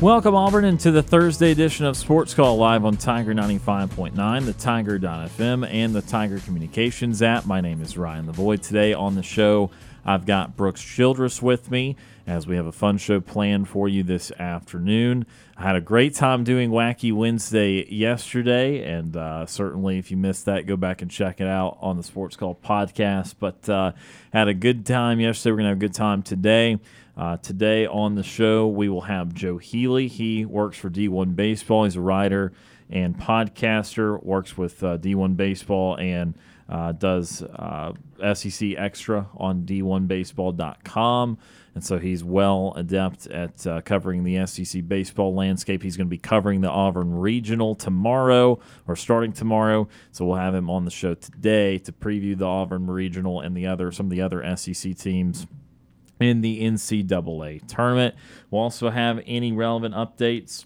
Welcome, Auburn, into the Thursday edition of Sports Call live on Tiger 95.9, the Tiger.fm, and the Tiger Communications app. My name is Ryan Lavoie. Today on the show, I've got Brooks Childress with me as we have a fun show planned for you this afternoon. I had a great time doing Wacky Wednesday yesterday, and uh, certainly if you missed that, go back and check it out on the Sports Call podcast. But uh, had a good time yesterday. We're going to have a good time today. Uh, today on the show, we will have Joe Healy. He works for D1 Baseball. He's a writer and podcaster, works with uh, D1 Baseball and uh, does uh, SEC Extra on D1Baseball.com. And so he's well adept at uh, covering the SEC baseball landscape. He's going to be covering the Auburn Regional tomorrow or starting tomorrow. So we'll have him on the show today to preview the Auburn Regional and the other some of the other SEC teams in the NCAA tournament. We'll also have any relevant updates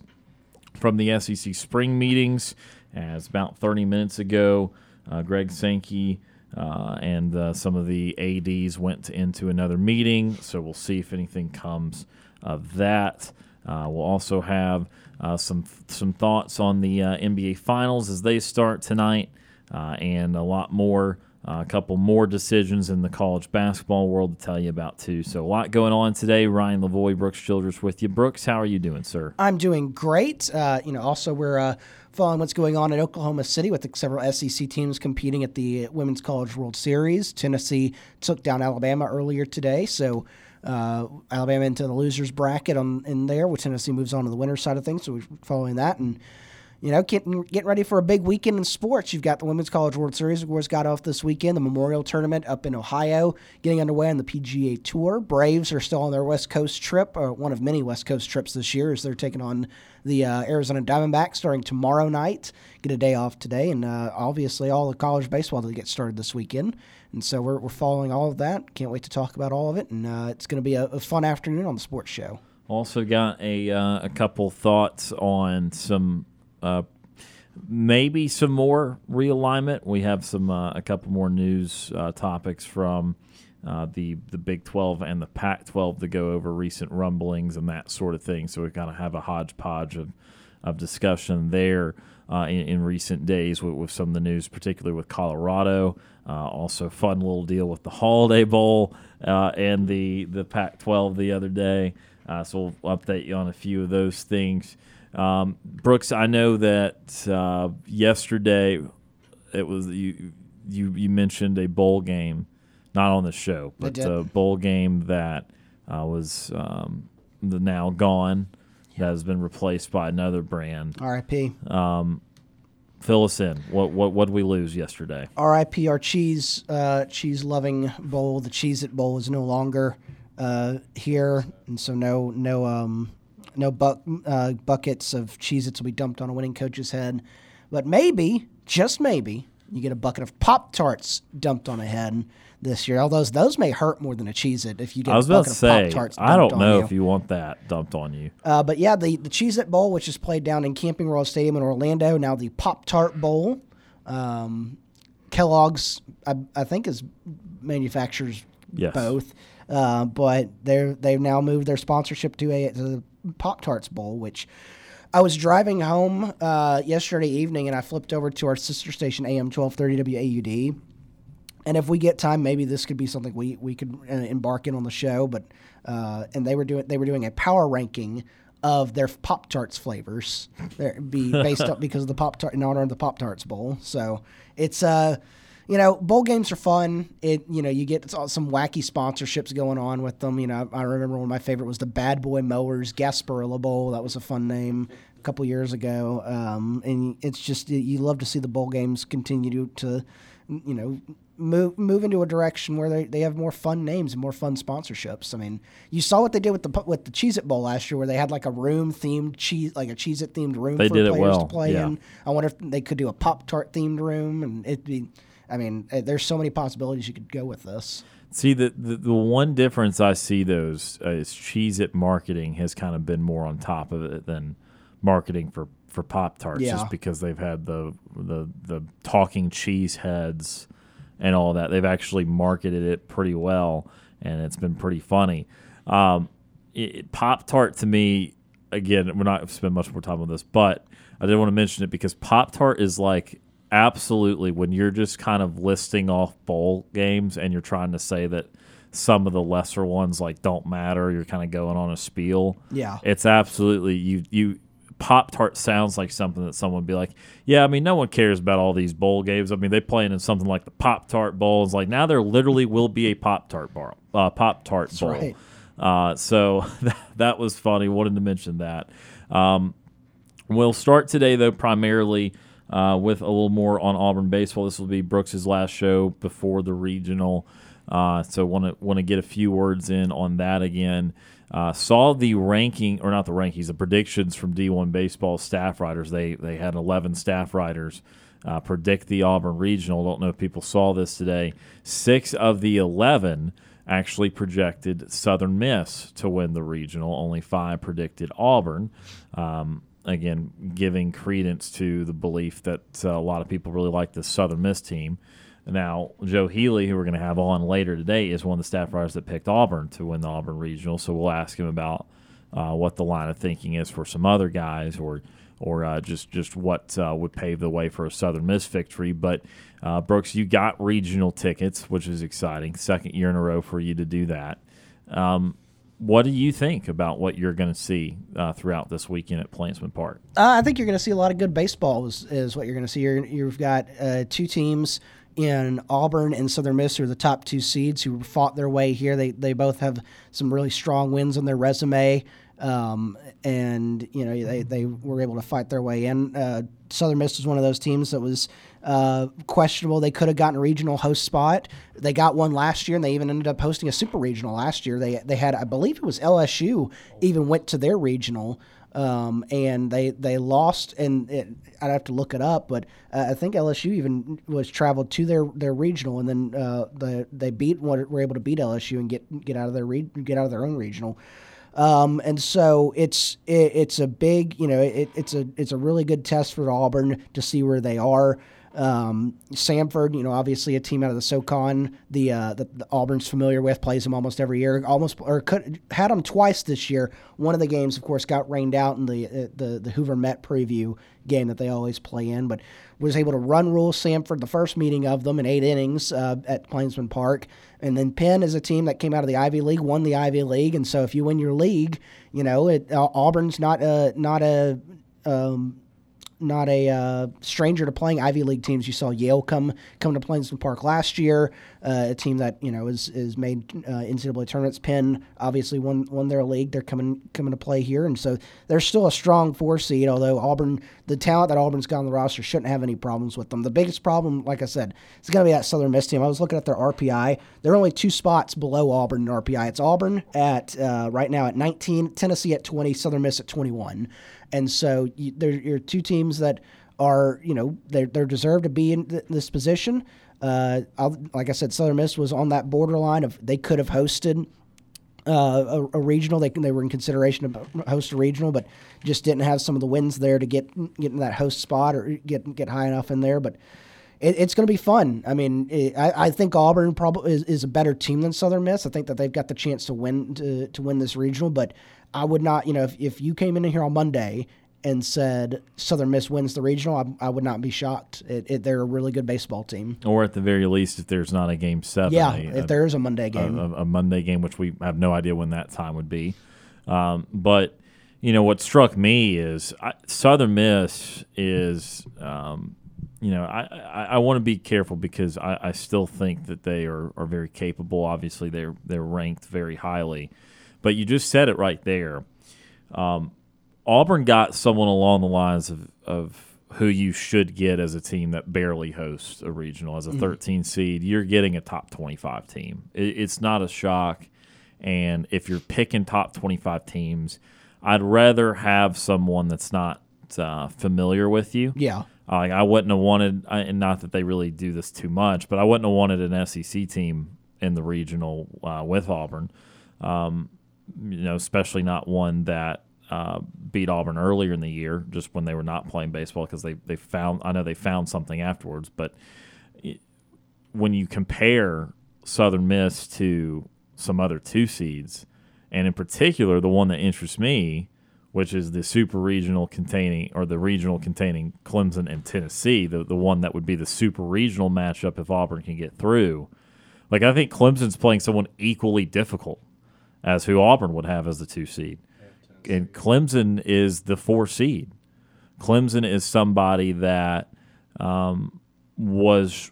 from the SEC spring meetings. As about 30 minutes ago, uh, Greg Sankey uh, and uh, some of the ADs went into another meeting, so we'll see if anything comes of that. Uh, we'll also have uh, some some thoughts on the uh, NBA Finals as they start tonight, and a lot more. Uh, a couple more decisions in the college basketball world to tell you about too. So a lot going on today. Ryan Lavoie, Brooks Childress with you. Brooks, how are you doing, sir? I'm doing great. Uh, you know, also we're uh, following what's going on in Oklahoma City with several SEC teams competing at the Women's College World Series. Tennessee took down Alabama earlier today, so uh, Alabama into the losers bracket on in there, with Tennessee moves on to the winner side of things. So we're following that and. You know, getting getting ready for a big weekend in sports. You've got the Women's College World Series, of course, got off this weekend. The Memorial Tournament up in Ohio getting underway on the PGA Tour. Braves are still on their West Coast trip, or one of many West Coast trips this year, as they're taking on the uh, Arizona Diamondbacks starting tomorrow night. Get a day off today, and uh, obviously all the college baseball that get started this weekend. And so we're, we're following all of that. Can't wait to talk about all of it, and uh, it's going to be a, a, fun afternoon on the sports show. Also got a uh, a couple thoughts on some uh, maybe some more realignment. We have some uh, a couple more news topics from. Uh, the the Big 12 and the Pac 12 to go over recent rumblings and that sort of thing. So we kind of have a hodgepodge of, of discussion there uh, in, in, recent days with, with, some of the news, particularly with Colorado. Uh, also, fun little deal with the Holiday Bowl uh, and the the Pac 12 the other day. Uh, so we'll update you on a few of those things. Um, Brooks, I know that yesterday it was you you you mentioned a bowl game not on the show, but the bowl game that uh, was um, the now gone that has been replaced by another brand. R.I.P. Um, fill us in. What what what did we lose yesterday? R.I.P. Our cheese uh, cheese loving bowl. The Cheez It Bowl is no longer uh, here, and so no no um, no bu- uh, buckets of Cheez Its will be dumped on a winning coach's head. But maybe, just maybe, you get a bucket of Pop Tarts dumped on a head this year. Although those may hurt more than a Cheez It if you get I was a bucket about to say, of Pop Tarts. I don't know you. if you want that dumped on you. Uh, but yeah, the the Cheez It Bowl, which is played down in Camping World Stadium in Orlando, now the Pop Tart Bowl. Um, Kellogg's, I, I, think, is manufactures yes. both. Uh, but they're they've now moved their sponsorship to a to Pop Tarts Bowl, which I was driving home uh, yesterday evening and I flipped over to our sister station AM twelve thirty WAUD and if we get time, maybe this could be something we we could uh, embark in on the show. But uh, and they were doing they were doing a power ranking of their Pop Tarts flavors, There be based up because of the Pop Tart in honor of the Pop Tarts Bowl. So it's uh you know, bowl games are fun. It you know you get some wacky sponsorships going on with them. You know, I remember one of my favorite was the Bad Boy Mowers Gasparilla Bowl. That was a fun name a couple years ago. Um, and it's just you love to see the bowl games continue to, to you know move move into a direction where they, they have more fun names and more fun sponsorships. I mean, you saw what they did with the with the Cheez It Bowl last year, where they had like a room themed cheese, like a Cheez It themed room they for did players it well. to play yeah. in. I wonder if they could do a Pop Tart themed room, and it'd be. I mean, eh, there's so many possibilities you could go with this. See, the, the, the one difference I see those uh, is Cheez It marketing has kind of been more on top of it than marketing for, for Pop Tarts, Yeah. just because they've had the, the the talking cheese heads and all that. They've actually marketed it pretty well, and it's been pretty funny. Um, Pop Tart to me, again, we're not going to spend much more time on this, but I did want to mention it because Pop Tart is like absolutely when you're just kind of listing off bowl games and you're trying to say that some of the lesser ones like don't matter, you're kind of going on a spiel. Yeah. It's absolutely you you Pop Tart sounds like something that someone would be like, yeah, I mean, no one cares about all these bowl games. I mean, they playing in something like the Pop Tart Bowl. It's like now there literally will be a Pop Tart bar, uh, Pop Tart Bowl. right. Uh, so that, that was funny. Wanted to mention that. Um, we'll start today though primarily uh, with a little more on Auburn baseball. This will be Brooks's last show before the regional. Uh, so want to want to get a few words in on that again. Uh, saw the ranking or not the rankings, the predictions from D1 baseball staff writers. They they had 11 staff writers uh, predict the Auburn regional. Don't know if people saw this today. Six of the 11 actually projected Southern Miss to win the regional. Only five predicted Auburn. Um, again, giving credence to the belief that uh, a lot of people really like the Southern Miss team. Now, Joe Healy, who we're going to have on later today, is one of the staff writers that picked Auburn to win the Auburn Regional. So we'll ask him about uh, what the line of thinking is for some other guys, or or uh, just just what uh, would pave the way for a Southern Miss victory. But uh, Brooks, you got regional tickets, which is exciting. Second year in a row for you to do that. Um, what do you think about what you're going to see uh, throughout this weekend at Plainsman Park? Uh, I think you're going to see a lot of good baseball. Is, is what you're going to see. You're, you've got uh, two teams in Auburn and Southern Miss are the top two seeds who fought their way here. They they both have some really strong wins on their resume, um, and you know they, they were able to fight their way in. Uh, Southern Miss was one of those teams that was uh, questionable. They could have gotten a regional host spot. They got one last year, and they even ended up hosting a super regional last year. They they had, I believe it was LSU, even went to their regional. Um, and they, they lost, and it, I'd have to look it up, but uh, I think LSU even was traveled to their, their regional, and then uh, the, they beat were able to beat LSU and get get out of their re- get out of their own regional. Um, and so it's it, it's a big you know it, it's a it's a really good test for Auburn to see where they are. Um, Samford, you know, obviously a team out of the SoCon, the, uh, the Auburn's familiar with, plays them almost every year. Almost or could, had them twice this year. One of the games, of course, got rained out in the uh, the the Hoover Met preview game that they always play in, but was able to run rule Samford the first meeting of them in eight innings uh, at Plainsman Park. And then Penn is a team that came out of the Ivy League, won the Ivy League, and so if you win your league, you know, it, Auburn's not a not a um, not a uh, stranger to playing Ivy League teams. You saw Yale come come to Plainsman Park last year, uh, a team that you know is is made uh, NCAA tournaments. Penn obviously won won their league. They're coming coming to play here, and so they're still a strong four seed. Although Auburn, the talent that Auburn's got on the roster shouldn't have any problems with them. The biggest problem, like I said, is going to be that Southern Miss team. I was looking at their RPI. They're only two spots below Auburn in RPI. It's Auburn at uh, right now at 19, Tennessee at 20, Southern Miss at 21. And so you, there are two teams that are, you know, they're, they're deserved to be in th- this position. Uh, like I said, Southern Miss was on that borderline of they could have hosted uh, a, a, regional. They, they were in consideration to host a regional, but just didn't have some of the wins there to get get in that host spot or get get high enough in there. But it, it's going to be fun. I mean, it, I, I think Auburn probably is, is a better team than Southern Miss. I think that they've got the chance to win to, to win this regional, but I would not, you know, if, if you came in here on Monday and said Southern Miss wins the regional, I, I would not be shocked. It, it, they're a really good baseball team. Or at the very least, if there's not a game seven, yeah, a, if there is a Monday game, a, a, Monday game, which we have no idea when that time would be. Um, but you know what struck me is I, Southern Miss is, um, you know, I, I, I want to be careful because I, I still think that they are, are very capable. Obviously, they're they're ranked very highly, but you just said it right there. Um, Auburn got someone along the lines of, of who you should get as a team that barely hosts a regional as a mm-hmm. 13 seed. You're getting a top 25 team. It, it's not a shock, and if you're picking top 25 teams, I'd rather have someone that's not uh, familiar with you. Yeah uh, I wouldn't have wanted, and not that they really do this too much, but I wouldn't have wanted an SEC team in the regional uh, with Auburn. Um, you know, especially not one that uh, beat Auburn earlier in the year, just when they were not playing baseball because they they found. I know they found something afterwards, but when you compare Southern Miss to some other two seeds, and in particular the one that interests me which is the super regional containing or the regional containing Clemson and Tennessee, the the one that would be the super regional matchup if Auburn can get through. Like I think Clemson's playing someone equally difficult as who Auburn would have as the two seed. And Clemson is the four seed. Clemson is somebody that um, was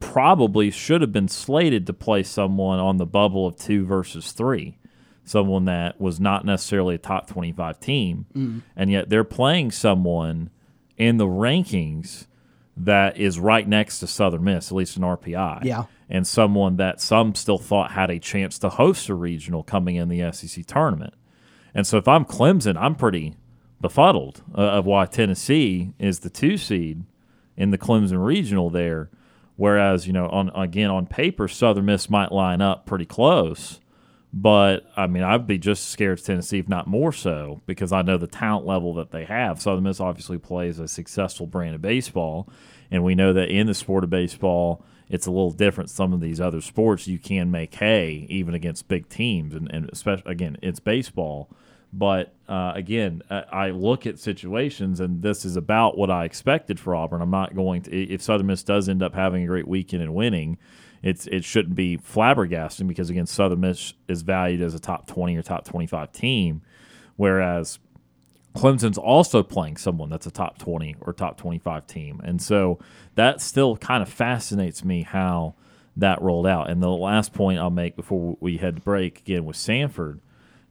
probably should have been slated to play someone on the bubble of two versus three someone that was not necessarily a top 25 team, mm. and yet they're playing someone in the rankings that is right next to Southern Miss, at least in RPI. Yeah. And someone that some still thought had a chance to host a regional coming in the SEC tournament. And so if I'm Clemson, I'm pretty befuddled uh, of why Tennessee is the two seed in the Clemson regional there. Whereas, you know, on again on paper, Southern Miss might line up pretty close. But I mean, I'd be just as scared of Tennessee, if not more so, because I know the talent level that they have. Southern Miss obviously plays a successful brand of baseball, and we know that in the sport of baseball, it's a little different. Some of these other sports, you can make hay even against big teams, and, and especially again, it's baseball. But uh, again, I look at situations, and this is about what I expected for Auburn. I'm not going to if Southern Miss does end up having a great weekend and winning it's it shouldn't be flabbergasting because again Southern Miss is valued as a top 20 or top 25 team whereas Clemson's also playing someone that's a top 20 or top 25 team and so that still kind of fascinates me how that rolled out and the last point I'll make before we head to break again with Samford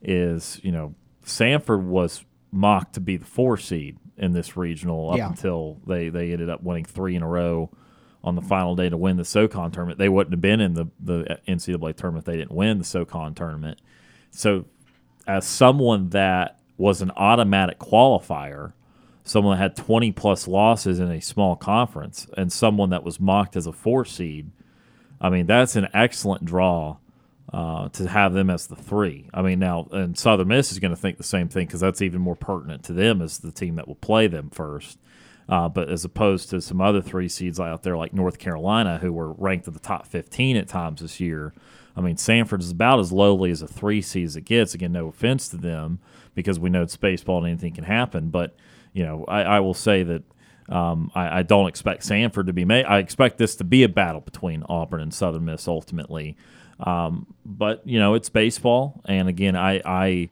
is you know Samford was mocked to be the four seed in this regional up yeah. until they they ended up winning three in a row on the final day to win the SoCon tournament. They wouldn't have been in the, the NCAA tournament if they didn't win the SoCon tournament. So, as someone that was an automatic qualifier, someone that had 20 plus losses in a small conference, and someone that was mocked as a four seed, I mean, that's an excellent draw uh, to have them as the three. I mean, now, and Southern Miss is going to think the same thing because that's even more pertinent to them as the team that will play them first. Uh, but as opposed to some other three seeds out there like North Carolina, who were ranked in the top 15 at times this year, I mean, Samford is about as lowly as a three seed as it gets. Again, no offense to them because we know it's baseball and anything can happen. But, you know, I, I will say that um, I, I, don't expect Samford to be made. I expect this to be a battle between Auburn and Southern Miss ultimately. Um, but, you know, it's baseball. And again, I, I,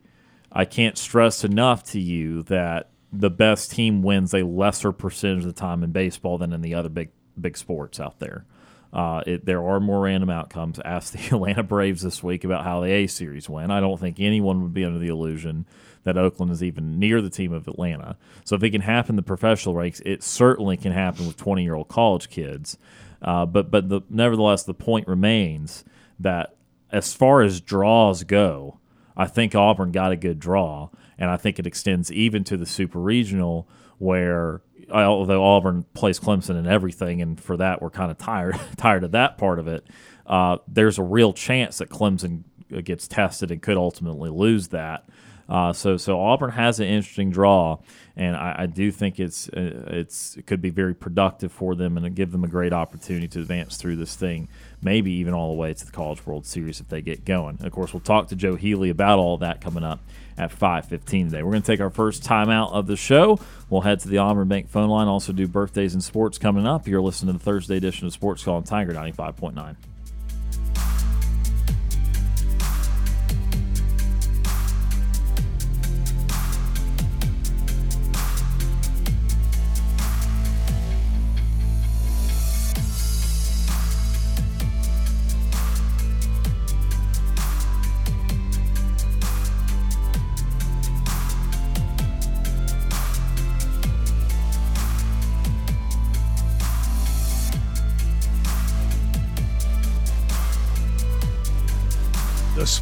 I can't stress enough to you that the best team wins a lesser percentage of the time in baseball than in the other big big sports out there. Uh, it, there are more random outcomes. Ask the Atlanta Braves this week about how the A series went. I don't think anyone would be under the illusion that Oakland is even near the team of Atlanta. So if it can happen in the professional ranks, it certainly can happen with 20 year old college kids. Uh, but but the, nevertheless, the point remains that as far as draws go, I think Auburn got a good draw and I think it extends even to the super regional where although Auburn plays Clemson and everything, and for that we're kind of tired tired of that part of it. Uh, there's a real chance that Clemson gets tested and could ultimately lose that. Uh, so so Auburn has an interesting draw, and I, I do think it's uh, it's it could be very productive for them and give them a great opportunity to advance through this thing. Maybe even all the way to the College World Series if they get going. Of course, we'll talk to Joe Healy about all that coming up at 5:15 today. We're going to take our first timeout of the show. We'll head to the Auburn Bank phone line. Also do birthdays and sports coming up. You're listening to the Thursday edition of Sports Call on Tiger 95.9.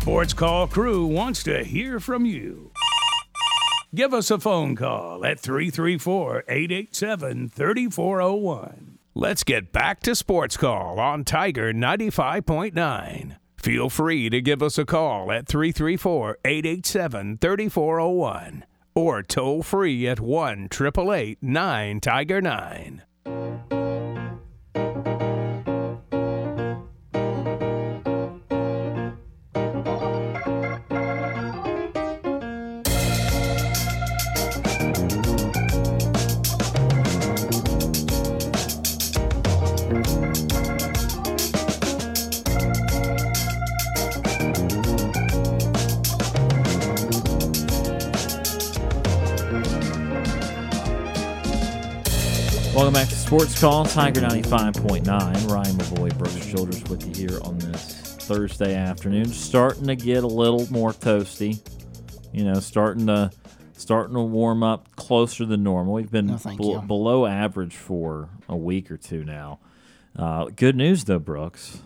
Sports Call crew wants to hear from you. Give us a phone call at 334 887 3401. Let's get back to Sports Call on Tiger 95.9. Feel free to give us a call at 334 887 3401 or toll free at 1 888 9 Tiger 9. Welcome back to Sports Call, Tiger 95.9. Ryan Lavoie, Brooks Childress with you here on this Thursday afternoon. Starting to get a little more toasty. You know, starting to starting to warm up closer than normal. We've been No, below average for a week or two now. Uh, good news though, Brooks.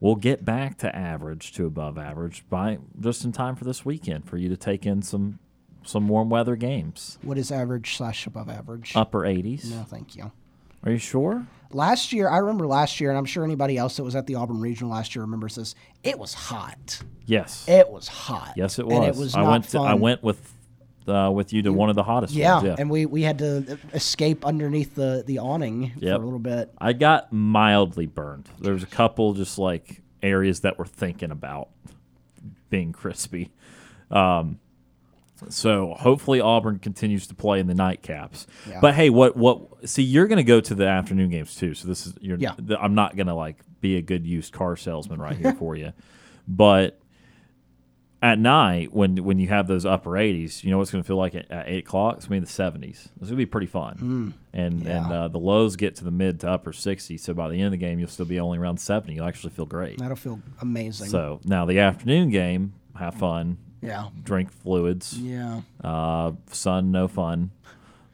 We'll get back to average to above average by just in time for this weekend for you to take in some some warm weather games. What is average slash above average? Upper 80s. No, thank you. Are you sure? Last year, I remember last year, and I'm sure anybody else that was at the Auburn Regional last year remembers this. It was hot. Yes. It was hot. Yes, it was. And it was I went. To, I went with uh, with you to one of the hottest Yeah, ones. Yeah, and we, we had to escape underneath the, the awning Yep. for a little bit. I got mildly burned. There was a couple just like areas that were thinking about being crispy. Um, so hopefully Auburn continues to play in the nightcaps. Yeah. But hey, what what? See, you're going to go to the afternoon games too. So this is you're. Yeah. th- I'm not going to like be a good used car salesman right here for you, but at night when when you have those upper 80s, you know what's going to feel like at, at eight o'clock? It's going to be the 70s. It's going to be pretty fun. and and Yeah. uh, the lows get to the mid to upper 60s. So by the end of the game, you'll still be only around 70. You'll actually feel great. That'll feel amazing. So now the afternoon game, have fun, yeah. drink fluids. Yeah. Uh, sun, no fun.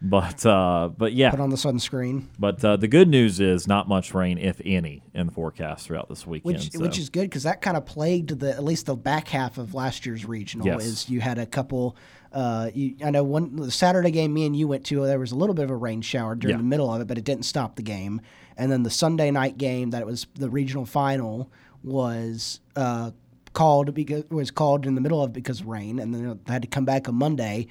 But uh, but yeah, Put on the sunscreen, but uh, the good news is not much rain, if any, in the forecast throughout this weekend. which so. which is good because that kind of plagued the at least the back half of last year's regional. Yes. Is you had a couple. Uh, you, I know one the Saturday game me and you went to. There was a little bit of a rain shower during Yeah. the middle of it, but it didn't stop the game. And then the Sunday night game that it was the regional final was uh, called because was called in the middle of because of rain, and then had to come back on Monday.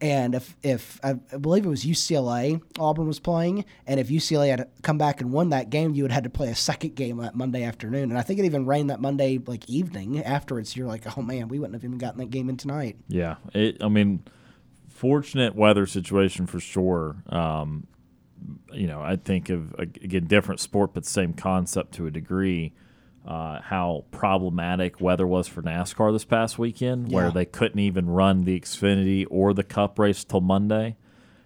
And if if I I believe it was UCLA Auburn was playing, and if UCLA had come back and won that game, you would have had to play a second game that Monday afternoon. And I think it even rained that Monday like evening afterwards. You're like, oh man, we wouldn't have even gotten that game in tonight. Yeah, it, I mean, fortunate weather situation for sure. Um, you know, I think of again different sport, but same concept to a degree. Uh, how problematic weather was for NASCAR this past weekend, where they couldn't even run the Xfinity or the Cup race till Monday,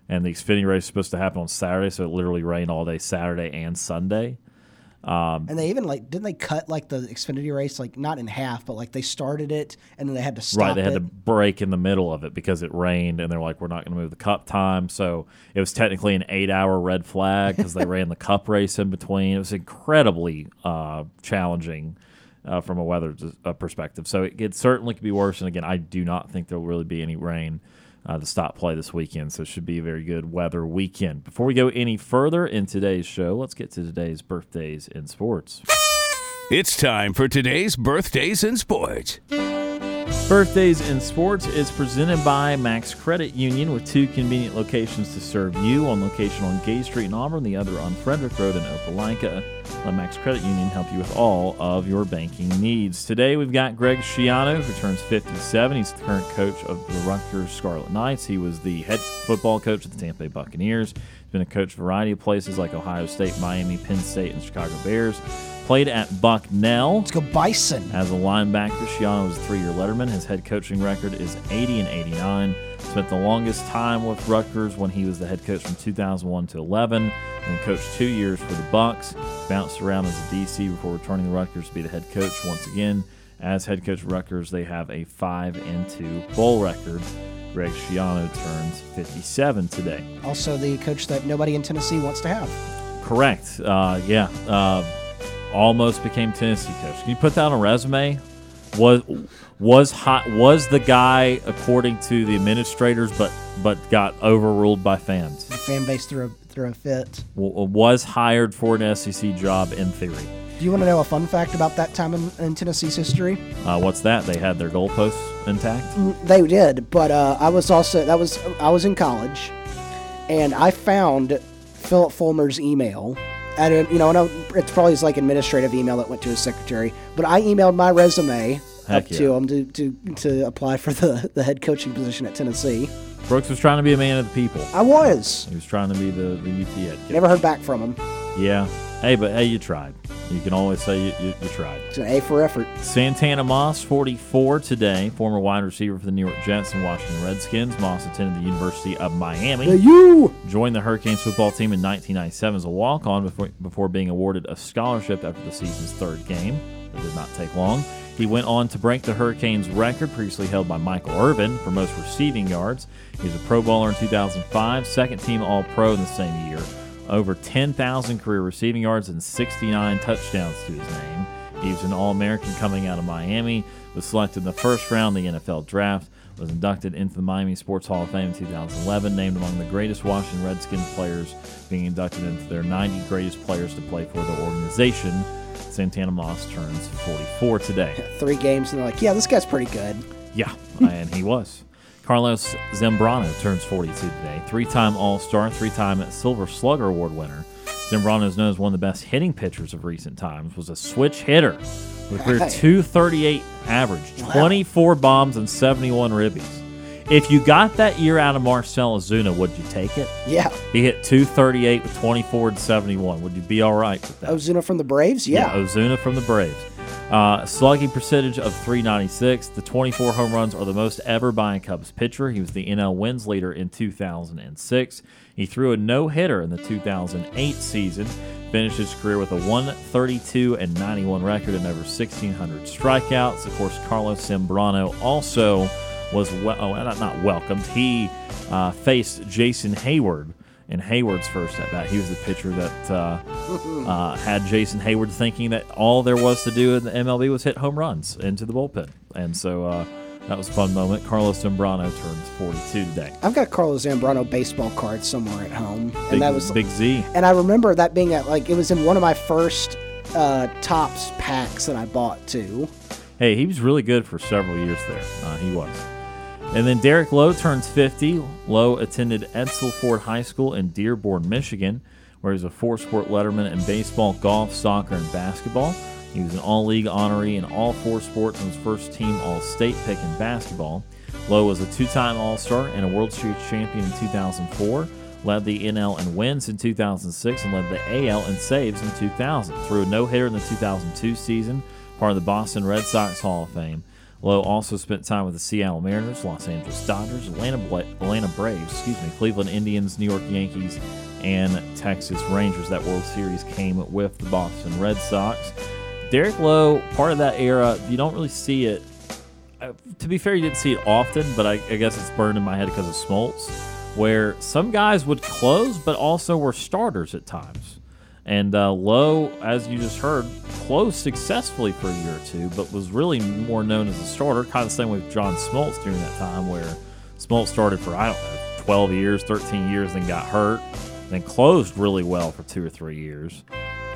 and the Xfinity race is supposed to happen on Saturday, so it literally rained all day Saturday and Sunday. And they even like didn't they cut like the Xfinity race like not in half, but like they started it and then they had to stop Right, they had it. to break in the middle of it because it rained, and they're like, "We're not going to move the cup time." So it was technically an eight-hour red flag because they ran the cup race in between. It was incredibly uh, challenging uh, from a weather uh, perspective. So it, it certainly could be worse. And again, I do not think there will really be any rain uh, to stop play this weekend. So it should be a very good weather weekend. Before we go any further in today's show, let's get to today's birthdays in sports. It's time for today's birthdays in sports. Birthdays in Sports is presented by Max Credit Union with two convenient locations to serve you. One location on Gay Street in Auburn, the other on Frederick Road in Opelika. Let Max Credit Union help you with all of your banking needs. Today we've got Greg Schiano, who turns 57. He's the current coach of the Rutgers Scarlet Knights. He was the head football coach of the Tampa Bay Buccaneers. He's been a coach a variety of places like Ohio State, Miami, Penn State, and Chicago Bears. Played at Bucknell. Let's go Bison. As a linebacker, Schiano was a three-year letterman. His head coaching record is 80 and 89. Spent the longest time with Rutgers when he was the head coach from 2001 to 11. Then coached two years for the Bucks. Bounced around as a DC before returning to Rutgers to be the head coach once again. As head coach of Rutgers, they have a five and two bowl record. Greg Schiano turns 57 today. Also the coach that nobody in Tennessee wants to have. Correct. Uh, yeah. Uh, almost became Tennessee coach. Can you put that on a resume? was was hot was the guy according to the administrators, but but got overruled by fans. The fan base threw a, threw a fit. W- was hired for an SEC job in theory. Do you want to know a fun fact about that time in, in Tennessee's history? Uh, what's that? They had their goalposts intact. They did, but uh, I was also that was I was in college, and I found Phillip Fulmer's email. And you know, and it's probably his like administrative email that went to his secretary. But I emailed my resume Heck up yeah. to him to, to to apply for the the head coaching position at Tennessee. Brooks was trying to be a man of the people. I was He was trying to be the the UT head coach. never heard back from him. Yeah. Hey, but hey, you tried. You can always say you, you, you tried. It's an A for effort. Santana Moss, 44 today, former wide receiver for the New York Jets and Washington Redskins. Moss attended the University of Miami. The U. joined the Hurricanes football team in 1997 as a walk-on before, before being awarded a scholarship after the season's third game. It did not take long. He went on to break the Hurricanes record previously held by Michael Irvin for most receiving yards. He was a Pro Bowler in 2005, second team All-Pro in the same year. Over 10,000 career receiving yards and 69 touchdowns to his name. He was an All-American coming out of Miami, was selected in the first round of the NFL draft, was inducted into the Miami Sports Hall of Fame in 2011, named among the greatest Washington Redskins players, being inducted into their 90 greatest players to play for the organization. Santana Moss turns 44 today. Three games, and they're like, yeah, this guy's pretty good. Yeah, and he was. Carlos Zambrano turns 42 today. Three time All Star, three time Silver Slugger Award winner. Zambrano is known as one of the best hitting pitchers of recent times, was a switch hitter with a career Right. 238 average, 24 bombs, and 71 ribbies. If you got that year out of Marcel Ozuna, would you take it? Yeah. He hit 238 with 24 and 71. Would you be all right with that? Ozuna from the Braves. Yeah. Ozuna from the Braves. Uh, slugging percentage of 396. The 24 home runs are the most ever by a Cubs pitcher. He was the NL wins leader in 2006. He threw a no hitter in the 2008 season. Finished his career with a 132 and 91 record and over 1,600 strikeouts. Of course, Carlos Zambrano also was well, oh, not, welcomed. He uh, faced Jason Heyward in Heyward's first at bat. He was the pitcher that uh, uh, had Jason Hayward thinking that all there was to do in the MLB was hit home runs into the bullpen. And so uh, that was a fun moment. Carlos Zambrano turns 42 today. I've got Carlos Zambrano baseball cards somewhere at home, and that was Big Z. and I remember that being at like it was in one of my first uh, Topps packs that I bought too. Hey, he was really good for several years there. Uh, he was. And then Derek Lowe turns 50. Lowe attended Edsel Ford High School in Dearborn, Michigan, where he was a four sport letterman in baseball, golf, soccer, and basketball. He was an all league honoree in all four sports and was first team all state pick in basketball. Lowe was a two time All Star and a World Series champion in 2004, led the NL in wins in 2006, and led the AL in saves in 2000. Threw a no hitter in the 2002 season, part of the Boston Red Sox Hall of Fame. Lowe also spent time with the Seattle Mariners, Los Angeles Dodgers, Atlanta, Atlanta Braves, excuse me, Cleveland Indians, New York Yankees, and Texas Rangers. That World Series came with the Boston Red Sox. Derek Lowe, part of that era, you don't really see it. Uh, to be fair, you didn't see it often, but I, I guess it's burned in my head because of Smoltz, where some guys would close, but also were starters at times. And uh, Lowe, as you just heard, closed successfully for a year or two, but was really more known as a starter. Kind of the same with John Smoltz during that time, where Smoltz started for, I don't know, 12 years, 13 years, then got hurt, then closed really well for two or three years.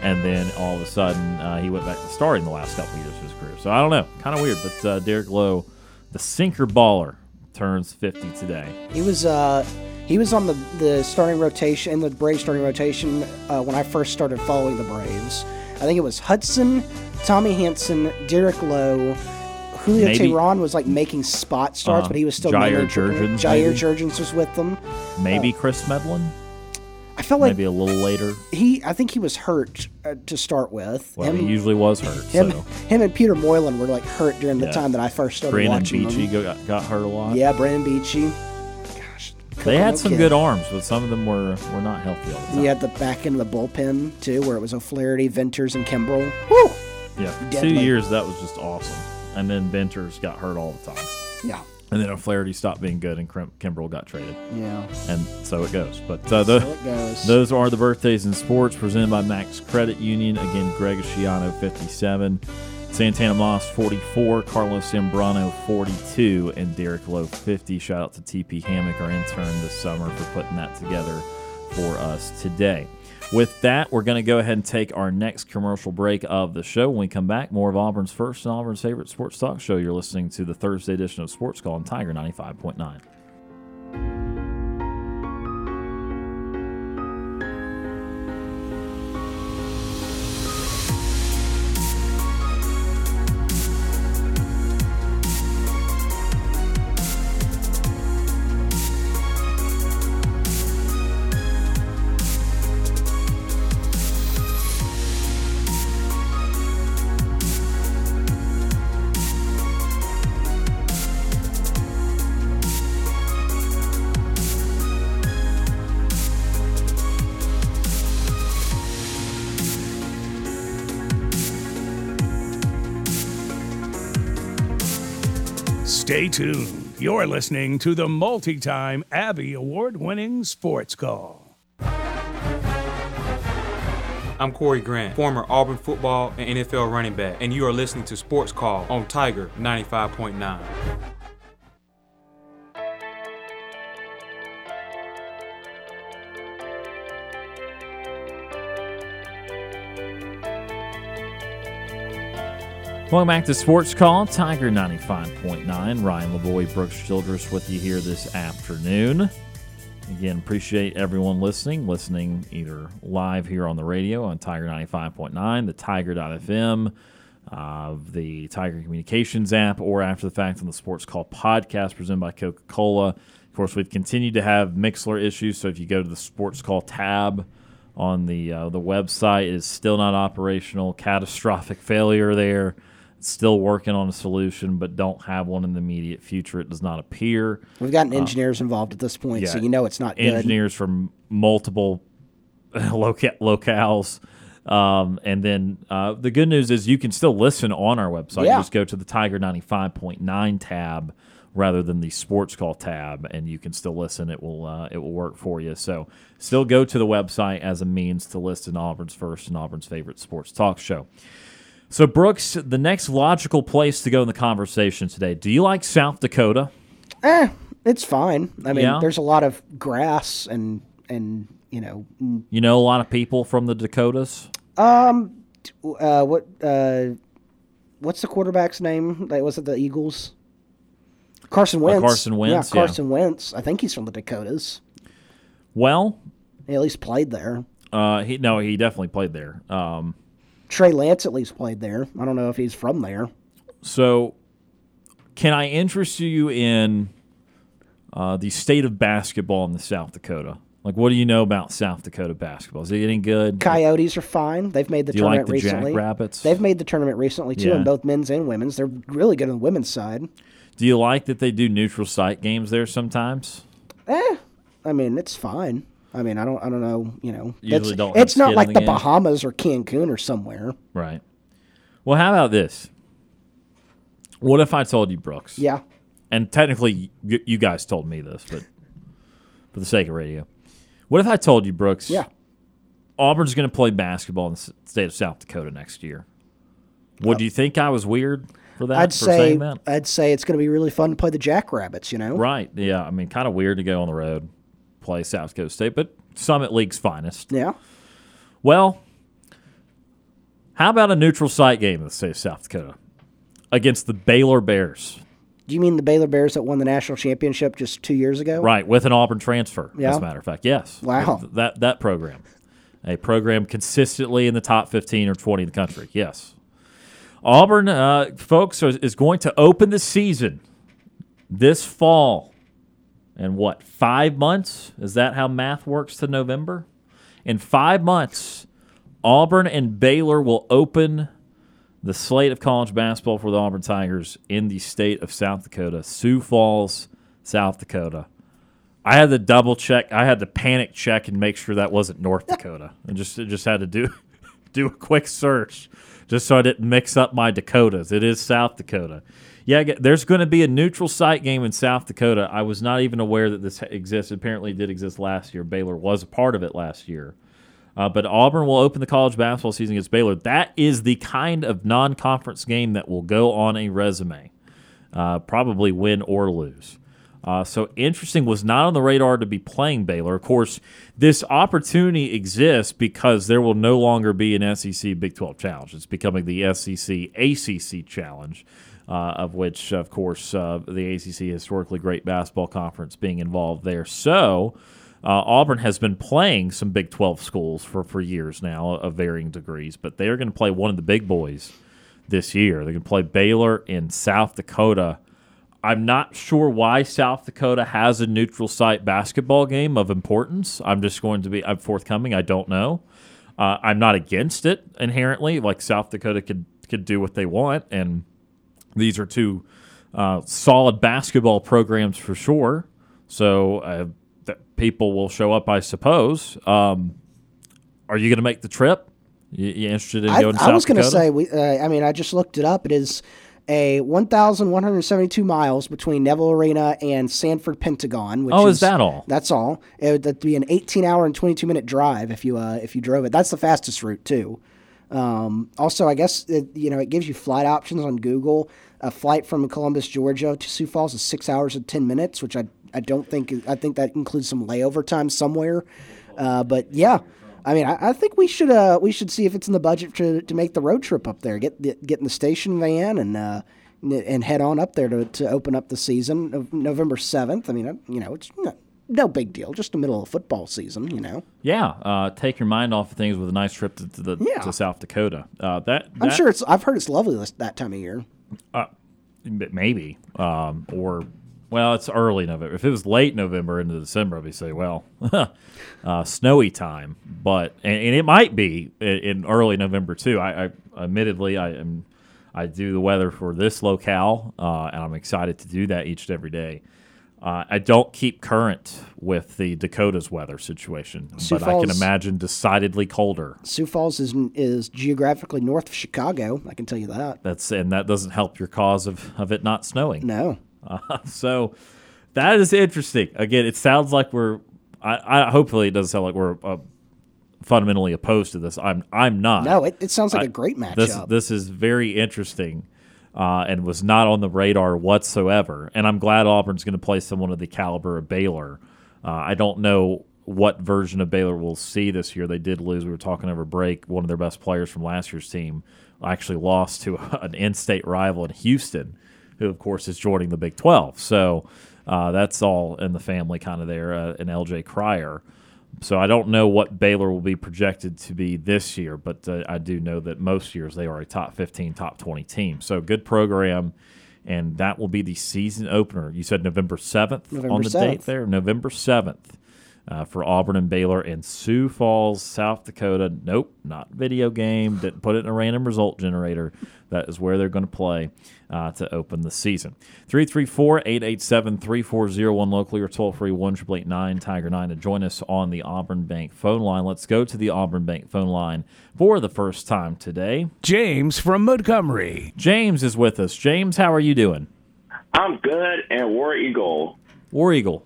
And then all of a sudden, uh, he went back to starting the last couple of years of his career. So I don't know, kind of weird. But uh, Derek Lowe, the sinker baller, turns 50 today. He was uh, he was on the, the starting rotation in the Braves starting rotation uh, when I first started following the Braves. I think it was Hudson, Tommy Hanson, Derek Lowe. Julio Maybe- Teheran was like making spot starts, Uh, but he was still Jair Jurrjens, Jair? Jurrjens was with them. Maybe Kris Medlen, I felt like maybe a little later. he. I think he was hurt uh, to start with. Well, him, he usually was hurt. him, so him and Peter Moylan were like hurt during the Yeah. time that I first started Brandon watching Beachy got, got hurt a lot. Yeah, Brandon Beachy. They had some good arms, but some of them were were not healthy all the time. You had the back end of the bullpen too, where it was O'Flaherty, Venters, and Kimbrel. Woo! Yeah, for two years that was just awesome. And then Venters got hurt all the time. Yeah, And then O'Flaherty stopped being good, and Kim- Kimbrel got traded. yeah. And so it goes. But uh, the, So it goes. those are the birthdays in sports presented by Max Credit Union. Again, Greg Schiano, 57. Santana Moss 44, Carlos Zambrano 42, and Derek Lowe 50. Shout out to TP Hammock, our intern this summer, for putting that together for us today. With that, we're going to go ahead and take our next commercial break of the show. When we come back, more of Auburn's first and Auburn's favorite sports talk show. You're listening to the Thursday edition of Sports Call on Tiger 95.9. Stay tuned. You're listening to the multi time Abby Award winning Sports Call. I'm Corey Grant, former Auburn football and NFL running back, and you are listening to Sports Call on Tiger 95.9. Welcome back to Sports Call, Tiger 95.9. Ryan Lavoie, Brooks Childress with you here this afternoon. Again, appreciate everyone listening, listening either live here on the radio on Tiger 95.9, the Tiger.fm, uh, the Tiger Communications app, or after the fact on the Sports Call podcast presented by Coca Cola. Of course, we've continued to have Mixlr issues, so if you go to the Sports Call tab, on the uh, the website it is still not operational. Catastrophic failure there still working on a solution, but don't have one in the immediate future. It does not appear. We've gotten engineers uh, involved at this point, yeah, so you know it's not engineers good. from multiple loca- locales. Um, and then uh, the good news is you can still listen on our website. Yeah. Just go to the Tiger 95.9 tab rather than the sports call tab and you can still listen it will uh, it will work for you so still go to the website as a means to listen auburn's first and auburn's favorite sports talk show so, Brooks, the next logical place to go in the conversation today. Do you like South Dakota? Eh, it's fine. I mean, yeah. there's a lot of grass and and you know. You know a lot of people from the Dakotas. Um, uh, what uh, what's the quarterback's name? Like, was it the Eagles? Carson Wentz. Uh, Carson Wentz. Yeah, Carson yeah. Wentz. I think he's from the Dakotas. Well, he at least played there. Uh, he no, he definitely played there. Um, Trey Lance at least played there. I don't know if he's from there. So, can I interest you in uh, the state of basketball in the South Dakota? Like, what do you know about South Dakota basketball? Is it getting good? Coyotes are fine. They've made the do tournament like the recently. Jackrabbits? They've made the tournament recently too, yeah. in both men's and women's. They're really good on the women's side. Do you like that they do neutral site games there sometimes? Eh, I mean, it's fine. I mean, I don't, I don't know. You know, Usually don't it's not like the, the Bahamas or Cancun or somewhere. Right. Well, how about this? What if I told you, Brooks? Yeah. And technically, you guys told me this, but for the sake of radio, what if I told you, Brooks? Yeah. Auburn's going to play basketball in the state of South Dakota next year. Would you think I was weird for that? I'd for say I'd say it's going to be really fun to play the Jackrabbits. You know, right? Yeah, I mean, kind of weird to go on the road play South Dakota State, but Summit League's finest. Yeah. Well, how about a neutral site game in the state of South Dakota against the Baylor Bears? Do you mean the Baylor Bears that won the national championship just two years ago? Right, with an Auburn transfer, yeah. as a matter of fact. Yes. Wow. That, that program. A program consistently in the top 15 or 20 in the country. Yes. Auburn, uh, folks, is going to open the season this fall in what, five months? Is that how math works to November? In five months, Auburn and Baylor will open the slate of college basketball for the Auburn Tigers in the state of South Dakota, Sioux Falls, South Dakota. I had to double check. I had to panic check and make sure that wasn't North Dakota. and just just had to do do a quick search just so I didn't mix up my Dakotas. It is South Dakota. Yeah, there's going to be a neutral site game in South Dakota. I was not even aware that this exists. Apparently, it did exist last year. Baylor was a part of it last year. Uh, but Auburn will open the college basketball season against Baylor. That is the kind of non conference game that will go on a resume, uh, probably win or lose. Uh, so interesting was not on the radar to be playing Baylor. Of course, this opportunity exists because there will no longer be an SEC Big 12 challenge. It's becoming the SEC ACC challenge, of which, of course, uh, the ACC historically great basketball conference being involved there. So uh, Auburn has been playing some Big 12 schools for, for years now of varying degrees, but they are going to play one of the big boys this year. They're going to play Baylor in South Dakota I'm not sure why South Dakota has a neutral site basketball game of importance. I'm just going to be I'm forthcoming. I don't know. Uh, I'm not against it inherently. Like South Dakota could could do what they want, and these are two uh, solid basketball programs for sure. So uh, that people will show up, I suppose. Um, are you going to make the trip? You, you interested in going? I, South I was going to say. We, uh, I mean, I just looked it up. It is a 1,172 miles between Neville Arena and Sanford Pentagon. Which oh, is, is that all? That's all. It would be an 18 hour and 22 minute drive if you uh, if you drove it. That's the fastest route too. Um, also, I guess it, you know it gives you flight options on Google. A flight from Columbus, Georgia to Sioux Falls is six hours and 10 minutes, which I I don't think I think that includes some layover time somewhere. Uh, but yeah, I mean, I, I, think we should uh, we should see if it's in the budget to, to make the road trip up there. Get the, get in the station van and uh, and head on up there to, to open up the season of November seventh. I mean, you know, it's no, no big deal, just the middle of football season. You know. Yeah, uh, take your mind off of things with a nice trip to, to the yeah. to South Dakota. Uh, that, that, I'm sure it's. I've heard it's lovely that time of year. Uh, maybe, um, or well, it's early November. If it was late November into December, I'd be say, well, uh, snowy time. But and, and, it might be in, in early November too. I, I, admittedly I am I do the weather for this locale, uh, and I'm excited to do that each and every day. Uh, I don't keep current with the Dakota's weather situation, Sioux but Falls, I can imagine decidedly colder. Sioux Falls is is geographically north of Chicago. I can tell you that. That's and that doesn't help your cause of, of it not snowing. No. Uh, so that is interesting. Again, it sounds like we're. I, I hopefully it doesn't sound like we're uh, fundamentally opposed to this. I'm. I'm not. No, it, it sounds like I, a great matchup. This this is very interesting. Uh, and was not on the radar whatsoever. And I'm glad Auburn's going to play someone of the caliber of Baylor. Uh, I don't know what version of Baylor we'll see this year. They did lose. We were talking over break. One of their best players from last year's team actually lost to an in-state rival in Houston who of course is joining the Big 12. So uh, that's all in the family kind of there, uh, and LJ Cryer. So I don't know what Baylor will be projected to be this year, but uh, I do know that most years they are a top 15, top 20 team. So good program, and that will be the season opener. You said November 7th November on the 7th. date there? November 7th uh, for Auburn and Baylor in Sioux Falls, South Dakota. Nope, not video game. Didn't put it in a random result generator. That is where they're going to play uh, to open the season. 334 887 3401 locally or toll free 1 Tiger 9 to join us on the Auburn Bank phone line. Let's go to the Auburn Bank phone line for the first time today. James from Montgomery. James is with us. James, how are you doing? I'm good, and War Eagle. War Eagle.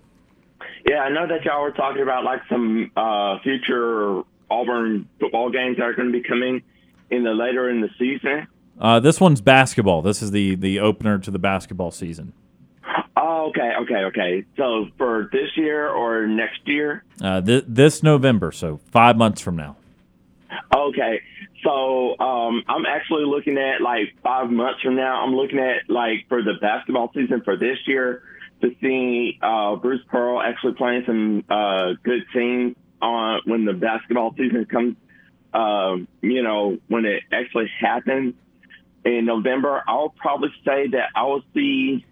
Yeah, I know that y'all were talking about like some uh, future Auburn football games that are going to be coming in the later in the season. Uh, this one's basketball. This is the the opener to the basketball season. Oh, okay, okay, okay. So for this year or next year? Uh, th- this November, so five months from now. Okay, so um, I'm actually looking at like five months from now. I'm looking at like for the basketball season for this year to see uh, Bruce Pearl actually playing some uh, good teams on when the basketball season comes. Um, you know, when it actually happens in November, I'll probably say that I will see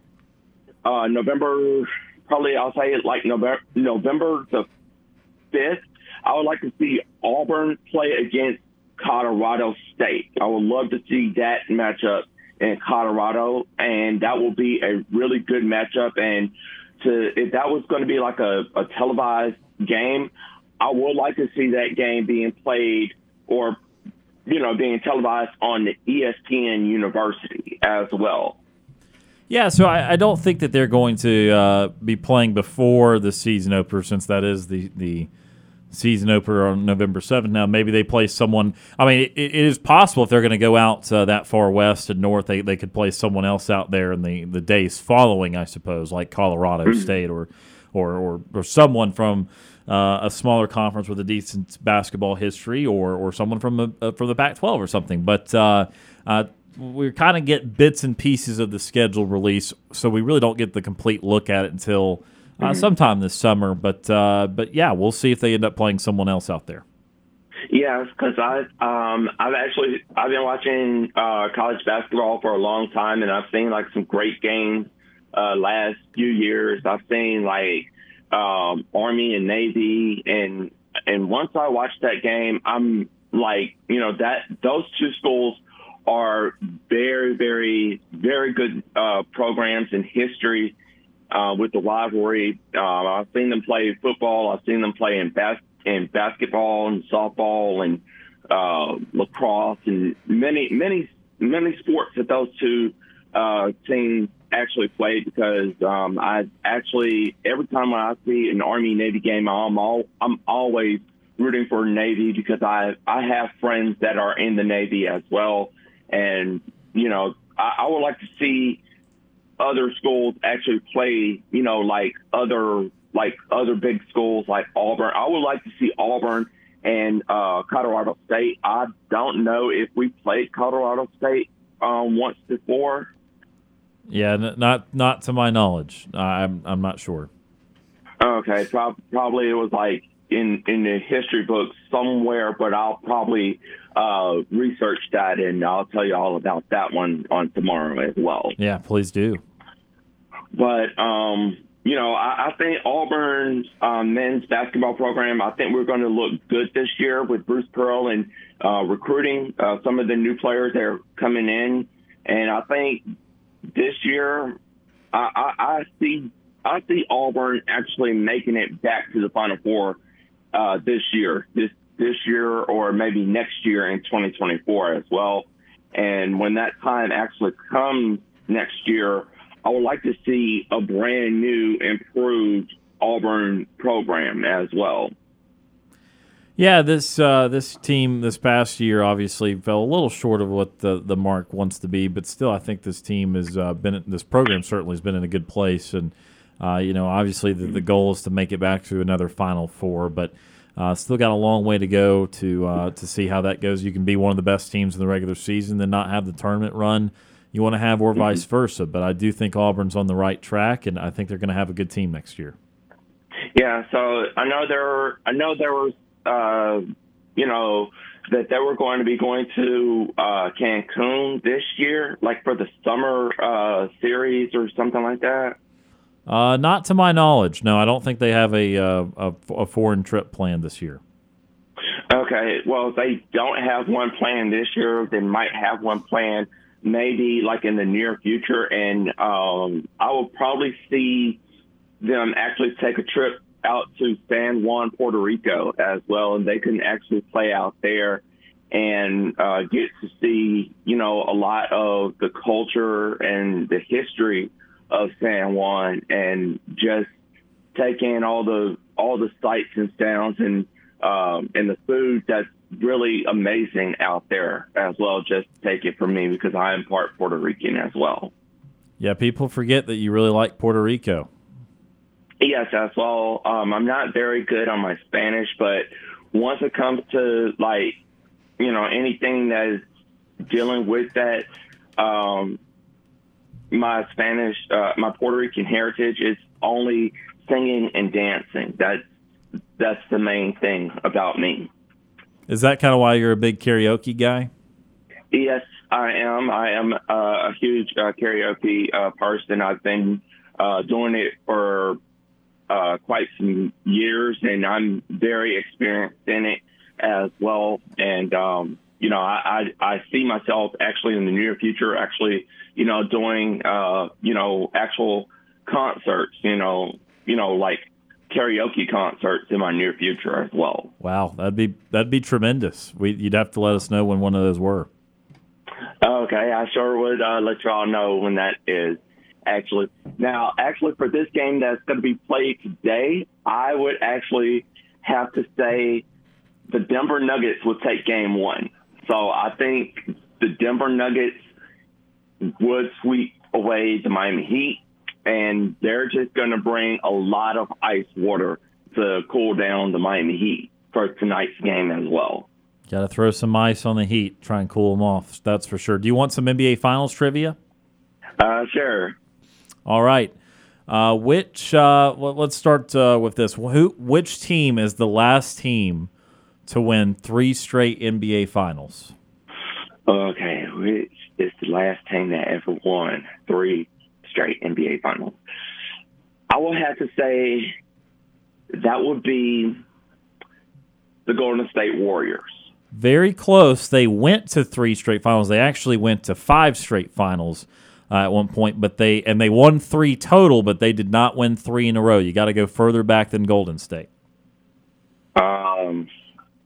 uh, November. Probably I'll say it like November, November the fifth. I would like to see Auburn play against Colorado State. I would love to see that matchup in Colorado, and that will be a really good matchup. And to if that was going to be like a, a televised game, I would like to see that game being played or you know being televised on the ESPN University as well. Yeah, so I, I don't think that they're going to uh, be playing before the season opener, since that is the the season opener on November 7th. Now, maybe they play someone. I mean, it, it is possible if they're going to go out uh, that far west and north, they, they could play someone else out there in the, the days following, I suppose, like Colorado mm-hmm. State or, or, or, or someone from uh, a smaller conference with a decent basketball history or, or someone from, a, uh, from the Pac 12 or something. But uh, uh, we kind of get bits and pieces of the schedule release, so we really don't get the complete look at it until uh, mm-hmm. sometime this summer. But uh, but yeah, we'll see if they end up playing someone else out there. Yeah, because I um I've actually I've been watching uh, college basketball for a long time, and I've seen like some great games uh, last few years. I've seen like um, Army and Navy, and and once I watched that game, I'm like you know that those two schools are very very very good uh, programs in history uh, with the rivalry. Uh, I've seen them play football. I've seen them play in bas- in basketball and softball and uh, lacrosse and many many many sports that those two uh, teams actually played because um, I actually every time I see an Army Navy game, I'm all I'm always rooting for Navy because I I have friends that are in the Navy as well, and you know I, I would like to see other schools actually play, you know, like other like other big schools like Auburn. I would like to see Auburn and uh, Colorado State. I don't know if we played Colorado State um, once before. Yeah, n- not not to my knowledge. I'm I'm not sure. Okay, so probably it was like in in the history books somewhere, but I'll probably uh, research that and I'll tell you all about that one on tomorrow as well. Yeah, please do. But um, you know, I, I think Auburn's um, men's basketball program. I think we're going to look good this year with Bruce Pearl and uh, recruiting uh, some of the new players that are coming in. And I think this year, I, I, I see I see Auburn actually making it back to the Final Four uh, this year, this this year, or maybe next year in 2024 as well. And when that time actually comes next year, I would like to see a brand new, improved Auburn program as well. Yeah, this uh, this team this past year obviously fell a little short of what the, the mark wants to be, but still, I think this team has uh, been this program certainly has been in a good place, and uh, you know, obviously the, the goal is to make it back to another Final Four, but uh, still got a long way to go to uh, to see how that goes. You can be one of the best teams in the regular season, then not have the tournament run you want to have, or vice mm-hmm. versa. But I do think Auburn's on the right track, and I think they're going to have a good team next year. Yeah, so I know there, I know there was, uh, you know, that they were going to be going to uh, Cancun this year, like for the summer uh, series or something like that. Uh, not to my knowledge. No, I don't think they have a, uh, a, a foreign trip planned this year. Okay, well, if they don't have one planned this year, they might have one planned maybe like in the near future. And um, I will probably see them actually take a trip out to San Juan, Puerto Rico as well, and they can actually play out there and uh, get to see, you know, a lot of the culture and the history of San Juan, and just take in all the all the sights and sounds and um, and the food that's really amazing out there as well. Just take it from me because I am part Puerto Rican as well. Yeah, people forget that you really like Puerto Rico. Yes, as well. Um, I'm not very good on my Spanish, but once it comes to like, you know, anything that is dealing with that, um, my Spanish, uh, my Puerto Rican heritage is only singing and dancing. That's that's the main thing about me. Is that kind of why you're a big karaoke guy? Yes, I am. I am uh, a huge uh, karaoke uh, person. I've been uh, doing it for uh, quite some years, and I'm very experienced in it as well. And um, you know, I, I, I see myself actually in the near future, actually, you know, doing uh, you know actual concerts. You know, you know, like karaoke concerts in my near future as well. Wow, that'd be that'd be tremendous. We, you'd have to let us know when one of those were. Okay, I sure would uh, let y'all know when that is. Actually, now actually for this game that's going to be played today, I would actually have to say the Denver Nuggets will take game one. So I think the Denver Nuggets would sweep away the Miami Heat, and they're just going to bring a lot of ice water to cool down the Miami Heat for tonight's game as well. Got to throw some ice on the Heat, try and cool them off. That's for sure. Do you want some NBA Finals trivia? Uh, sure. All right. Uh, which uh, let's start uh, with this. Who, which team is the last team to win three straight NBA Finals? Okay, which is the last team that ever won three straight NBA Finals? I will have to say that would be the Golden State Warriors. Very close. They went to three straight finals. They actually went to five straight finals uh, at one point, but they and they won three total, but they did not win three in a row. You got to go further back than Golden State. Um,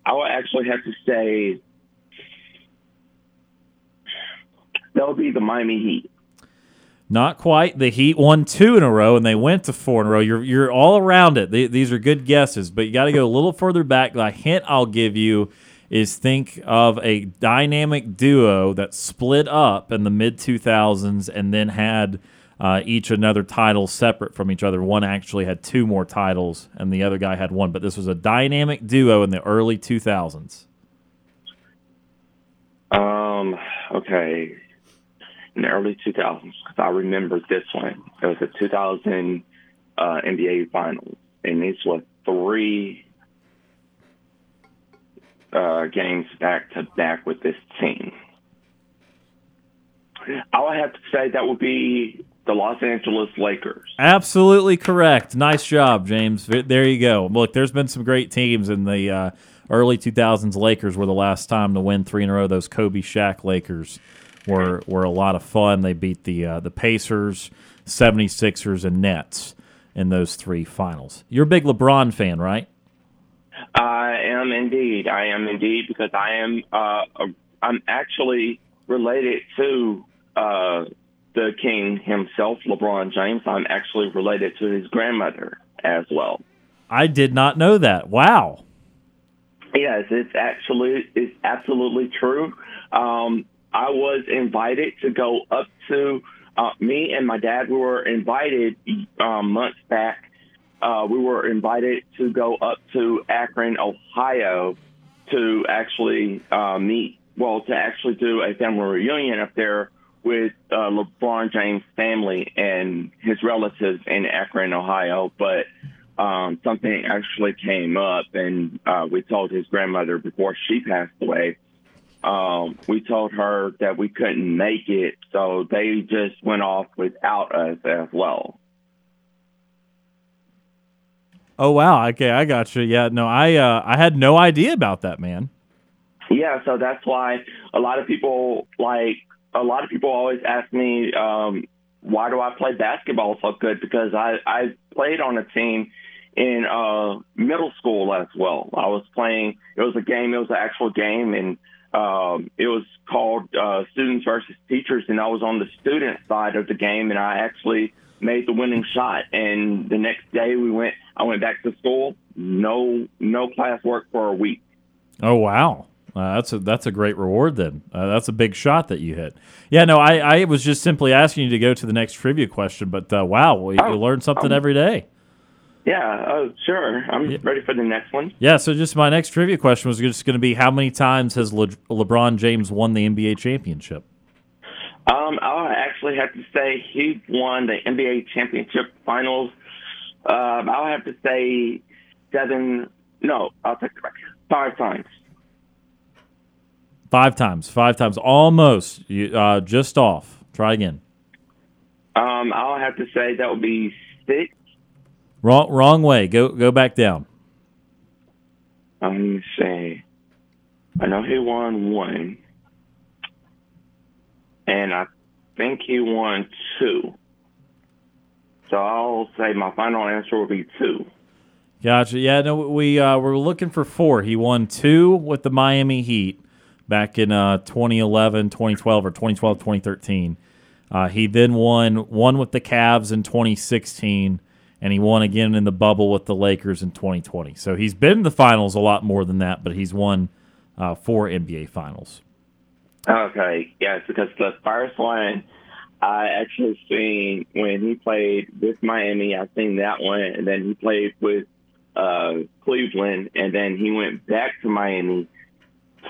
I would actually have to say that would be the Miami Heat. Not quite. The Heat won two in a row, and they went to four in a row. You're you're all around it. these are good guesses, but you got to go a little further back. The hint I'll give you is think of a dynamic duo that split up in the mid 2000s and then had uh, each another title separate from each other. One actually had two more titles, and the other guy had one. But this was a dynamic duo in the early 2000s. Um. Okay. In the early 2000s, because I remember this one. It was a 2000 uh, NBA Finals, and these were three uh, games back to back with this team. All I have to say that would be the Los Angeles Lakers. Absolutely correct. Nice job, James. There you go. Look, there's been some great teams in the uh, early 2000s. Lakers were the last time to win three in a row. Those Kobe Shaq Lakers were were a lot of fun. They beat the uh, the Pacers, 76ers, and Nets in those three finals. You're a big LeBron fan, right? I am indeed. I am indeed because I am. Uh, I'm actually related to uh, the king himself, LeBron James. I'm actually related to his grandmother as well. I did not know that. Wow. Yes, it's actually it's absolutely true. Um, I was invited to go up to uh, me and my dad. We were invited um, months back uh, we were invited to go up to Akron, Ohio, to actually uh, meet, well, to actually do a family reunion up there with uh, LeBron James' family and his relatives in Akron, Ohio. But um, something actually came up, and uh, we told his grandmother before she passed away. Um, we told her that we couldn't make it, so they just went off without us as well. Oh wow. Okay, I got you. Yeah, no, I uh, I had no idea about that, man. Yeah, so that's why a lot of people like a lot of people always ask me um, why do I play basketball so good because I I played on a team in uh, middle school as well. I was playing. It was a game. It was an actual game, and um, it was called uh, Students versus Teachers, and I was on the student side of the game, and I actually made the winning shot. And the next day we went, I went back to school. No, no classwork for a week. Oh wow. Uh, that's a that's a great reward then. Uh, that's a big shot that you hit. Yeah, no, I, I was just simply asking you to go to the next trivia question, but uh, wow, well, you, oh, you learn something um, every day. Yeah, oh, sure. I'm yeah. ready for the next one. Yeah, so just my next trivia question was just going to be how many times has Le- LeBron James won the NBA championship? Um, I'll actually have to say he won the NBA championship finals. Um, I'll have to say seven. No, I'll take it back. Five times. Five times. Five times. Almost. You, uh, just off. Try again. Um, I'll have to say that would be six. Wrong. Wrong way. Go. Go back down. Let me say. I know he won one and I think he won two. So I'll say my final answer will be two. Gotcha. Yeah, no, we uh, were looking for four. He won two with the Miami Heat back in uh, 2011, 2012, or 2012, 2013. Uh, he then won one with the Cavs in 2016, and he won again in the bubble with the Lakers in 2020. So he's been in the finals a lot more than that, but he's won uh, four NBA finals. Okay, yes, because the first one I actually seen when he played with Miami. I seen that one, and then he played with uh, Cleveland, and then he went back to Miami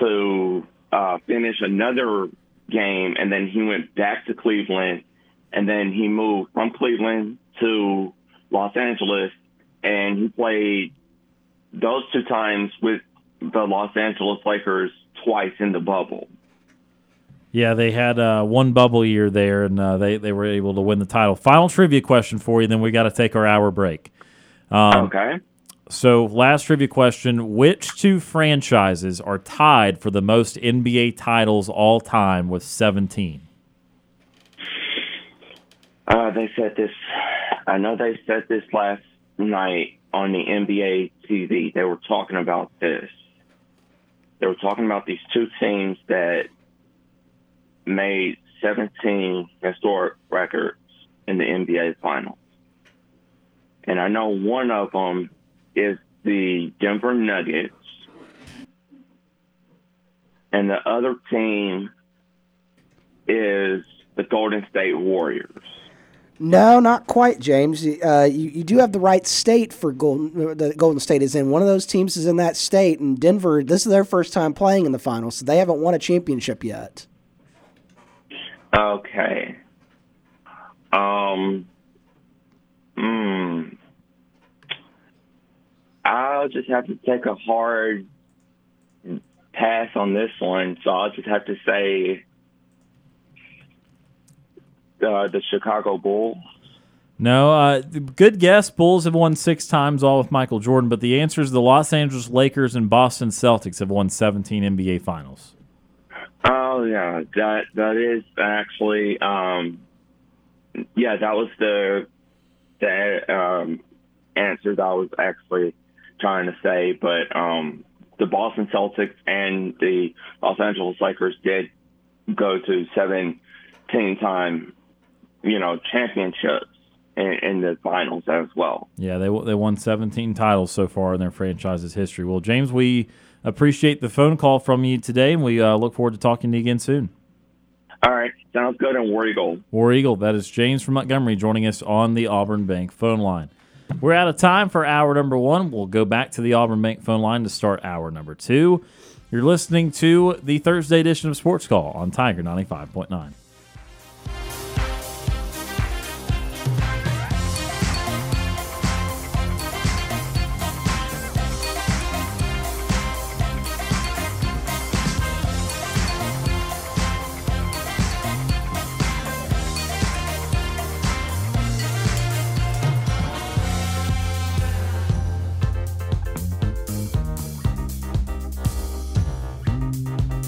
to uh, finish another game, and then he went back to Cleveland, and then he moved from Cleveland to Los Angeles, and he played those two times with the Los Angeles Lakers twice in the bubble. Yeah, they had uh, one bubble year there, and uh, they they were able to win the title. Final trivia question for you, then we got to take our hour break. Um, okay. So, last trivia question: Which two franchises are tied for the most NBA titles all time with seventeen? Uh, they said this. I know they said this last night on the NBA TV. They were talking about this. They were talking about these two teams that made 17 historic records in the NBA Finals. And I know one of them is the Denver Nuggets, and the other team is the Golden State Warriors. No, not quite, James. Uh, you, you do have the right state for Golden. The Golden State is in. One of those teams is in that state, and Denver. This is their first time playing in the finals, so they haven't won a championship yet. Okay. Um. Hmm. I'll just have to take a hard pass on this one, so I'll just have to say uh, the Chicago Bulls. No, uh, good guess. Bulls have won six times, all with Michael Jordan. But the answer is the Los Angeles Lakers and Boston Celtics have won 17 NBA Finals. Oh yeah, that that is actually um, yeah, that was the the um, answer that I was actually trying to say. But um, the Boston Celtics and the Los Angeles Lakers did go to 17 time, you know, championships in, in, the finals as well. Yeah, they they won 17 titles so far in their franchise's history. Well, James, we appreciate the phone call from you today, and we uh, look forward to talking to you again soon. All right, sounds good. And War Eagle. War Eagle. That is James from Montgomery joining us on the Auburn Bank phone line. We're out of time for hour number one. We'll go back to the Auburn Bank phone line to start hour number two. You're listening to the Thursday edition of Sports Call on Tiger 95.9.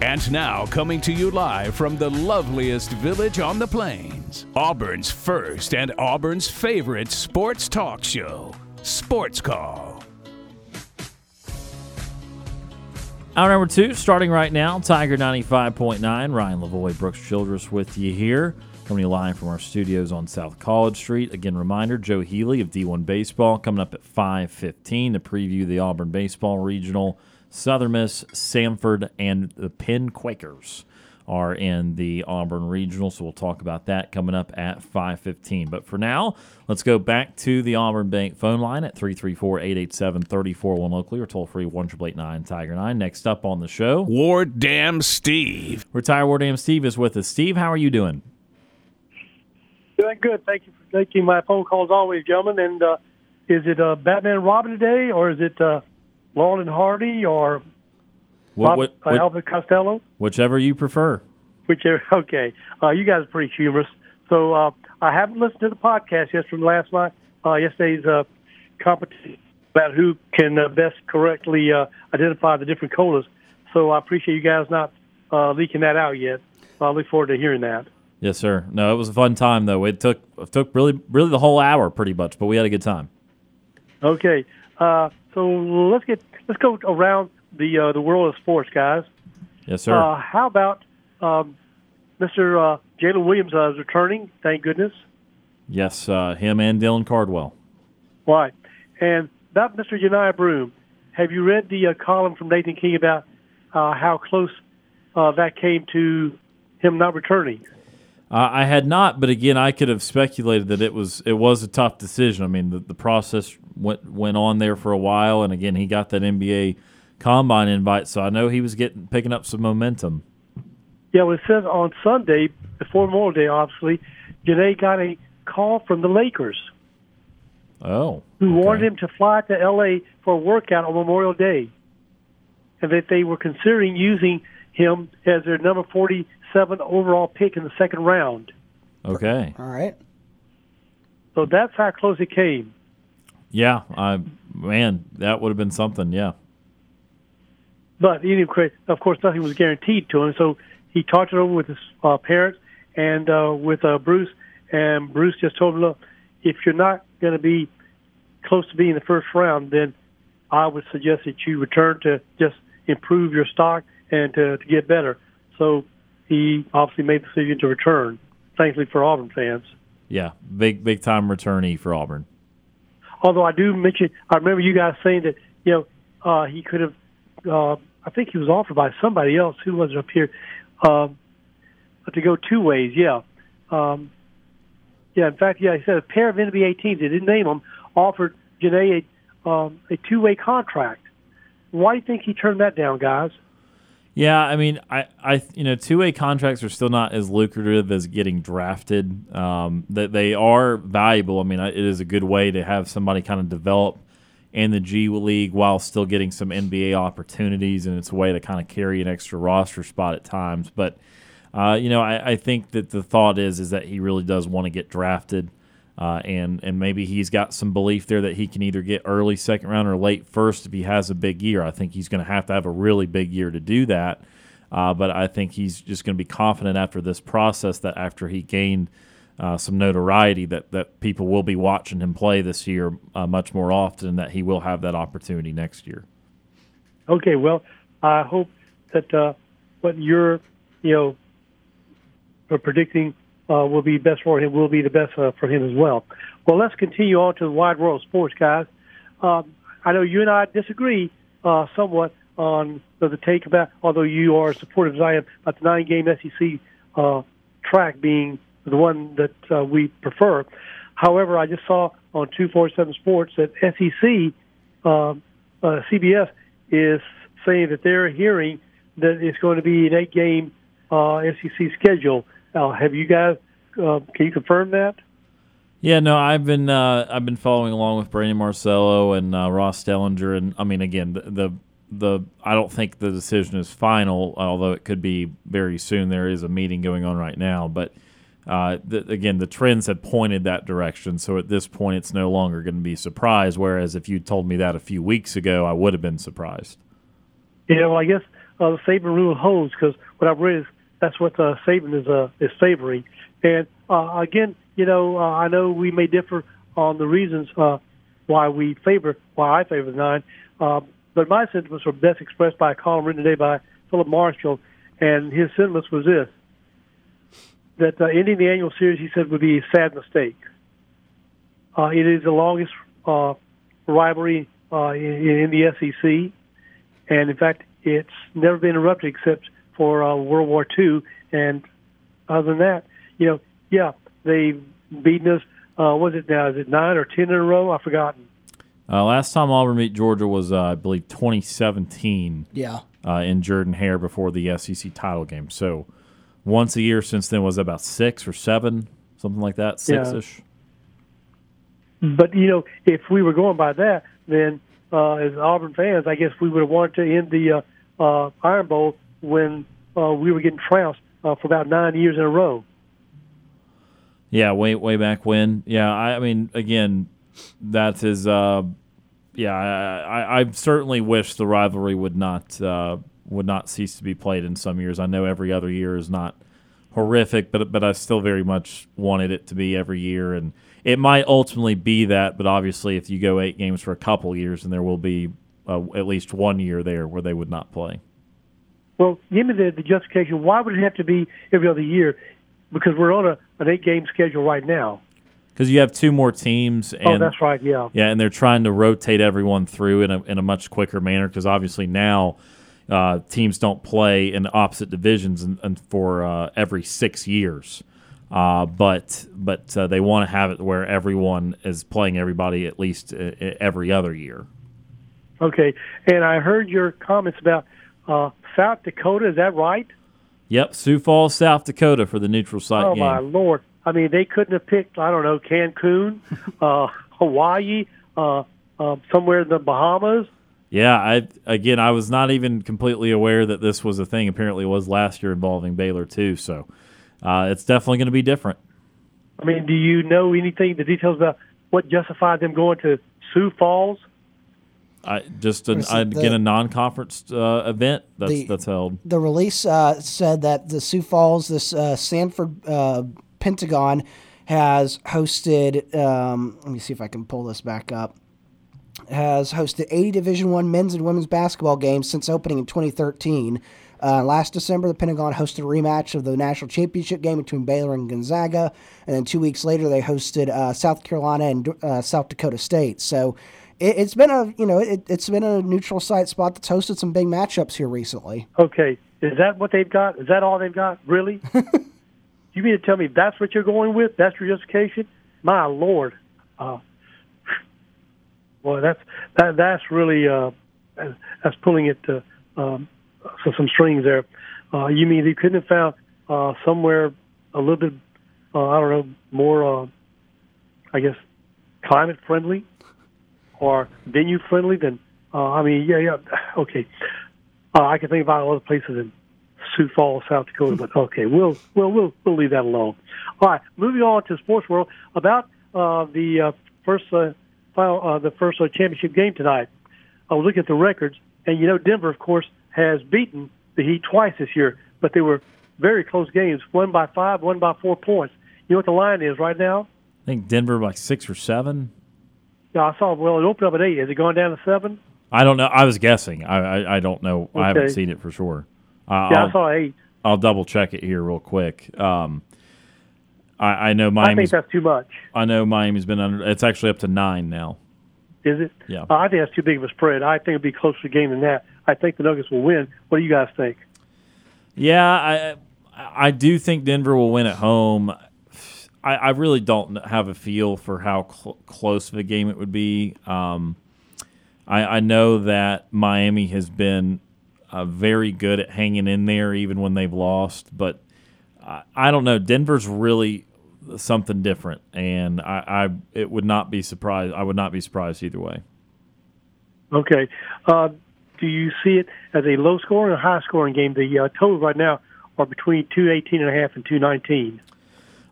And now, coming to you live from the loveliest village on the plains, Auburn's first and Auburn's favorite sports talk show, Sports Call. Hour number two, starting right now, Tiger 95.9. Ryan Lavoie, Brooks Childress with you here. Coming live from our studios on South College Street. Again, reminder, Joe Healy of D1 Baseball coming up at 5.15 to preview the Auburn Baseball Regional Southern Miss, Samford, and the Penn Quakers are in the Auburn Regional, so we'll talk about that coming up at 5:15. But for now, let's go back to the Auburn Bank phone line at 334-887-341 locally or toll free one Tiger 9. Next up on the show, Ward Dam Steve. Retired Ward Dam Steve is with us. Steve, how are you doing? Doing good. Thank you for taking my phone call as always, gentlemen. And uh, is it uh, Batman and Robin today, or is it uh, Laurel and Hardy, or What, Bob, what, uh, what- Abbott Costello? whichever you prefer. Whichever. Okay. Uh, you guys are pretty humorous. So uh, I haven't listened to the podcast yet from last night, uh, yesterday's uh, competition about who can uh, best correctly uh, identify the different colas. So I appreciate you guys not uh, leaking that out yet. I look forward to hearing that. Yes, sir. No, it was a fun time though. It took it took really really the whole hour pretty much, but we had a good time. Okay, uh, so let's get let's go around the uh, the world of sports, guys. Yes, sir. Uh, how about um, Mr. Uh, Jaylin Williams uh, is returning? Thank goodness. yes, uh, him and Dylan Cardwell. Right, and about Mr. Johni Broome. Have you read the uh, column from Nathan King about uh, how close uh, that came to him not returning? Uh, I had not, but again, I could have speculated that it was it was a tough decision. I mean, the, the process went went on there for a while, and again, he got that NBA combine invite, so I know he was getting picking up some momentum. Yeah, well, it says on Sunday, before Memorial Day, obviously, Johni got a call from the Lakers. Oh, who okay. wanted him to fly to L.A. for a workout on Memorial Day, and that they were considering using him as their number 47 overall pick in the second round. Okay, All right. So that's how close it came. Yeah, I man, that would have been something. Yeah, But he of course, nothing was guaranteed to him. So he talked it over with his uh, parents and uh, with uh, Bruce, and Bruce just told him, "Look, if you're not going to be close to being in the first round, then I would suggest that you return to just improve your stock and to, to get better." So he obviously made the decision to return. Thankfully for Auburn fans. yeah, big big time returnee for Auburn. Although I do mention, I remember you guys saying that you know uh, he could have. Uh, I think he was offered by somebody else who was up here um, to go two ways. Yeah, um, yeah. In fact, yeah, he said a pair of NBA teams. They didn't name them. Offered Johni a, um, a two-way contract. Why do you think he turned that down, guys? Yeah, I mean, I, I, you know, two way contracts are still not as lucrative as getting drafted. Um, that they are valuable. I mean, it is a good way to have somebody kind of develop in the G League while still getting some NBA opportunities, and it's a way to kind of carry an extra roster spot at times. But uh, you know, I, I think that the thought is is that he really does want to get drafted. Uh, and and maybe he's got some belief there that he can either get early second round or late first if he has a big year. I think he's going to have to have a really big year to do that. Uh, but I think he's just going to be confident after this process that after he gained uh, some notoriety that that people will be watching him play this year uh, much more often. That he will have that opportunity next year. Okay, well, I hope that uh, what you're, you know, predicting uh, will be best for him will be the best uh, for him as well. Well, let's continue on to the wide world of sports, guys. Um, I know you and I disagree uh, somewhat on the, the take about, although you are supportive as I am, about the nine-game SEC uh, track being the one that uh, we prefer. However, I just saw on 247 Sports that SEC, um, uh, CBS, is saying that they're hearing that it's going to be an eight-game uh, SEC schedule. Uh, have you guys? Uh, can you confirm that? Yeah, no, I've been uh, I've been following along with Brandon Marcello and uh, Ross Dellenger, and I mean, again, the, the the I don't think the decision is final, although it could be very soon. There is a meeting going on right now, but uh, the, again, the trends have pointed that direction. So at this point, it's no longer going to be a surprise. Whereas if you told me that a few weeks ago, I would have been surprised. Yeah, well, I guess uh, the Saban rule holds because what I've read is that's what uh, Saban is uh, is favoring. And uh, again, you know, uh, I know we may differ on the reasons uh, why we favor why I favor the nine, uh, but my sentiments were best expressed by a column written today by Phillip Marshall, and his sentiments was this: that uh, ending the annual series, he said, would be a sad mistake. Uh, it is the longest uh, rivalry uh, in, in the SEC and in fact, it's never been interrupted except for uh, World War II. And other than that, you know, yeah, they've beaten us. Uh, was it now? Is it nine or ten in a row? I've forgotten. Uh, last time Auburn beat Georgia was, uh, I believe, 2017 Yeah. uh, in Jordan Hare before the SEC title game. So once a year since then was about six or seven. something like that, six ish. But you know, if we were going by that, then uh, as Auburn fans, I guess we would have wanted to end the uh, uh, Iron Bowl when uh, we were getting trounced uh, for about nine years in a row. Yeah, way way back when. Yeah, I, I mean, again, that is. Uh, yeah, I, I, I certainly wish the rivalry would not uh, would not cease to be played in some years. I know every other year is not horrific, but but I still very much wanted it to be every year, and it might ultimately be that. But obviously, if you go eight games for a couple years, then there will be uh, at least one year there where they would not play. Well, give me the, the justification. Why would it have to be every other year? Because we're on a, an eight game schedule right now. Because you have two more teams. And, oh, that's right. Yeah. Yeah, and they're trying to rotate everyone through in a in a much quicker manner. Because obviously now. Uh, teams don't play in opposite divisions and, and for uh, every six years, uh, but but uh, they want to have it where everyone is playing everybody at least uh, every other year. Okay, and I heard your comments about uh, South Dakota. Is that right? Yep, Sioux Falls, South Dakota for the neutral site oh, game. my lord! I mean, they couldn't have picked I don't know Cancun, uh, Hawaii, uh, uh, somewhere in the Bahamas. Yeah, I again, I was not even completely aware that this was a thing. Apparently, it was last year involving Baylor too. So uh, it's definitely going to be different. I mean, do you know anything, the details about what justified them going to Sioux Falls? I just an, I, again a non-conference uh, event that's the, that's held. The release uh, said that the Sioux Falls, this uh, Sanford uh, Pentagon, has hosted. Um, let me see if I can pull this back up. Has hosted 80 Division One men's and women's basketball games since opening in 2013. Uh, last December, the Pentagon hosted a rematch of the national championship game between Baylor and Gonzaga, and then two weeks later, they hosted uh, South Carolina and uh, South Dakota State. So it, has been a you know it, has been a neutral site spot that's hosted some big matchups here recently. Okay, is that what they've got? Is that all they've got? Really? you mean to tell me that's what you're going with? That's your justification? My lord. Uh, well, that's that, that's really uh, that's pulling it to um, so some strings there. Uh, you mean you couldn't have found uh, somewhere a little bit uh, I don't know more uh, I guess climate friendly or venue friendly then uh, I mean yeah yeah okay uh, I can think about other places in Sioux Falls, South Dakota, but okay we'll we'll we'll, we'll leave that alone. All right, moving on to sports world about uh, the uh, first uh, final uh, the first uh, championship game tonight. I was looking at the records, and you know Denver, of course, has beaten the Heat twice this year, but they were very close games, one by five, one by four points. You know what the line is right now? I think Denver by six or seven. Yeah, I saw. Well, it opened up at eight. Has it gone down to seven? I don't know. I was guessing. I I, I don't know. Okay. I haven't seen it for sure. Uh, yeah, I'll, I saw eight. I'll double check it here real quick. Um, I, I know Miami. I think that's too much. I know Miami's been under. It's actually up to nine now. Is it? Yeah. Uh, I think that's too big of a spread. I think it'd be closer to game than that. I think the Nuggets will win. What do you guys think? Yeah, I I do think Denver will win at home. I, I really don't have a feel for how cl- close of a game it would be. Um, I, I know that Miami has been uh, very good at hanging in there even when they've lost, but I, I don't know. Denver's really something different, and I, I it would not be surprised. I would not be surprised either way. Okay. Uh, do you see it as a low scoring or high scoring game? The uh, totals right now are between 218 and a half and 219.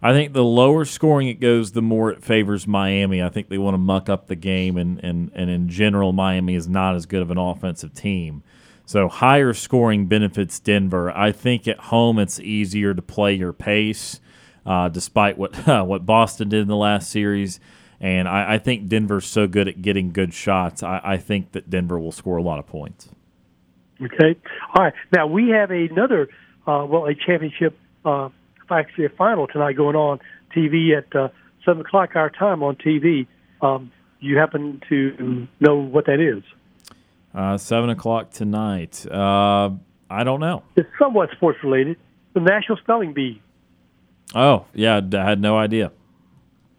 I think the lower scoring it goes, the more it favors Miami. I think they want to muck up the game, and, and, and in general, Miami is not as good of an offensive team. So higher scoring benefits Denver. I think at home it's easier to play your pace, uh, despite what uh, what Boston did in the last series. And I, I, think Denver's so good at getting good shots. I, I, think that Denver will score a lot of points. Okay. All right. Now we have another, uh, well, a championship, uh, actually a final tonight going on TV at uh, seven o'clock our time on TV. Um, you happen to know what that is? Uh, seven o'clock tonight. Uh, I don't know. It's somewhat sports related. The National Spelling Bee. Oh yeah, I had no idea.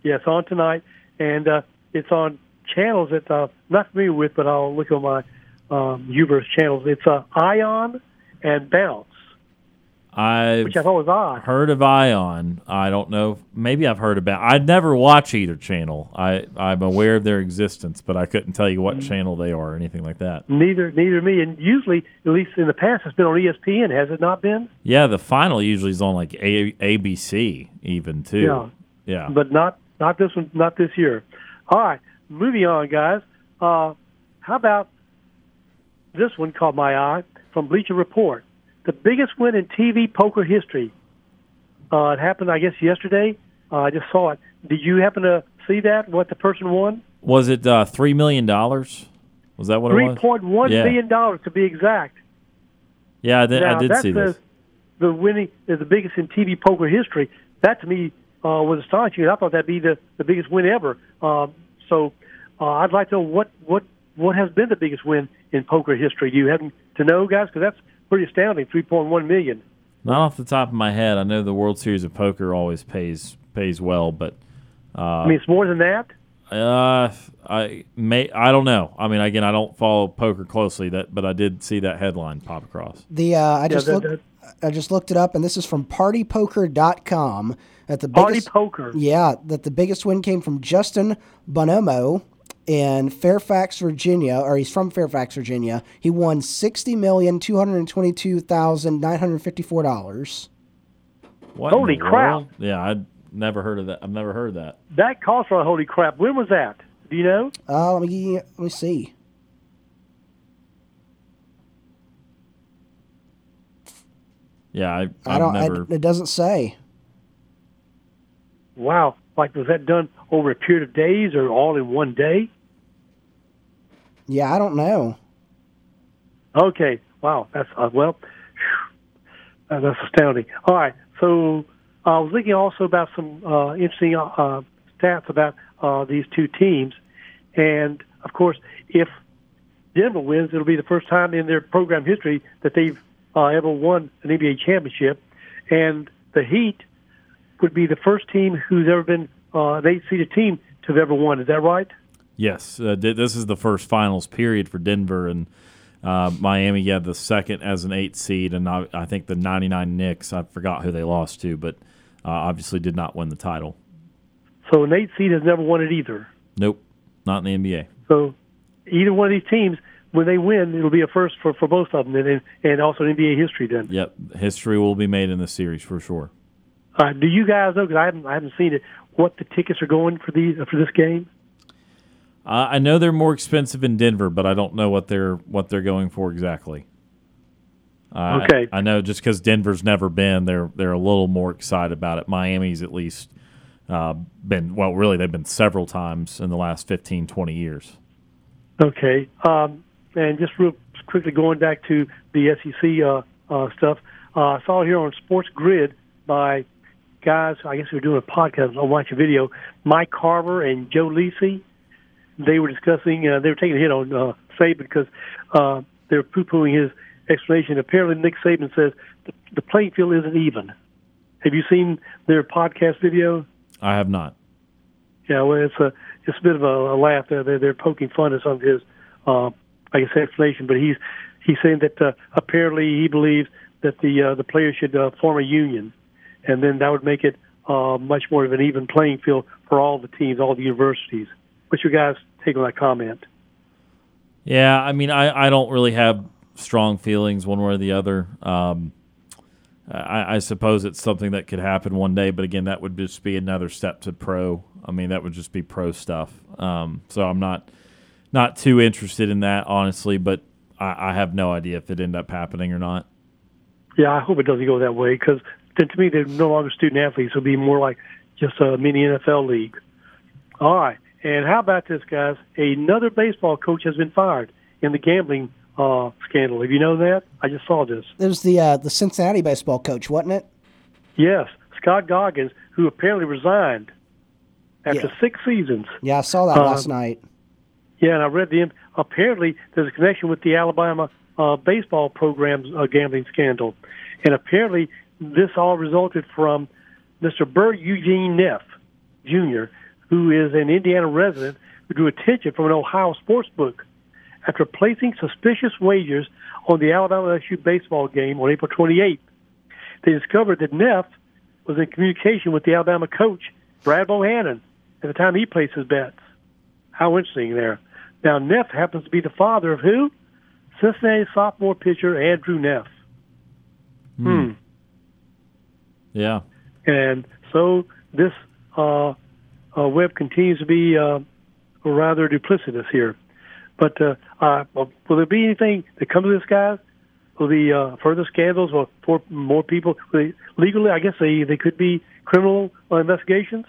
Yeah, it's on tonight and uh, it's on channels that I'm not familiar with, but I'll look on my um, Uverse channels. It's uh, Ion and Bounce. I which I thought was odd. heard of Ion. I don't know. Maybe I've heard about. I'd never watch either channel. I I'm aware of their existence, but I couldn't tell you what channel they are or anything like that. Neither, neither me. And usually, at least in the past, it's been on ESPN, has it not been? Yeah, the final usually is on like A- ABC even too. Yeah. Yeah. But not not this one, not this year. All right, moving on, guys. Uh, how about this one caught my eye from Bleacher Report? The biggest win in TV poker history. Uh, it happened, I guess, yesterday. Uh, I just saw it. Did you happen to see that? What the person won? was it uh, three million dollars? Was that what Three it was? point one Yeah. million dollars to be exact. Yeah, I did, Now, I did see this. The winning is the biggest in TV poker history. That to me uh, was astonishing. I thought that'd be the, the biggest win ever. Uh, so uh, I'd like to know what, what what has been the biggest win in poker history. Do you happen to know, guys? Because that's pretty astounding. Three point one million. Not off the top of my head. I know the World Series of Poker always pays pays well, but I mean, it's more than that. uh, I may I don't know. I mean, again, I don't follow poker closely, that but I did see that headline pop across. The uh, I just that- looked, that- I just looked it up, and this is from PartyPoker.com. At the Party biggest, poker. yeah, that the biggest win came from Justin Bonomo in Fairfax, Virginia, or he's from Fairfax, Virginia. He won sixty million two hundred twenty-two thousand nine hundred fifty-four dollars. What Holy crap. world? Yeah, I'd never heard of that. I've never heard of that. That cost for a holy crap. When was that? Do you know? Uh, let me let me see. Yeah, I, I I've don't. never. I, it doesn't say. Wow. Like, was that done over a period of days or all in one day? Yeah, I don't know. Okay. Wow. That's uh, well. Uh, that's astounding. All right. So I was thinking also about some uh, interesting uh, uh, stats about uh, these two teams, and of course, if Denver wins, it'll be the first time in their program history that they've uh, ever won an NBA championship, and the Heat would be the first team who's ever been uh, an eight-seeded team to have ever won. Is that right? Yes, uh, th- this is the first finals period for Denver and uh, Miami. Yeah, the second as an eight seed, and I, I think the '99 Knicks. I forgot who they lost to, but uh, obviously did not win the title. So an eight seed has never won it either. Nope, not in the NBA. So either one of these teams, when they win, it'll be a first for, for both of them, and and also in NBA history. Then, Yep, history will be made in this series for sure. uh, do you guys know? Because I haven't I haven't seen it. What the tickets are going for these for this game? Uh, I know they're more expensive in Denver, but I don't know what they're what they're going for exactly. Uh, Okay. I, I know just because Denver's never been, they're they're a little more excited about it. Miami's at least uh, been well, really they've been several times in the last 15, 20 years. Okay, um, and just real quickly going back to the SEC uh, uh, stuff, uh, I saw here on Sports Grid by guys. I guess we're doing a podcast. I'll watch a video. Mike Carver and Joe Lisi. They were discussing. Uh, they were taking a hit on uh, Saban because uh, they were poo-pooing his explanation. Apparently, Nick Saban says the, the playing field isn't even. Have you seen their podcast video? I have not. Yeah, well, it's a it's a bit of a, a laugh. They're, they're they're poking fun at some of his, uh, I guess, explanation. But he's he's saying that uh, apparently he believes that the uh, the players should uh, form a union, and then that would make it uh, much more of an even playing field for all the teams, all the universities. What's your guys' take that comment? Yeah, I mean, I, I don't really have strong feelings one way or the other. Um, I, I suppose it's something that could happen one day, but again, that would just be another step to pro. I mean, that would just be pro stuff. Um, so I'm not not too interested in that, honestly. But I, I have no idea if it end up happening or not. Yeah, I hope it doesn't go that way because then to me they're no longer student athletes. It'll be more like just a mini NFL league. All right, and how about this, guys? Another baseball coach has been fired in the gambling uh, scandal. Have you known that? I just saw this. It was the uh, the Cincinnati baseball coach, wasn't it? Yes, Scott Googins, who apparently resigned after Yeah. six seasons. Yeah, I saw that Uh, last night. Yeah, and I read the. Apparently, there's a connection with the Alabama uh, baseball program's uh, gambling scandal, and apparently, this all resulted from Mr. Bert Eugene Neff Jr., who is an Indiana resident who drew attention from an Ohio sports book after placing suspicious wagers on the Alabama LSU baseball game on April 28th. they discovered that Neff was in communication with the Alabama coach Brad Bohannon at the time he placed his bets. How interesting there. Now Neff happens to be the father of who? Cincinnati sophomore pitcher Andrew Neff. Hmm. Yeah. And so this uh, uh, web continues to be uh, rather duplicitous here. But uh, uh, will there be anything that comes of this, guys? Will the uh, further scandals or for more people they, legally? I guess they they could be criminal investigations.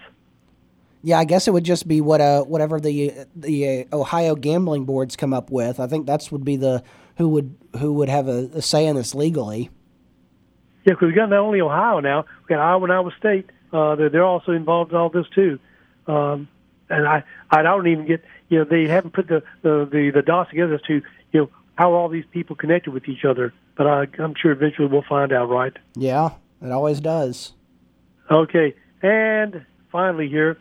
Yeah, I guess it would just be what uh whatever the the uh, Ohio gambling boards come up with. I think that's would be the who would who would have a, a say in this legally. Yeah, because we've got not only Ohio now, we've got Iowa and Iowa State. Uh, they're, they're also involved in all this too. Um, and I I don't even get you know they haven't put the the the, the dots together as to you know how all these people connected with each other. But I, I'm sure eventually we'll find out, right? Yeah, it always does. Okay, and finally here,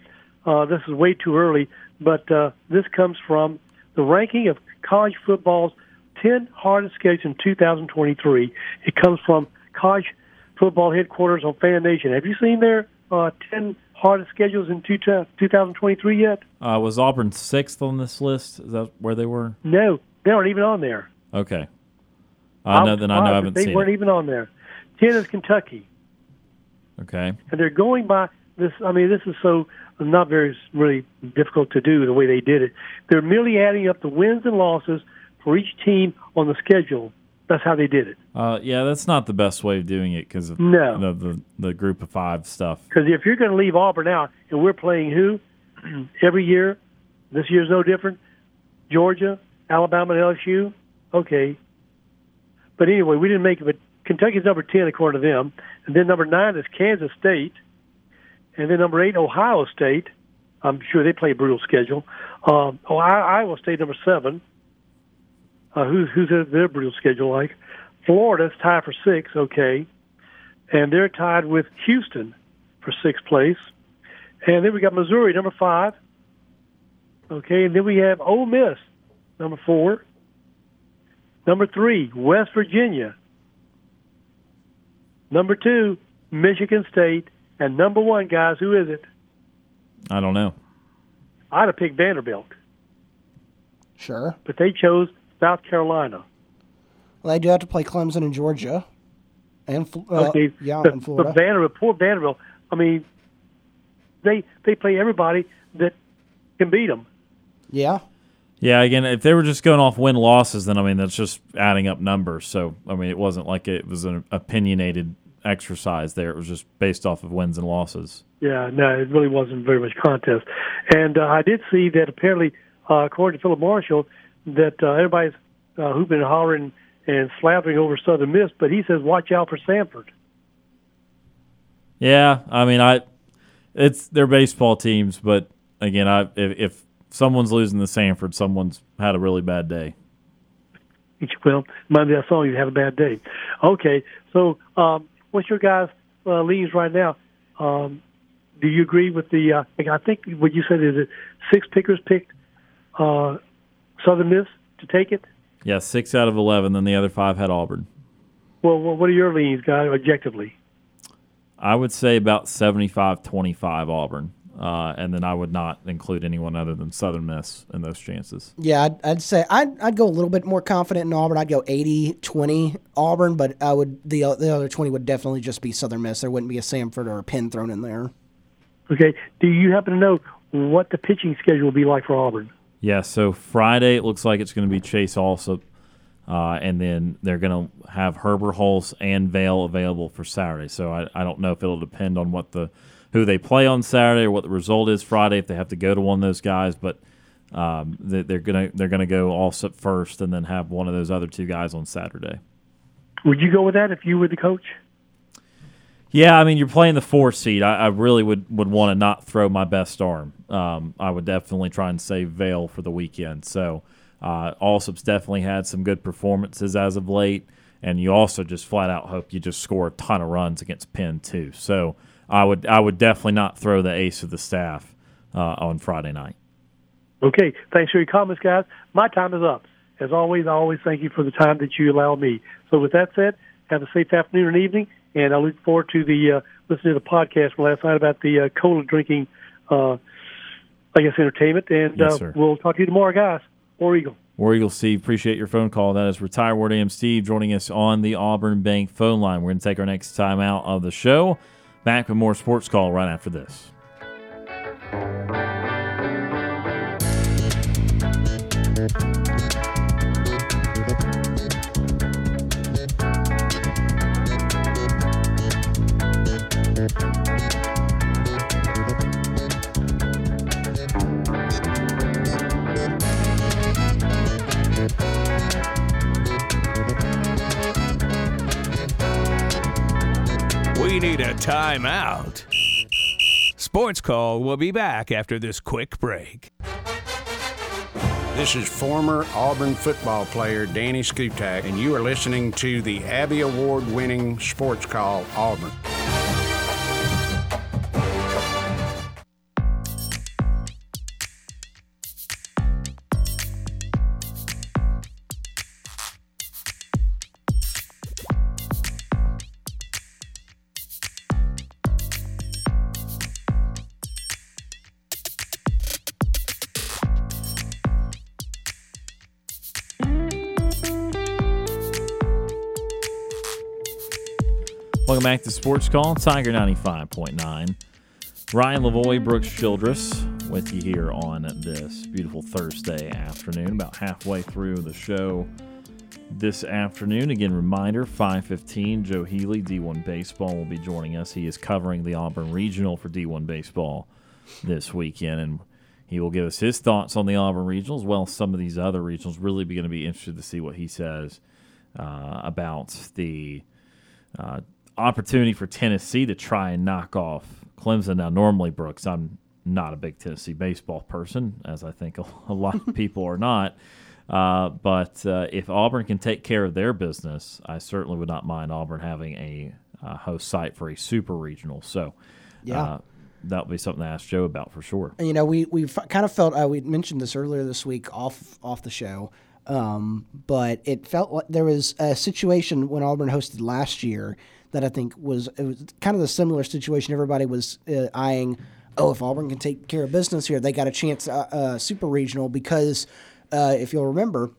uh, this is way too early, but uh, this comes from the ranking of college football's 10 hardest schedules in 2023. It comes from college football headquarters on Fan Nation. Have you seen their uh, 10 hardest schedules in two, 2023 yet? Uh, was Auburn sixth on this list? Is that where they were? No, they aren't even on there. Okay. I know. Then I know I haven't they seen weren't it. even on there. 10 is Kentucky. Okay. and they're going by this. I mean, this is so not very really difficult to do the way they did it. They're merely adding up the wins and losses for each team on the schedule. That's how they did it. Uh, yeah, that's not the best way of doing it because of No. the, the the group of five stuff. Because if you're going to leave Auburn out, and we're playing who every year, this year's no different. Georgia, Alabama, and LSU. Okay, but anyway, we didn't make it. But Kentucky's number ten according to them, and then number nine is Kansas State, and then number eight Ohio State. I'm sure they play a brutal schedule. Um, oh, I- Iowa State number seven. Uh, who's who's their, their brutal schedule like? Florida's tied for six. Okay, and they're tied with Houston for sixth place. And then we got Missouri, number five. Okay, and then we have Ole Miss, number four. Number three, West Virginia. Number two, Michigan State. And number one, guys, who is it? I don't know. I'd have picked Vanderbilt, Sure. but they chose South Carolina. Well, they do have to play Clemson and Georgia, and Fl- uh, Okay, yeah, but, and Florida. but Vanderbilt, poor Vanderbilt. I mean, they they play everybody that can beat them. yeah. Yeah, again, if they were just going off win losses, then I mean that's just adding up numbers. So I mean, it wasn't like it was an opinionated exercise there. It was just based off of wins and losses. Yeah, no, it really wasn't very much contest. And uh, I did see that apparently, uh, according to Phillip Marshall, that uh, everybody's uh, hooping and hollering and slavering over Southern Miss, but he says watch out for Samford. Yeah, I mean, I it's their baseball teams, but again, I if, if someone's losing to Samford, someone's had a really bad day. Well, maybe I saw you have a bad day. Okay, so um, what's your guys' uh, leads right now? Um, do you agree with the? Uh, I think what you said is it six pickers picked uh, Southern Miss to take it. Yeah, six out of eleven. Then the other five had Auburn. Well, well what are your leans, guys, objectively? I would say about 75-25 Auburn, uh, and then I would not include anyone other than Southern Miss in those chances. Yeah, I'd, I'd say I'd, I'd go a little bit more confident in Auburn. I'd go 80-20 Auburn, but I would the the other 20 would definitely just be Southern Miss. There wouldn't be a Samford or a Penn thrown in there. Okay. Do you happen to know what the pitching schedule will be like for Auburn? Yeah, so Friday it looks like it's going to be Chase Allsup, uh, and then they're going to have Herbert Hulse and Vail available for Saturday. So I, I don't know if it'll depend on what the who they play on Saturday or what the result is Friday if they have to go to one of those guys, but um, they, they're gonna they're gonna go Allsup first and then have one of those other two guys on Saturday. Would you go with that if you were the coach? Yeah, I mean you're playing the four seed. I, I really would, would want to not throw my best arm. Um, I would definitely try and save Vail for the weekend. So uh, definitely had some good performances as of late, and you also just flat out hope you just score a ton of runs against Penn too. So I would I would definitely not throw the ace of the staff uh, on Friday night. Okay. Thanks for your comments, guys. My time is up. As always, I always thank you for the time that you allow me. So with that said, have a safe afternoon and evening, and I look forward to the uh, listening to the podcast from last night about the uh, cola drinking, uh, I guess, entertainment. And Yes, uh, we'll talk to you tomorrow, guys. War Eagle. War Eagle Steve, appreciate your phone call. That is retired Ward AM Steve joining us on the Auburn Bank phone line. We're going to take our next time out of the show. Back with more sports call right after this. We need a timeout. Sports Call will be back after this quick break. This is former Auburn football player Danny Skutak, and you are listening to the Abby Award winning sports call Auburn. Back to Sports Call, Tiger 95.9. Ryan Lavoie, Brooks Childress with you here on this beautiful Thursday afternoon, about halfway through the show this afternoon. Again, reminder 515, Joe Healy, D1 Baseball, will be joining us. He is covering the Auburn Regional for D1 Baseball this weekend, and he will give us his thoughts on the Auburn Regional as well as some of these other regionals. Really be going to be interested to see what he says uh, about the uh, opportunity for Tennessee to try and knock off Clemson. Now, normally, Brooks, I'm not a big Tennessee baseball person, as I think a, a lot of people are not. Uh, but uh, if Auburn can take care of their business, I certainly would not mind Auburn having a uh, host site for a super regional. So, Yeah. uh, that would be something to ask Joe about for sure. And, you know, we we kind of felt uh, we mentioned this earlier this week off off the show, um, but it felt like there was a situation when Auburn hosted last year that I think was it was kind of the similar situation. Everybody was uh, eyeing, oh, if Auburn can take care of business here, they got a chance uh, uh, super regional because uh, if you'll remember,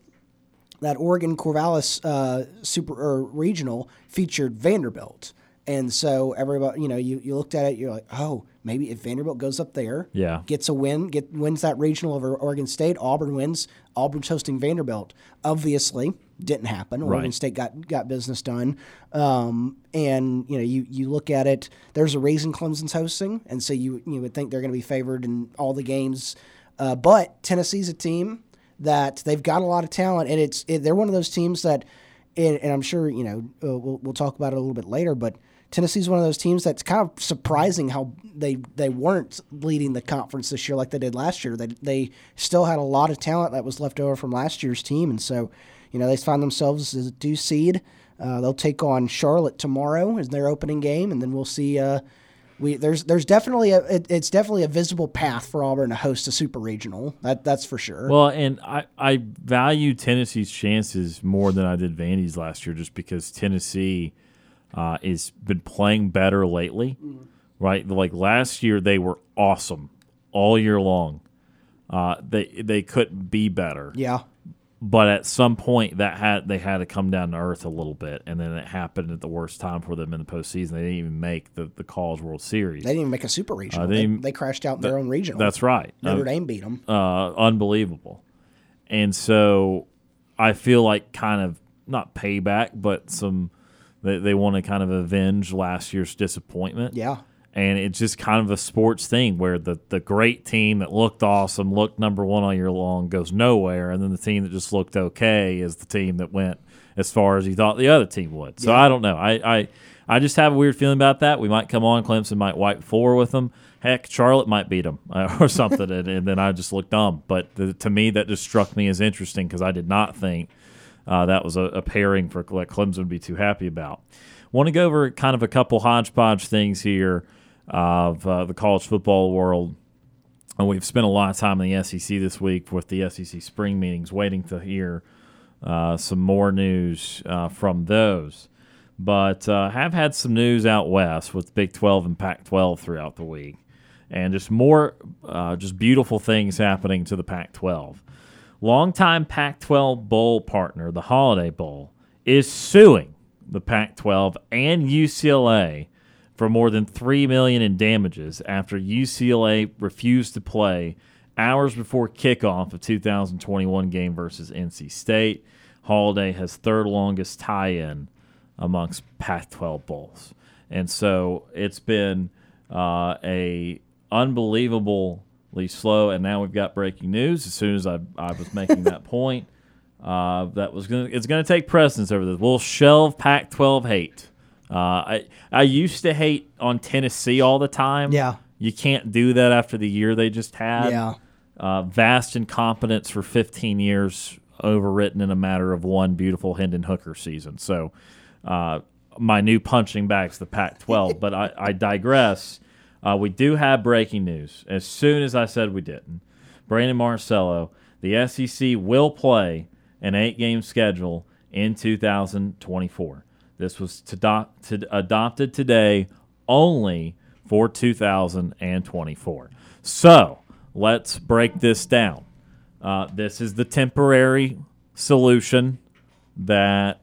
that Oregon Corvallis uh, super or regional featured Vanderbilt. And so everybody, you know, you, you looked at it, you're like, oh, maybe if Vanderbilt goes up there, Yeah. gets a win, get wins that regional over Oregon State, Auburn wins. Auburn's hosting Vanderbilt. Obviously, didn't happen. Oregon State got got business done. Um, and you know, you you look at it. There's a reason Clemson's hosting, and so you you would think they're going to be favored in all the games. Uh, but Tennessee's a team that they've got a lot of talent, and it's it, they're one of those teams that, and, and I'm sure you know uh, we'll we'll talk about it a little bit later, but. Tennessee's one of those teams that's kind of surprising how they they weren't leading the conference this year like they did last year. They they still had a lot of talent that was left over from last year's team, and so you know they find themselves as a two seed. Uh, they'll take on Charlotte tomorrow as their opening game, and then we'll see. Uh, we there's there's definitely a it, it's definitely a visible path for Auburn to host a super regional. That that's for sure. Well, and I, I value Tennessee's chances more than I did Vandy's last year just because Tennessee uh, is been playing better lately, right? Like last year, they were awesome all year long. Uh, they they couldn't be better, yeah, but at some point that had they had to come down to earth a little bit, and then it happened at the worst time for them in the postseason. They didn't even make the the College World Series. they didn't even make a super regional. they they, they crashed out in their own regional. That's right. Notre Uh, Dame beat them. uh, unbelievable. And so I feel like kind of not payback, but some they, they want to kind of avenge last year's disappointment. yeah, And it's just kind of a sports thing where the, the great team that looked awesome, looked number one all year long, goes nowhere. And then the team that just looked okay is the team that went as far as you thought the other team would. So I don't know. I, I, I just have a weird feeling about that. We might come on, Clemson might wipe four with them. Heck, Charlotte might beat them uh, or something. and, and then I just look dumb. But the, to me, that just struck me as interesting because I did not think uh, that was a, a pairing for like Clemson would be too happy about. Want to go over kind of a couple hodgepodge things here of uh, the college football world. And we've spent a lot of time in the SEC this week with the SEC spring meetings, waiting to hear uh, some more news uh, from those. but uh, have had some news out west with Big 12 and Pac 12 throughout the week, and just more, uh, just beautiful things happening to the Pac 12. Longtime Pac 12 Bowl partner, the Holiday Bowl, is suing the Pac 12 and UCLA for more than 3 million in damages after UCLA refused to play hours before kickoff of 2021 game versus NC State. Holiday has third longest tie-in amongst Pac-12 bowls, and so it's been uh, a unbelievably slow. And now we've got breaking news. As soon as I, I was making that point, uh, that was gonna it's gonna take precedence over this. We'll shelve Pac-12 hate. Uh, I I used to hate on Tennessee all the time. Yeah. You can't do that after the year they just had. Yeah. Uh, vast incompetence for 15 years, overwritten in a matter of one beautiful Hendon Hooker season. So, uh, my new punching bag's the Pac 12. but I, I digress. Uh, we do have breaking news. As soon as I said we didn't, Brandon Marcello, the SEC will play an eight game schedule in 2024. This was to to adopted today only for 2024. So let's break this down. Uh, this is the temporary solution that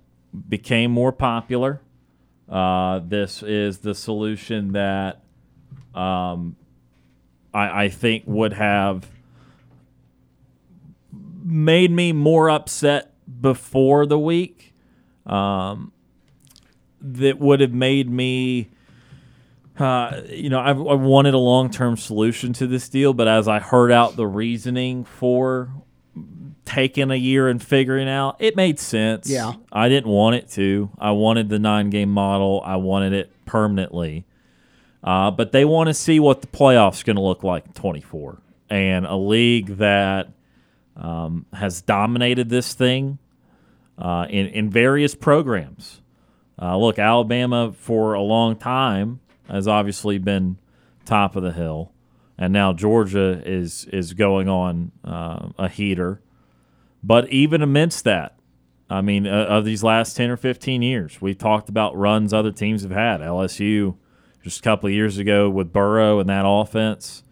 became more popular. Uh, this is the solution that um, I, I think would have made me more upset before the week. Um, that would have made me uh, you know, I've, I wanted a long term solution to this deal, but as I heard out the reasoning for taking a year and figuring out, it made sense. Yeah. I didn't want it to. I wanted the nine game model, I wanted it permanently. Uh, but they want to see what the playoffs going to look like in 24. And a league that um, has dominated this thing uh, in, in various programs. Uh, look, Alabama for a long time has obviously been top of the hill, and now Georgia is is going on uh, a heater. But even amidst that, I mean, uh, of these last ten or fifteen years, we've talked about runs other teams have had. LSU just a couple of years ago with Burrow and that offense.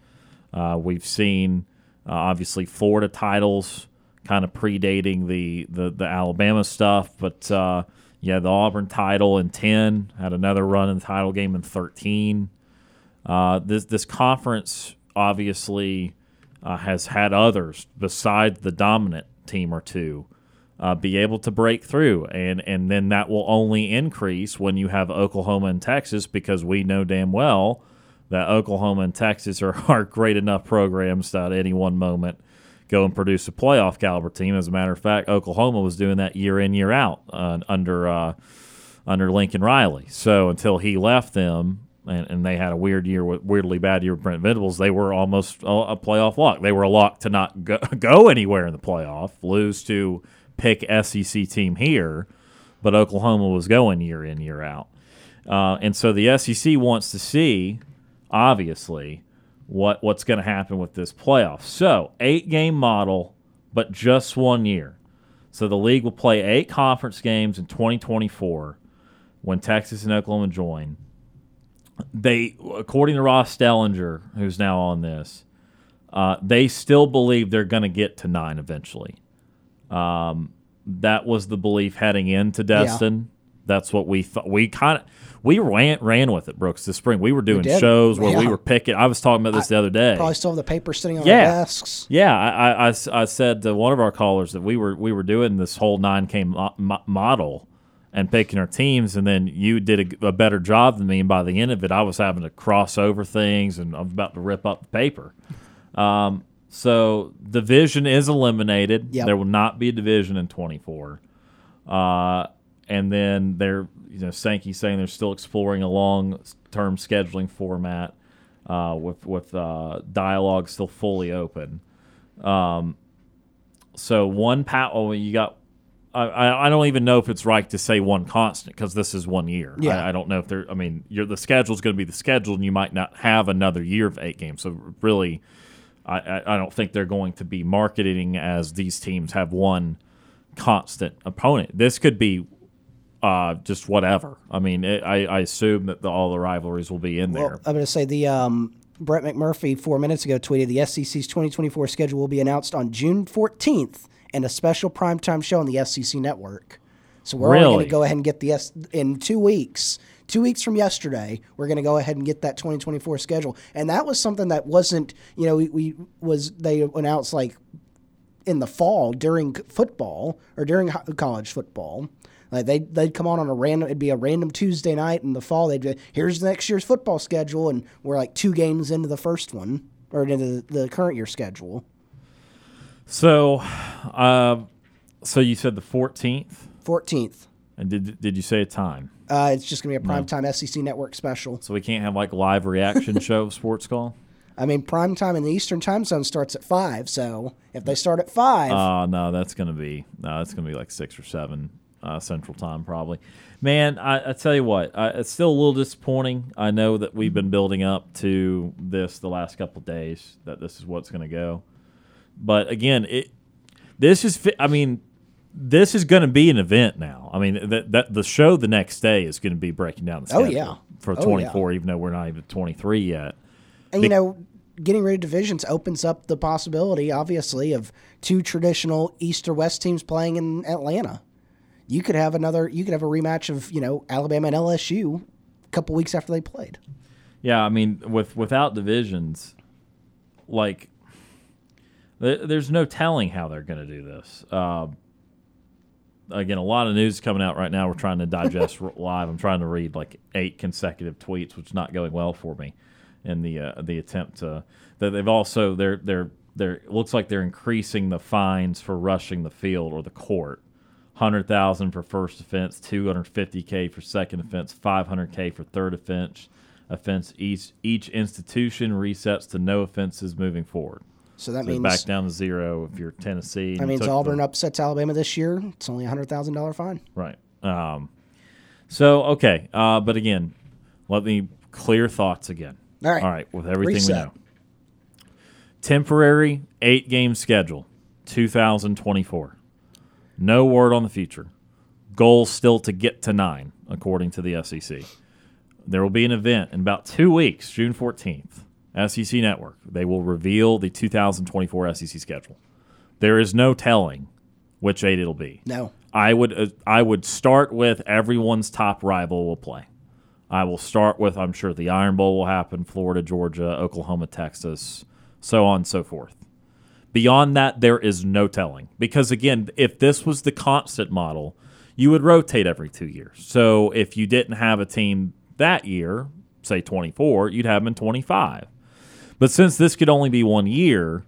Uh, we've seen uh, obviously Florida titles kind of predating the, the, the Alabama stuff, but uh, yeah, the Auburn title in 10, had another run in the title game in 13. Uh, this, this conference obviously uh, has had others besides the dominant team or two uh, be able to break through. And, and then that will only increase when you have Oklahoma and Texas because we know damn well that Oklahoma and Texas are, are great enough programs that at any one moment go and produce a playoff caliber team. As a matter of fact, Oklahoma was doing that year in year out uh, under uh, under Lincoln Riley. So until he left them. And, and they had a weird year, weirdly bad year with Brent Venables. They were almost a playoff lock. They were a lock to not go, go anywhere in the playoff, lose to pick SEC team here, but Oklahoma was going year in year out. Uh, and so the SEC wants to see, obviously, what what's going to happen with this playoff. So, eight game model, but just one year. So the league will play eight conference games in 2024 when Texas and Oklahoma join. They, according to Ross Dellenger, who's now on this, uh, they still believe they're going to get to nine eventually. Um, that was the belief heading into Destin. Yeah. That's what we thought. We kind of we ran ran with it, Brooks, this spring. We were doing we shows where yeah. we were picking. I was talking about this I the other day. Probably still have the paper sitting on yeah. desks. Yeah, I, I, I, said to one of our callers that we were we were doing this whole nine K model and picking our teams, and then you did a, a, better job than me. And by the end of it, I was having to cross over things, and I'm about to rip up the paper. Um, so division is eliminated. Yep. There will not be a division in twenty four. Uh, and then they're you know Sankey saying they're still exploring a long term scheduling format uh, with with uh, dialogue still fully open. Um, so one pat. Oh, you got. I, I don't even know if it's right to say one constant because this is one year. Yeah. I, I don't know if there. I mean, the schedule is going to be the schedule, and you might not have another year of eight games. So really, I, I don't think they're going to be marketing as these teams have one constant opponent. This could be uh, just whatever. I mean, it, I, I assume that the, all the rivalries will be in Well, there. I'm going to say the um, Brett McMurphy four minutes ago tweeted the SEC's 2024 schedule will be announced on June 14th and a special primetime show on the SEC network. So we're only going to go ahead and get the S in two weeks. Two weeks from yesterday, we're going to go ahead and get that 2024 schedule, and that was something that wasn't, you know, we, we was they announced like in the fall during football or during college football. Like they they'd come on on a random it'd be a random Tuesday night in the fall. They'd be here's next year's football schedule, and we're like two games into the first one or into the, the current year schedule. So, uh, so you said the 14th, Fourteenth. and did did you say a time? Uh, it's just gonna be a primetime SEC network special. So we can't have like live reaction show of sports call. I mean, primetime in the Eastern time zone starts at five. So if they start at five, Uh, no, that's gonna be no, that's gonna be like six or seven uh, Central Time probably. Man, I, I tell you what, I, it's still a little disappointing. I know that we've been building up to this the last couple of days that this is what's gonna go, but again, it this is I mean. This is going to be an event now. I mean, that, that the show the next day is going to be breaking down the Oh, schedule yeah. for Oh, yeah. 24, even though we're not even 23 yet. And you know, getting rid of divisions opens up the possibility, obviously, of two traditional East or West teams playing in Atlanta. You could have another. You could have a rematch of you know Alabama and LSU a couple weeks after they played. Yeah, I mean, with without divisions, like th- there's no telling how they're going to do this. Uh, again, a lot of news coming out right now. We're trying to digest live. I'm trying to read like eight consecutive tweets, which is not going well for me in the uh, the attempt to. That they've also they're they're they're looks like they're increasing the fines for rushing the field or the court. Hundred thousand for first offense, two hundred fifty k for second offense, five hundred k for third offense. Offense each each institution resets to no offenses moving forward. So that So means back down to zero if you're Tennessee. that means took the- Auburn upsets Alabama this year. It's only a hundred thousand dollar fine. Right. Um, so okay, uh, but again, let me clear thoughts again. All right. All right, with everything Reset. we know. Temporary eight game schedule, 2024. No word on the future. Goal still to get to nine, according to the SEC. There will be an event in about two weeks, June 14th, SEC Network. They will reveal the 2024 SEC schedule. There is no telling which eight it'll be. No, I would uh, I would start with everyone's top rival will play. I will start with I'm sure the Iron Bowl will happen, Florida, Georgia, Oklahoma, Texas, so on and so forth. Beyond that, there is no telling because again, if this was the constant model, you would rotate every two years. So if you didn't have a team that year, say 24, you'd have them in 25. But since this could only be one year,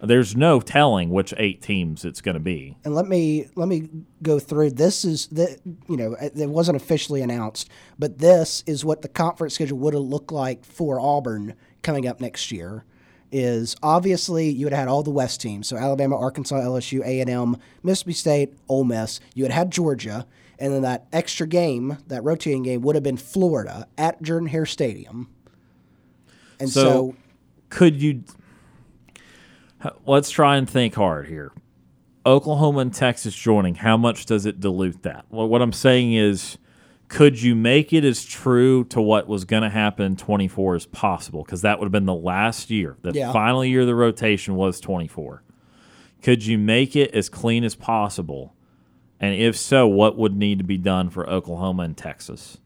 there's no telling which eight teams it's going to be. and let me let me go through. This is the you know it wasn't officially announced, but this is what the conference schedule would have looked like for Auburn coming up next year. Is obviously you would have had all the West teams, so Alabama, Arkansas, LSU, A and M, Mississippi State, Ole Miss. You had had Georgia, and then that extra game, that rotating game, would have been Florida at Jordan Hare Stadium. And So, so could you? Let's try and think hard here. Oklahoma and Texas joining, how much does it dilute that? Well, what I'm saying is, could you make it as true to what was going to happen in 24 as possible? Because that would have been the last year. The Yeah. final year of the rotation was 24. Could you make it as clean as possible? And if so, what would need to be done for Oklahoma and Texas?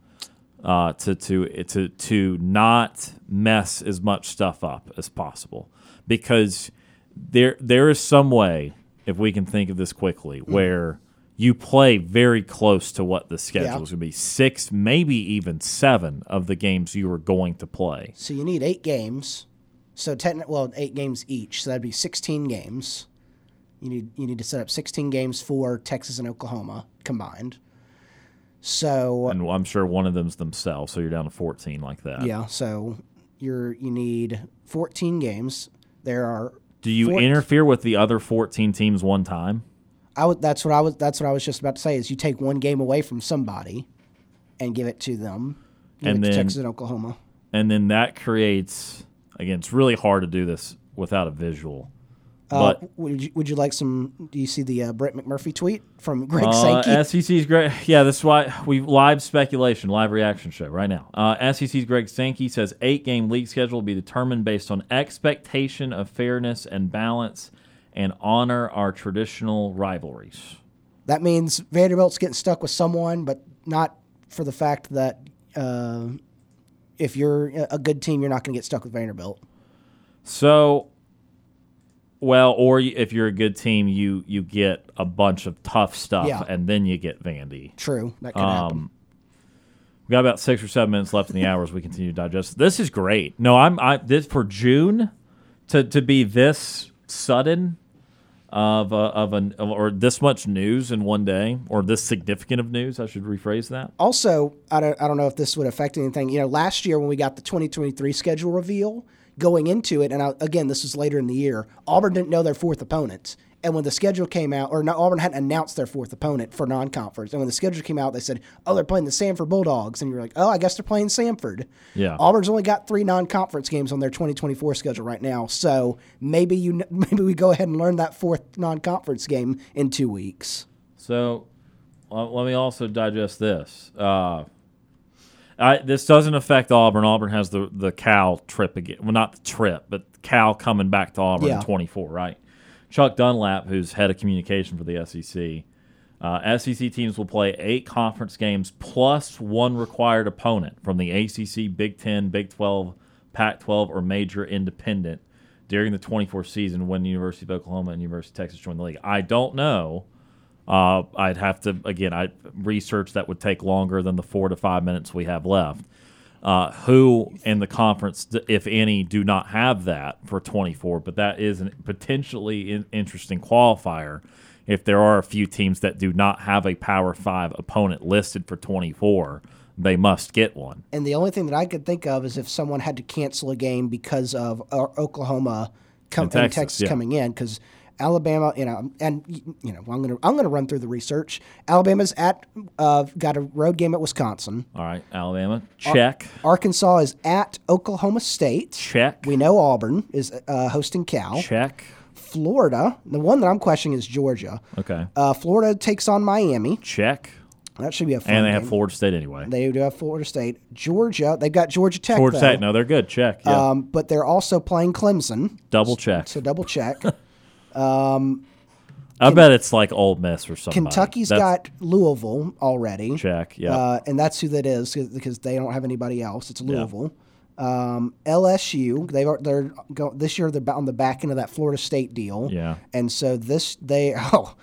uh, to to to to not mess as much stuff up as possible, because there there is some way, if we can think of this quickly, where you play very close to what the schedule Yeah. is going to be six, maybe even seven of the games you are going to play. So you need eight games. So techni- well, eight games each. So that'd be sixteen games. You need you need to set up sixteen games for Texas and Oklahoma combined. So And I'm sure one of them's themselves, so you're down to 14 like that. yeah, so you're you need fourteen games. There are. Do you four- interfere with the other 14 teams one time? I would, that's what I was. That's what I was just about to say. Is you take one game away from somebody, and give it to them. And then- Texas and Oklahoma. and then that creates again it's really hard to do this without a visual Uh, but would you, would you like some? Do you see the uh, Brett McMurphy tweet from Greg uh, Sankey? SEC's great. Yeah, that's why we live speculation, live reaction show right now. Uh, SEC's Greg Sankey says eight game league schedule will be determined based on expectation of fairness and balance, and honor our traditional rivalries. that means Vanderbilt's getting stuck with someone, but not for the fact that uh, if you're a good team, you're not going to get stuck with Vanderbilt. So, well, or if you're a good team, you you get a bunch of tough stuff, Yeah. and then you get Vandy. True, that could happen. Um, we got about six or seven minutes left in the hour as we continue to digest. This is great. No, I'm I this for June to to be this sudden of a, of an or this much news in one day or this significant of news. I should rephrase that. Also, I don't, I don't know if this would affect anything. You know, last year when we got the 2023 schedule reveal going into it, and I, again, this is later in the year, Auburn didn't know their fourth opponent. And when the schedule came out, or no, Auburn hadn't announced their fourth opponent for non-conference, and when the schedule came out, they said, "Oh, they're playing the Samford Bulldogs," and you're like, "Oh, I guess they're playing Samford." Yeah. Auburn's only got three non-conference games on their 2024 schedule right now, so maybe you maybe we go ahead and learn that fourth non-conference game in two weeks. So let me also digest this. Uh, I, this doesn't affect Auburn. Auburn has the the Cal trip again. Well, not the trip, but Cal coming back to Auburn Yeah. in 24, right? Chuck Dunlap, who's head of communication for the SEC, uh, SEC teams will play eight conference games plus one required opponent from the ACC, Big Ten, Big 12, Pac 12, or major independent during the 24 season when University of Oklahoma and University of Texas join the league. I don't know. Uh, I'd have to again. I research that would take longer than the four to five minutes we have left. Uh, who in the conference, if any, do not have that for 24? But that is a potentially in- interesting qualifier. If there are a few teams that do not have a Power Five opponent listed for 24, they must get one. And the only thing that I could think of is if someone had to cancel a game because of uh, Oklahoma com- And and Texas, Texas, yeah. coming in, because Alabama, you know, and you know, I'm gonna I'm gonna run through the research. Alabama's at uh, got a road game at Wisconsin. All right, Alabama, check, Arkansas is at Oklahoma State. check, We know Auburn is uh, hosting Cal. check. Florida, the one that I'm questioning is Georgia. Okay, Uh, Florida takes on Miami. check. That should be a fun And they have. Florida State anyway. They do have Florida State. Georgia, they've got Georgia Tech. Florida though. State, no, they're good. Check, yeah, Um, but they're also playing Clemson. double check. So double check. I bet it's like Ole Miss or something. Kentucky's That's got Louisville already. check. Yeah, Uh, and that's who that is because they don't have anybody else. It's Louisville. Um, LSU, they are they're go, this year they're on the back end of that Florida State deal. Yeah. and so this they oh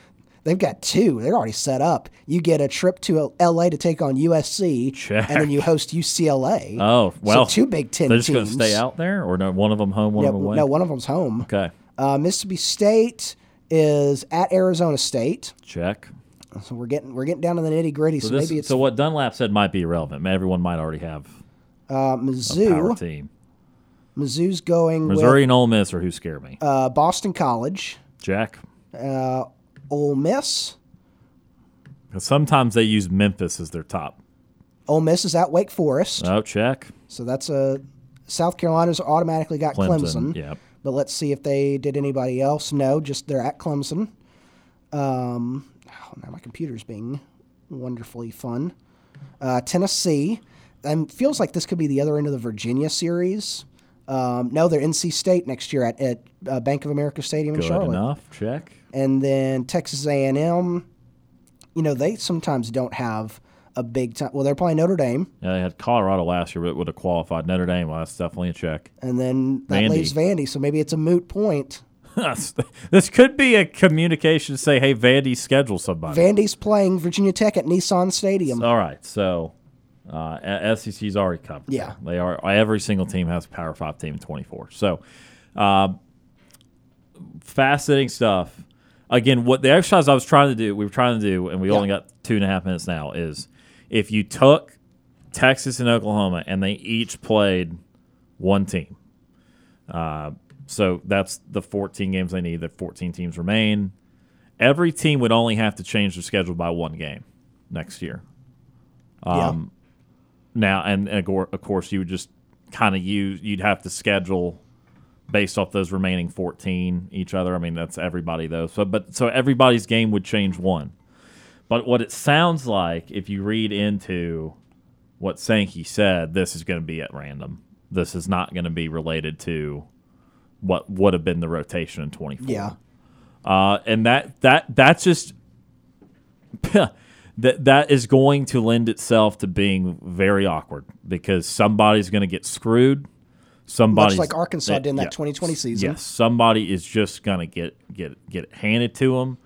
they've got two. They're already set up. You get a trip to LA to take on USC, Check. and then you host UCLA. Oh well, so two Big 10 They're just going to stay out there, or no? One of them home, one of them away. no, one of them's home. Okay, Uh, Mississippi State is at Arizona State. check. So we're getting we're getting down to the nitty gritty. So, So, this, maybe it's so what Dunlap said might be irrelevant. Everyone might already have uh, a power Mizzou. team. Mizzou's going Missouri with and Ole Miss are who scare me. uh, Boston College. Jack, Uh, Ole Miss. sometimes they use Memphis as their top. Ole Miss is at Wake Forest. Oh, check. So that's a South Carolina's automatically got Clemson. Clemson. Yep. But let's see if they did anybody else. No, just they're at Clemson. Um, oh, now my computer's being wonderfully fun. Uh, Tennessee, and feels like this could be the other end of the Virginia series. Um, no, they're NC State next year at, at uh, Bank of America Stadium in Good Charlotte. enough. Check. And then Texas A&M. You know they sometimes don't have a big time. Well, they're playing Notre Dame, Yeah, they had Colorado last year, but would have qualified. Notre Dame, well, that's definitely a check. and then that Vandy. leaves Vandy. So maybe it's a moot point. this could be a communication to say, hey, Vandy, schedule somebody. Vandy's playing Virginia Tech at Nissan Stadium. All right, so uh, A- SEC's already covered. Yeah. they are. Every single team has a Power Five team in twenty four. So, uh, fascinating stuff. Again, what the exercise I was trying to do, we were trying to do, and we only got two and a half minutes now. Is if you took Texas and Oklahoma and they each played one team. Uh, so that's the 14 games they need. The 14 teams remain. Every team would only have to change their schedule by one game next year. Um, Now, and, and of of course, you would just kind of use, you'd have to schedule based off those remaining 14 each other. I mean, that's everybody though. So, but so everybody's game would change one. But what it sounds like, if you read into what Sankey said, this is going to be at random. This is not going to be related to what would have been the rotation in 24. Yeah. Uh, and that that that's just that that is going to lend itself to being very awkward because somebody's going to get screwed. Somebody like Arkansas did in that 2020 season. Yes, somebody is just going to get get get handed to them.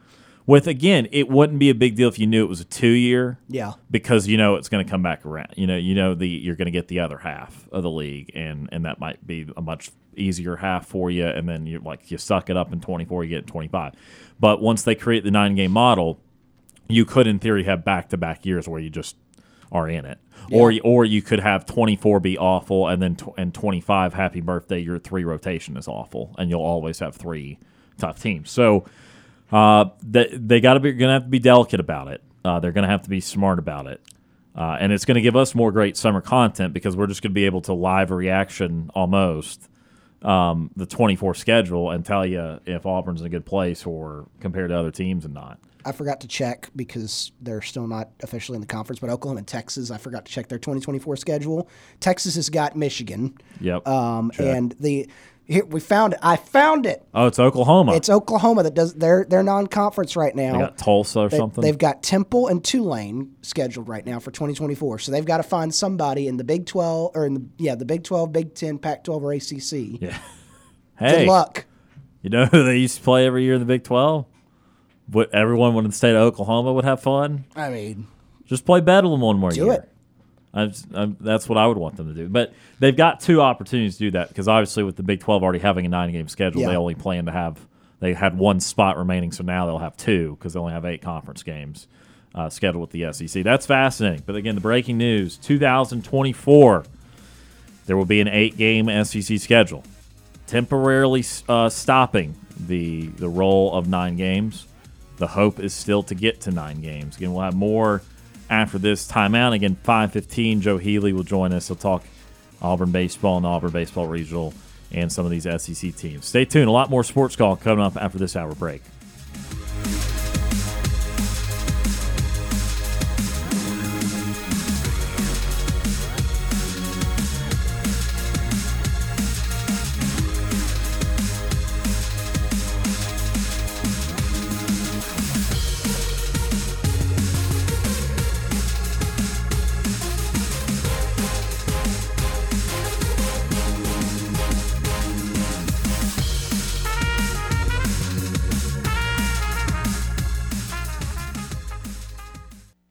With again, it wouldn't be a big deal if you knew it was a two year. Yeah. Because you know it's going to come back around. You know, you know the you're going to get the other half of the league, and and that might be a much easier half for you. And then you like you suck it up in 24, you get 25. But once they create the nine game model, you could in theory have back to back years where you just are in it. Or, or you could have 24 be awful and then tw- and 25 happy birthday your three rotation is awful and you'll always have three tough teams so uh, they, they got to be going to have to be delicate about it uh, they're going to have to be smart about it uh, and it's going to give us more great summer content because we're just going to be able to live reaction almost um, the 24 schedule and tell you if Auburn's in a good place or compared to other teams and not. I forgot to check because they're still not officially in the conference, but Oklahoma and Texas, I forgot to check their 2024 schedule. Texas has got Michigan. Yep. Um, and the here, we found it. I found it. Oh, it's Oklahoma. It's Oklahoma that does their their non-conference right now. they got Tulsa or They- something. They've got Temple and Tulane scheduled right now for 2024. So they've got to find somebody in the Big 12 or in the yeah the Big 12, Big 10, Pac-12, or ACC. yeah. hey. Good luck. you know who they used to play every year in the Big 12? What everyone in the state of Oklahoma would have fun? I mean, Just play Bedlam one more year. Do year. it. I just, I'm, that's what I would want them to do. But they've got two opportunities to do that because obviously with the Big 12 already having a nine game schedule, Yeah. they only plan to have they had one spot remaining, so now they'll have two because they only have eight conference games uh, scheduled with the SEC. That's fascinating. But again, the breaking news: 2024, there will be an eight game SEC schedule, temporarily uh, stopping the the roll of nine games. The hope is still to get to nine games. Again, we'll have more after this timeout. Again, 5:15. Joe Healy will join us. He'll talk Auburn baseball and Auburn baseball regional and some of these SEC teams. Stay tuned. A lot more sports call coming up after this hour break.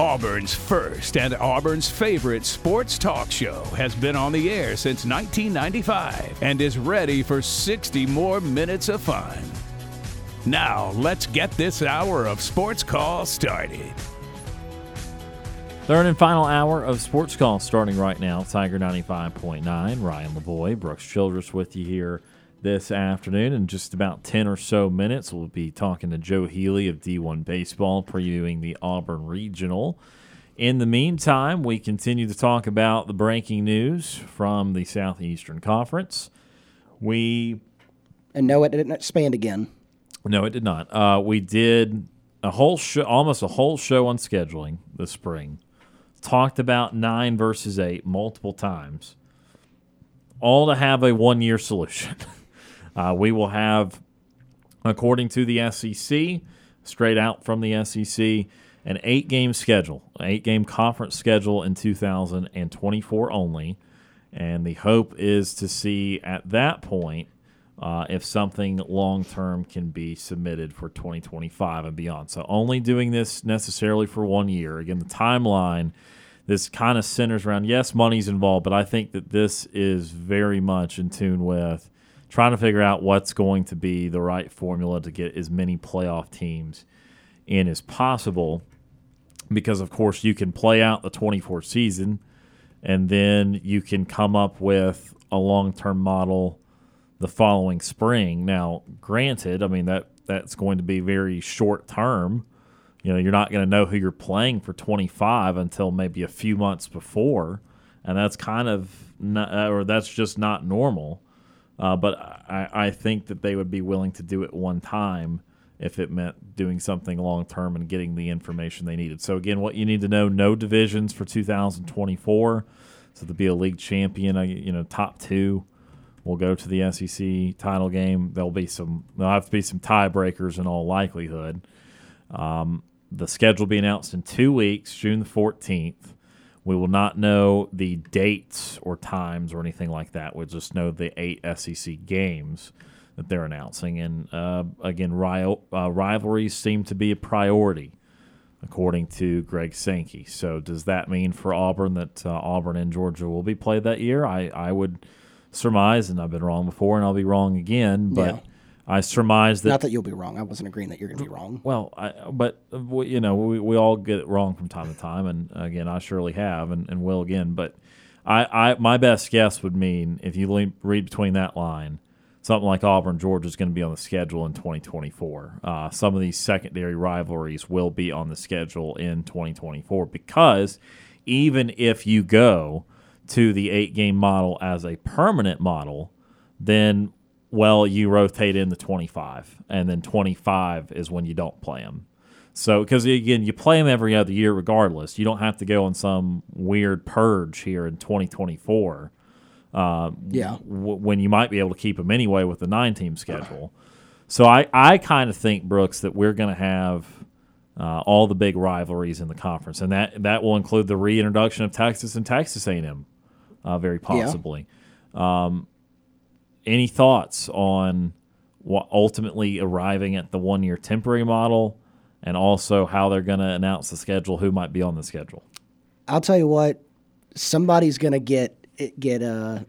Auburn's first and Auburn's favorite sports talk show has been on the air since 1995 and is ready for 60 more minutes of fun. Now, let's get this hour of sports call started. Third and final hour of Sports Call starting right now. Tiger 95.9. Ryan Lavoie, Brooks Childress with you here this afternoon. In just about 10 or so minutes, we'll be talking to Joe Healy of D1 Baseball, previewing the Auburn Regional. In the meantime, we continue to talk about the breaking news from the Southeastern Conference. We and no, it didn't expand again. no, it did not. Uh, we did a whole show, almost a whole show on scheduling this spring. Talked about nine versus eight multiple times, all to have a one year solution. uh, we will have, according to the SEC, straight out from the SEC, an eight game schedule, an eight game conference schedule in 2024 only. And the hope is to see at that point uh, if something long term can be submitted for 2025 and beyond. So, only doing this necessarily for one year. Again, the timeline, this kind of centers around yes, money's involved, but I think that this is very much in tune with trying to figure out what's going to be the right formula to get as many playoff teams in as possible. Because, of course, you can play out the 24 season and then you can come up with a long term model the following spring. Now, granted, I mean, that that's going to be very short term. You know, you're not going to know who you're playing for 25 until maybe a few months before, and that's kind of not, or that's just not normal. Uh, but I, I think that they would be willing to do it one time if it meant doing something long term and getting the information they needed. So again, what you need to know: no divisions for 2024. So to be a league champion, you know, top two will go to the SEC title game. There'll be some. There'll have to be some tiebreakers in all likelihood. Um, the schedule will be announced in two weeks, June the 14th. We will not know the dates or times or anything like that. We'll just know the eight SEC games that they're announcing. And uh, again, uh, rivalries seem to be a priority, according to Greg Sankey. So, does that mean for Auburn that uh, Auburn and Georgia will be played that year? I, I would surmise, and I've been wrong before, and I'll be wrong again. But yeah. I surmise that not that you'll be wrong. I wasn't agreeing that you're going to be wrong. Well, I, but you know, we, we all get it wrong from time to time, and again, I surely have, and, and will again. But I, I my best guess would mean if you read between that line, something like Auburn, Georgia is going to be on the schedule in 2024. Uh, some of these secondary rivalries will be on the schedule in 2024 because even if you go to the eight game model as a permanent model, then well, you rotate in the 25, and then 25 is when you don't play them. So, because again, you play them every other year regardless. You don't have to go on some weird purge here in 2024. Uh, yeah. W- when you might be able to keep them anyway with the nine team schedule. So, I, I kind of think, Brooks, that we're going to have uh, all the big rivalries in the conference, and that, that will include the reintroduction of Texas and Texas A&M uh, very possibly. Yeah. Um, any thoughts on what ultimately arriving at the one year temporary model and also how they're going to announce the schedule, who might be on the schedule? I'll tell you what, somebody's going to get get uh,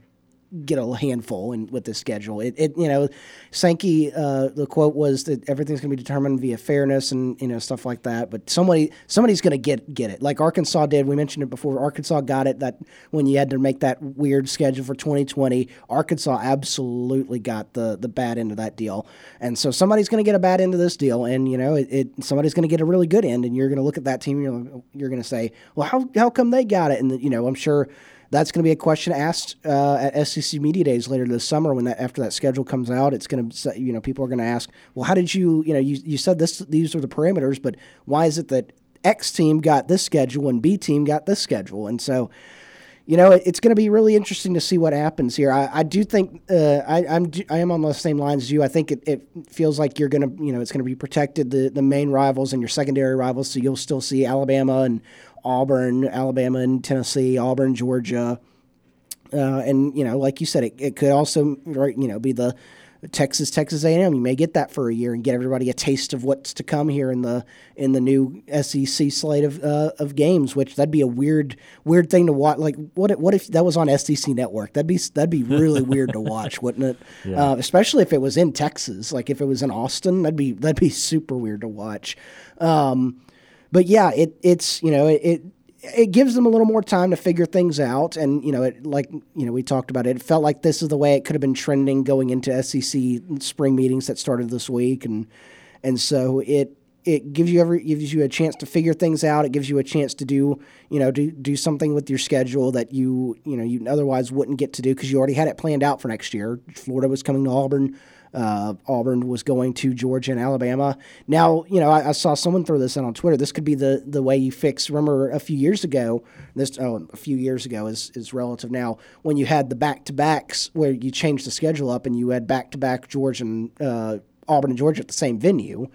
get a handful in, with the schedule. It, it you know, Sankey, uh, the quote was that everything's going to be determined via fairness and you know stuff like that. But somebody somebody's going to get get it, like Arkansas did. We mentioned it before. Arkansas got it that when you had to make that weird schedule for 2020, Arkansas absolutely got the the bad end of that deal. And so somebody's going to get a bad end of this deal, and you know, it, it somebody's going to get a really good end, and you're going to look at that team, you're, you're going to say, well, how how come they got it? And you know, I'm sure that's going to be a question asked uh, at SEC Media Days later this summer when that after that schedule comes out. It's going to you know people are going to ask, well, how did you you know you, you said this these are the parameters, but why is it that X team got this schedule and B team got this schedule? And so you know, it's going to be really interesting to see what happens here. I, I do think uh, I, I'm I am on the same lines as you. I think it, it feels like you're going to you know it's going to be protected the the main rivals and your secondary rivals. So you'll still see Alabama and Auburn, Alabama, and Tennessee, Auburn, Georgia, uh, and you know, like you said, it, it could also right, you know be the Texas, Texas A&M. You may get that for a year and get everybody a taste of what's to come here in the in the new SEC slate of uh, of games. Which that'd be a weird weird thing to watch. Like what what if that was on SEC Network? That'd be that'd be really weird to watch, wouldn't it? Yeah. Uh, especially if it was in Texas. Like if it was in Austin, that'd be that'd be super weird to watch. Um, but yeah, it it's you know it, it gives them a little more time to figure things out. And, you know, it, like, you know, we talked about it, it felt like this is the way it could have been trending going into SEC spring meetings that started this week. And, and so it, it gives you every gives you a chance to figure things out. It gives you a chance to do you know do do something with your schedule that you you know you otherwise wouldn't get to do because you already had it planned out for next year. Florida was coming to Auburn. Uh, Auburn was going to Georgia and Alabama. Now, you know, I, I, saw someone throw this out on Twitter. This could be the the way you fix. Remember, a few years ago, this oh, a few years ago is is relative now. When you had the back to backs where you changed the schedule up and you had back to back Georgia and uh, Auburn and Georgia at the same venue.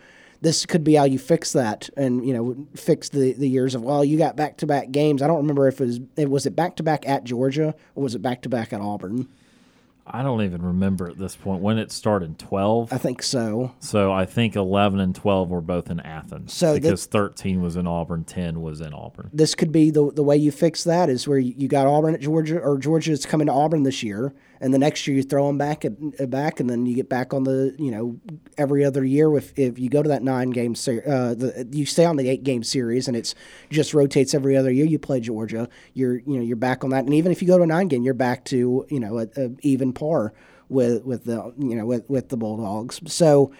This could be how you fix that, and you know, fix the, the years of well, you got back to back games. I don't remember if it was it was it back to back at Georgia or was it back to back at Auburn. I don't even remember at this point when it started. Twelve. I think so. So I think eleven and twelve were both in Athens. So because thirteen was in Auburn, ten was in Auburn. This could be the the way you fix that is where you, you got Auburn at Georgia or Georgia's coming to Auburn this year, and the next year you throw them back uh, back, and then you get back on the you know every other year if if you go to that nine game ser- uh, the, you stay on the eight game series and it's just rotates every other year you play Georgia, you're you know you're back on that, and even if you go to a nine game, you're back to you know a, a even par with with the you know with with the Bulldogs. So.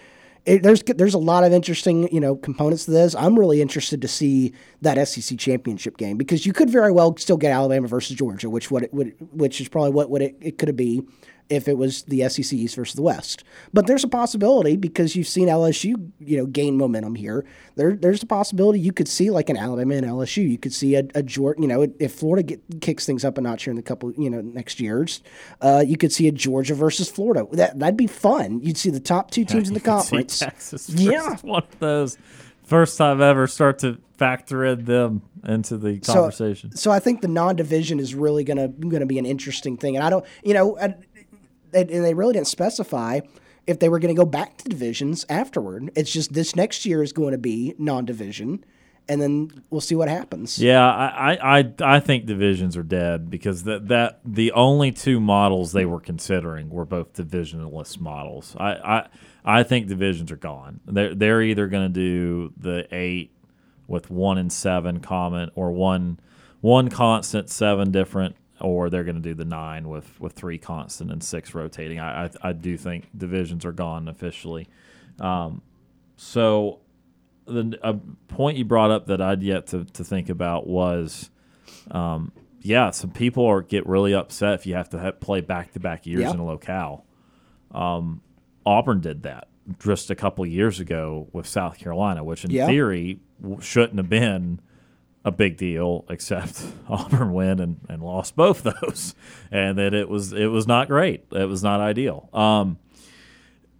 It, there's there's a lot of interesting you know components to this. I'm really interested to see that SEC championship game because you could very well still get Alabama versus Georgia, which what it would which is probably what would it, it could be if it was the SEC East versus the West. But there's a possibility because you've seen LSU, you know, gain momentum here. There, there's a possibility you could see like an Alabama and LSU. You could see a, a Georgia, you know, if Florida get, kicks things up a notch here in the couple, you know, next years, uh, you could see a Georgia versus Florida. That that'd be fun. You'd see the top two teams in the conference. Texas. Yeah. one of those. First time ever start to factor in them into the conversation. So, so I think the non-division is really gonna gonna be an interesting thing, and I don't, you know, they, and they really didn't specify if they were going to go back to divisions afterward. It's just this next year is going to be non-division, and then we'll see what happens. Yeah, I, I, I, think divisions are dead because that, that the only two models they were considering were both divisionless models. I, I, I think divisions are gone. They're they're either going to do the eight with one and seven common or one one constant, seven different, or they're going to do the nine with with three constant and six rotating. I I, I do think divisions are gone officially. Um, so the a point you brought up that I'd yet to, to think about was, um, yeah, some people are get really upset if you have to ha play back to back years Yeah. in a locale. Um, Auburn did that just a couple years ago with South Carolina, which in Yeah. theory shouldn't have been a big deal, except Auburn win and, and lost both those, and that it was it was not great. It was not ideal. Um,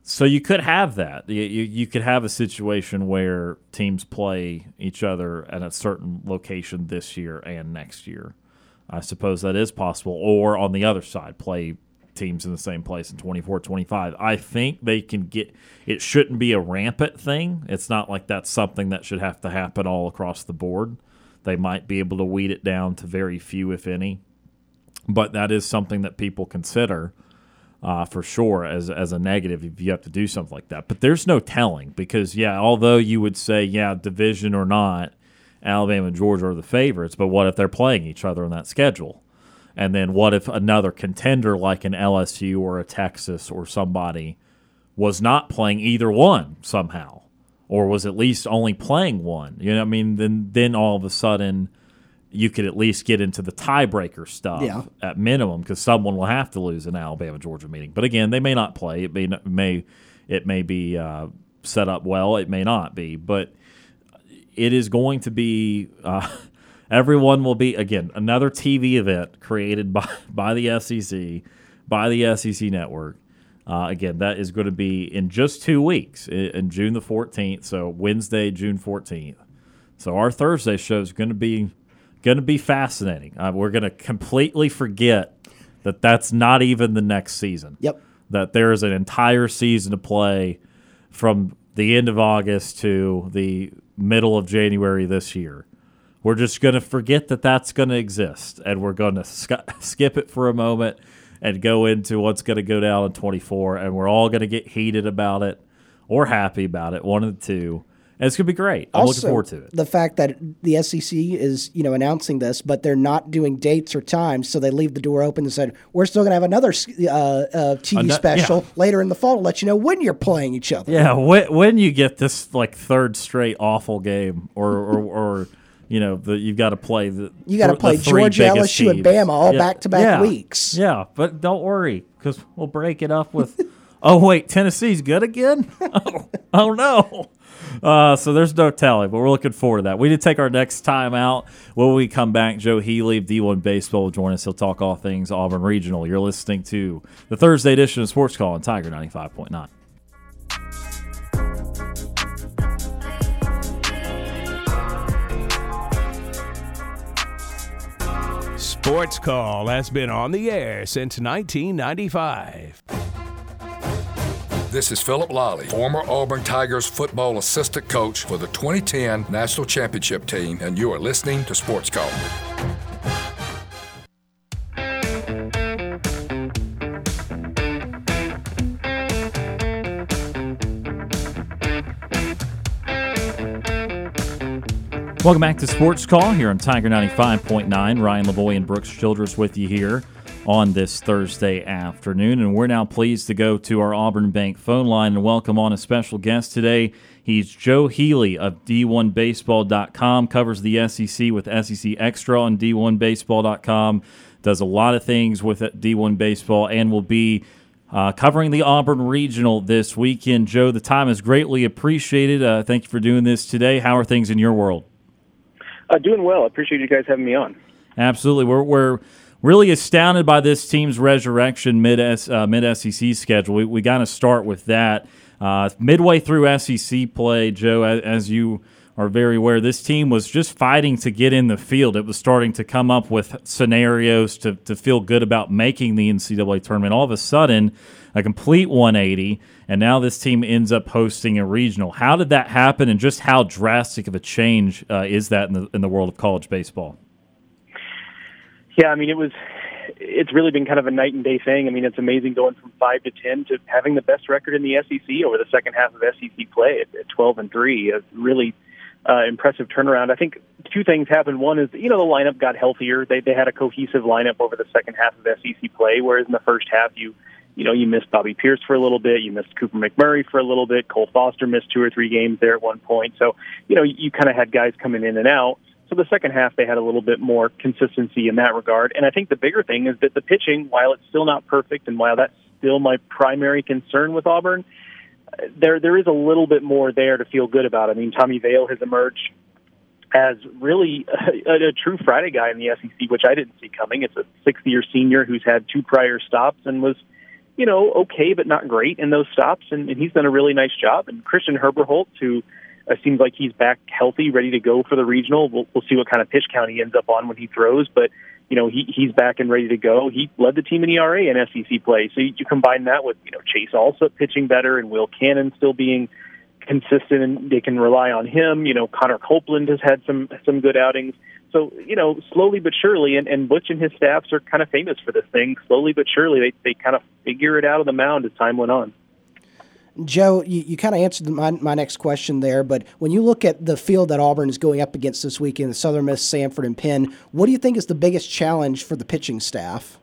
so you could have that. You, you, you could have a situation where teams play each other at a certain location this year and next year. I suppose that is possible. Or on the other side, play teams in the same place in 24 25. I think they can get it shouldn't be a rampant thing. It's not like that's something that should have to happen all across the board. They might be able to weed it down to very few, if any. But that is something that people consider uh, for sure as as a negative if you have to do something like that. But there's no telling because yeah, although you would say yeah, division or not, Alabama and Georgia are the favorites. But what if they're playing each other on that schedule? And then what if another contender like an LSU or a Texas or somebody was not playing either one somehow, or was at least only playing one? You know, what I mean, then then all of a sudden you could at least get into the tiebreaker stuff Yeah. at minimum because someone will have to lose an Alabama Georgia meeting. But again, they may not play. It may may it may be uh, set up well. It may not be. But it is going to be. Uh, everyone will be again another TV event created by by the SEC, by the SEC network. Uh, again, that is going to be in just two weeks, in, in June the fourteenth. So Wednesday, June fourteenth. So our Thursday show is going to be going to be fascinating. Uh, we're going to completely forget that that's not even the next season. Yep. That there is an entire season to play from the end of August to the middle of January this year. We're just going to forget that that's going to exist, and we're going to sk- skip it for a moment and go into what's going to go down in 24, and we're all going to get heated about it or happy about it, one of the two. And it's going to be great. I'm looking forward to it. The fact that the SEC is, you know, announcing this, but they're not doing dates or times, so they leave the door open and said, "We're still going to have another uh, uh, TV special yeah. later in the fall to let you know when you're playing each other." Yeah, when, when you get this like third straight awful game, or or, or you know, the, you've got to play the You gotta play Georgia, LSU, and. Bama all Yeah. back-to-back weeks. Yeah, but don't worry because we'll break it up with. oh wait, Tennessee's good again. oh, oh no. Uh, so there's no telling, but we're looking forward to that. We did take our next time out. When we come back, Joe Healy of D1 Baseball will join us. He'll talk all things Auburn Regional. You're listening to the Thursday edition of Sports Call on Tiger 95.9. Sports Call has been on the air since 1995. This is Phillip Lolley, former Auburn Tigers football assistant coach for the 2010 National Championship team, and you are listening to Sports Call. Welcome back to Sports Call here on Tiger 95.9. Ryan Lavoie and Brooks Childress with you here on this Thursday afternoon. And we're now pleased to go to our Auburn Bank phone line and welcome on a special guest today. He's Joe Healy of D1Baseball.com, covers the SEC with SEC Extra on D1Baseball.com, does a lot of things with D1 Baseball, and will be uh, covering the Auburn Regional this weekend. Joe, the time is greatly appreciated. Uh, thank you for doing this today. How are things in your world? Uh, doing well. Appreciate you guys having me on. Absolutely. We're, we're really astounded by this team's resurrection mid uh, mid SEC schedule. We, we got to start with that. Uh, midway through SEC play, Joe, as, as, you are very aware, this team was just fighting to get in the field. It was starting to come up with scenarios to, to feel good about making the NCAA tournament. All of a sudden, a complete 180, and now this team ends up hosting a regional. How did that happen, and just how drastic of a change uh, is that in the, in the world of college baseball? Yeah, I mean, it was. It's really been kind of a night and day thing. I mean, it's amazing going from five to ten to having the best record in the SEC over the second half of SEC play at, at twelve and three. A really uh, impressive turnaround. I think two things happened. One is you know the lineup got healthier. They they had a cohesive lineup over the second half of SEC play, whereas in the first half you you know you missed Bobby Peirce for a little bit, you missed Cooper McMurray for a little bit, Cole Foster missed two or three games there at one point. So you know you kind of had guys coming in and out. So the second half, they had a little bit more consistency in that regard. And I think the bigger thing is that the pitching, while it's still not perfect, and while that's still my primary concern with Auburn, there there is a little bit more there to feel good about. I mean, Tommy Vail has emerged as really a, a true Friday guy in the SEC, which I didn't see coming. It's a sixth year senior who's had two prior stops and was, you know, okay but not great in those stops, and, and he's done a really nice job. And Christian Herberholz, who it seems like he's back healthy, ready to go for the regional. We'll, we'll see what kind of pitch count he ends up on when he throws, but you know he he's back and ready to go. He led the team in ERA in SEC play, so you, you combine that with you know Chase also pitching better and Will Cannon still being consistent, and they can rely on him. You know Connor Copeland has had some some good outings. So you know, slowly but surely, and, and Butch and his staffs are kind of famous for this thing. Slowly but surely, they they kind of figure it out of the mound as time went on. Joe, you, you kind of answered my, my next question there, but when you look at the field that Auburn is going up against this weekend, the Southern Miss, Samford, and Penn, what do you think is the biggest challenge for the pitching staff?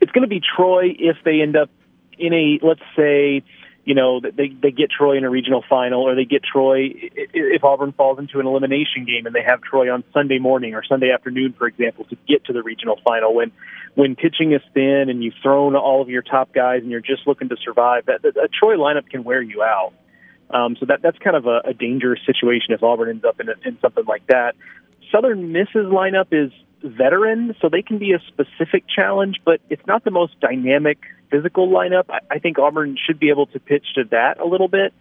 It's going to be Troy if they end up in a, let's say, you know, they they get Troy in a regional final, or they get Troy if Auburn falls into an elimination game and they have Troy on Sunday morning or Sunday afternoon, for example, to get to the regional final. When when pitching is thin and you've thrown all of your top guys and you're just looking to survive, that, that a Troy lineup can wear you out. Um, so that that's kind of a, a dangerous situation if Auburn ends up in, a, in something like that. Southern Miss's lineup is veteran, so they can be a specific challenge, but it's not the most dynamic physical lineup. I, I think Auburn should be able to pitch to that a little bit.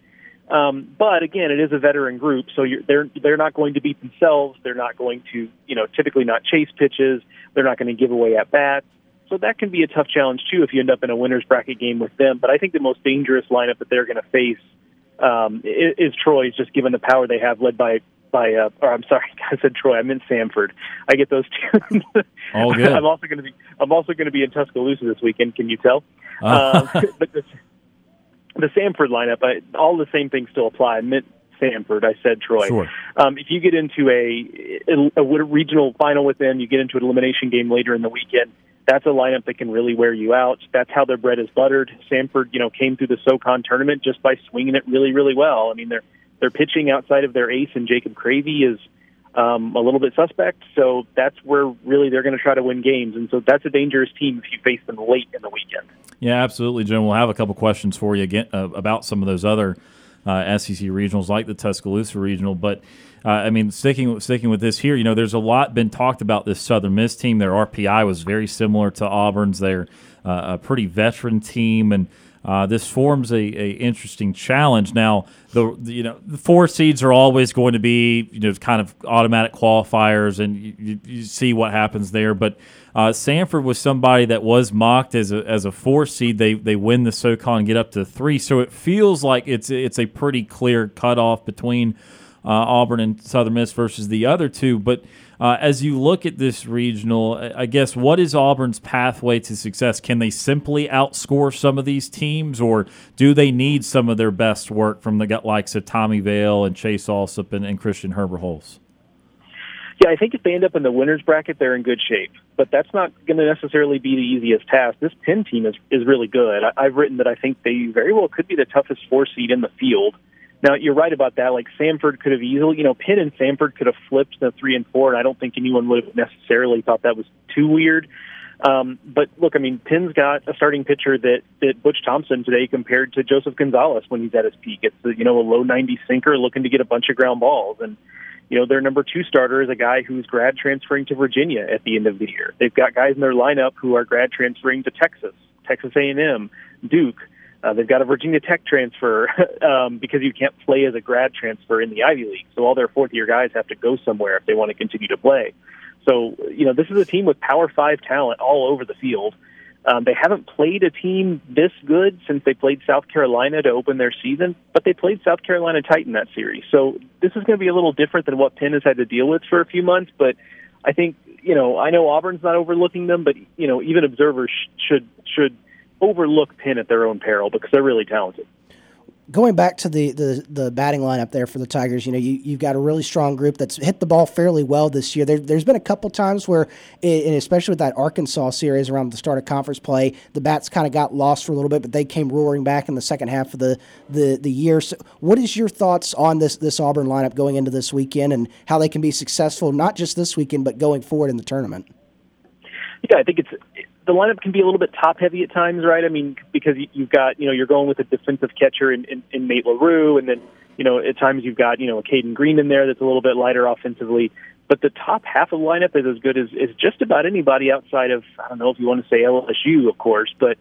Um, but again, it is a veteran group, so you're, they're they're not going to beat themselves. They're not going to, you know, typically not chase pitches. They're not going to give away at bats. So that can be a tough challenge too if you end up in a winners bracket game with them. But I think the most dangerous lineup that they're going to face um, is, is Troy's, just given the power they have, led by by. Uh, or I'm sorry, I said Troy. I meant Samford. I get those two. All good. I'm also going to be I'm also going to be in Tuscaloosa this weekend. Can you tell? Uh. Um, but the, the Samford lineup, I, all the same things still apply. I meant Samford. I said Troy. Sure. Um, if you get into a, a, a regional final with them, you get into an elimination game later in the weekend. That's a lineup that can really wear you out. That's how their bread is buttered. Samford, you know, came through the SoCon tournament just by swinging it really, really well. I mean, they're they're pitching outside of their ace and Jacob Cravey is um, a little bit suspect. So that's where really they're going to try to win games, and so that's a dangerous team if you face them late in the weekend. Yeah, absolutely, Jim. We'll have a couple questions for you again uh, about some of those other uh, SEC regionals, like the Tuscaloosa regional. But uh, I mean, sticking sticking with this here, you know, there's a lot been talked about this Southern Miss team. Their RPI was very similar to Auburn's. They're uh, a pretty veteran team, and uh, this forms a, a interesting challenge. Now, the, the, you know the four seeds are always going to be you know kind of automatic qualifiers, and you, you see what happens there. But uh, Samford was somebody that was mocked as a, as a four seed. They they win the SoCon and get up to three, so it feels like it's it's a pretty clear cutoff between uh, Auburn and Southern Miss versus the other two, but. Uh, as you look at this regional, I guess what is Auburn's pathway to success? Can they simply outscore some of these teams, or do they need some of their best work from the gut likes of Tommy Vail and Chase Allsup and, and Christian Herberholz? Yeah, I think if they end up in the winners bracket, they're in good shape. But that's not going to necessarily be the easiest task. This Penn team is is really good. I, I've written that I think they very well could be the toughest four seed in the field. Now you're right about that. Like Samford could have easily, you know, Penn and Samford could have flipped the three and four, and I don't think anyone would have necessarily thought that was too weird. Um, but look, I mean, Penn's got a starting pitcher that that Butch Thompson today compared to Joseph Gonzalez when he's at his peak. It's you know a low 90 sinker looking to get a bunch of ground balls, and you know their number two starter is a guy who's grad transferring to Virginia at the end of the year. They've got guys in their lineup who are grad transferring to Texas, Texas A&M, Duke. Uh, they've got a Virginia Tech transfer um, because you can't play as a grad transfer in the Ivy League. So all their fourth year guys have to go somewhere if they want to continue to play. So, you know, this is a team with Power Five talent all over the field. Um, they haven't played a team this good since they played South Carolina to open their season, but they played South Carolina tight in that series. So this is going to be a little different than what Penn has had to deal with for a few months. But I think, you know, I know Auburn's not overlooking them, but you know, even observers should should overlook Penn at their own peril because they're really talented. Going back to the, the, the batting lineup there for the Tigers, you know, you, you've got a really strong group that's hit the ball fairly well this year. There, has been a couple times where, and especially with that Arkansas series around the start of conference play, the bats kind of got lost for a little bit, but they came roaring back in the second half of the, the, the year. So what is your thoughts on this, this Auburn lineup going into this weekend and how they can be successful, not just this weekend, but going forward in the tournament? Yeah, I think it's the lineup can be a little bit top heavy at times, right? I mean, because you've got you know you're going with a defensive catcher in, in, in Nate LaRue, and then you know at times you've got you know a Caden Green in there that's a little bit lighter offensively. But the top half of the lineup is as good as, as just about anybody outside of I don't know if you want to say LSU, of course, but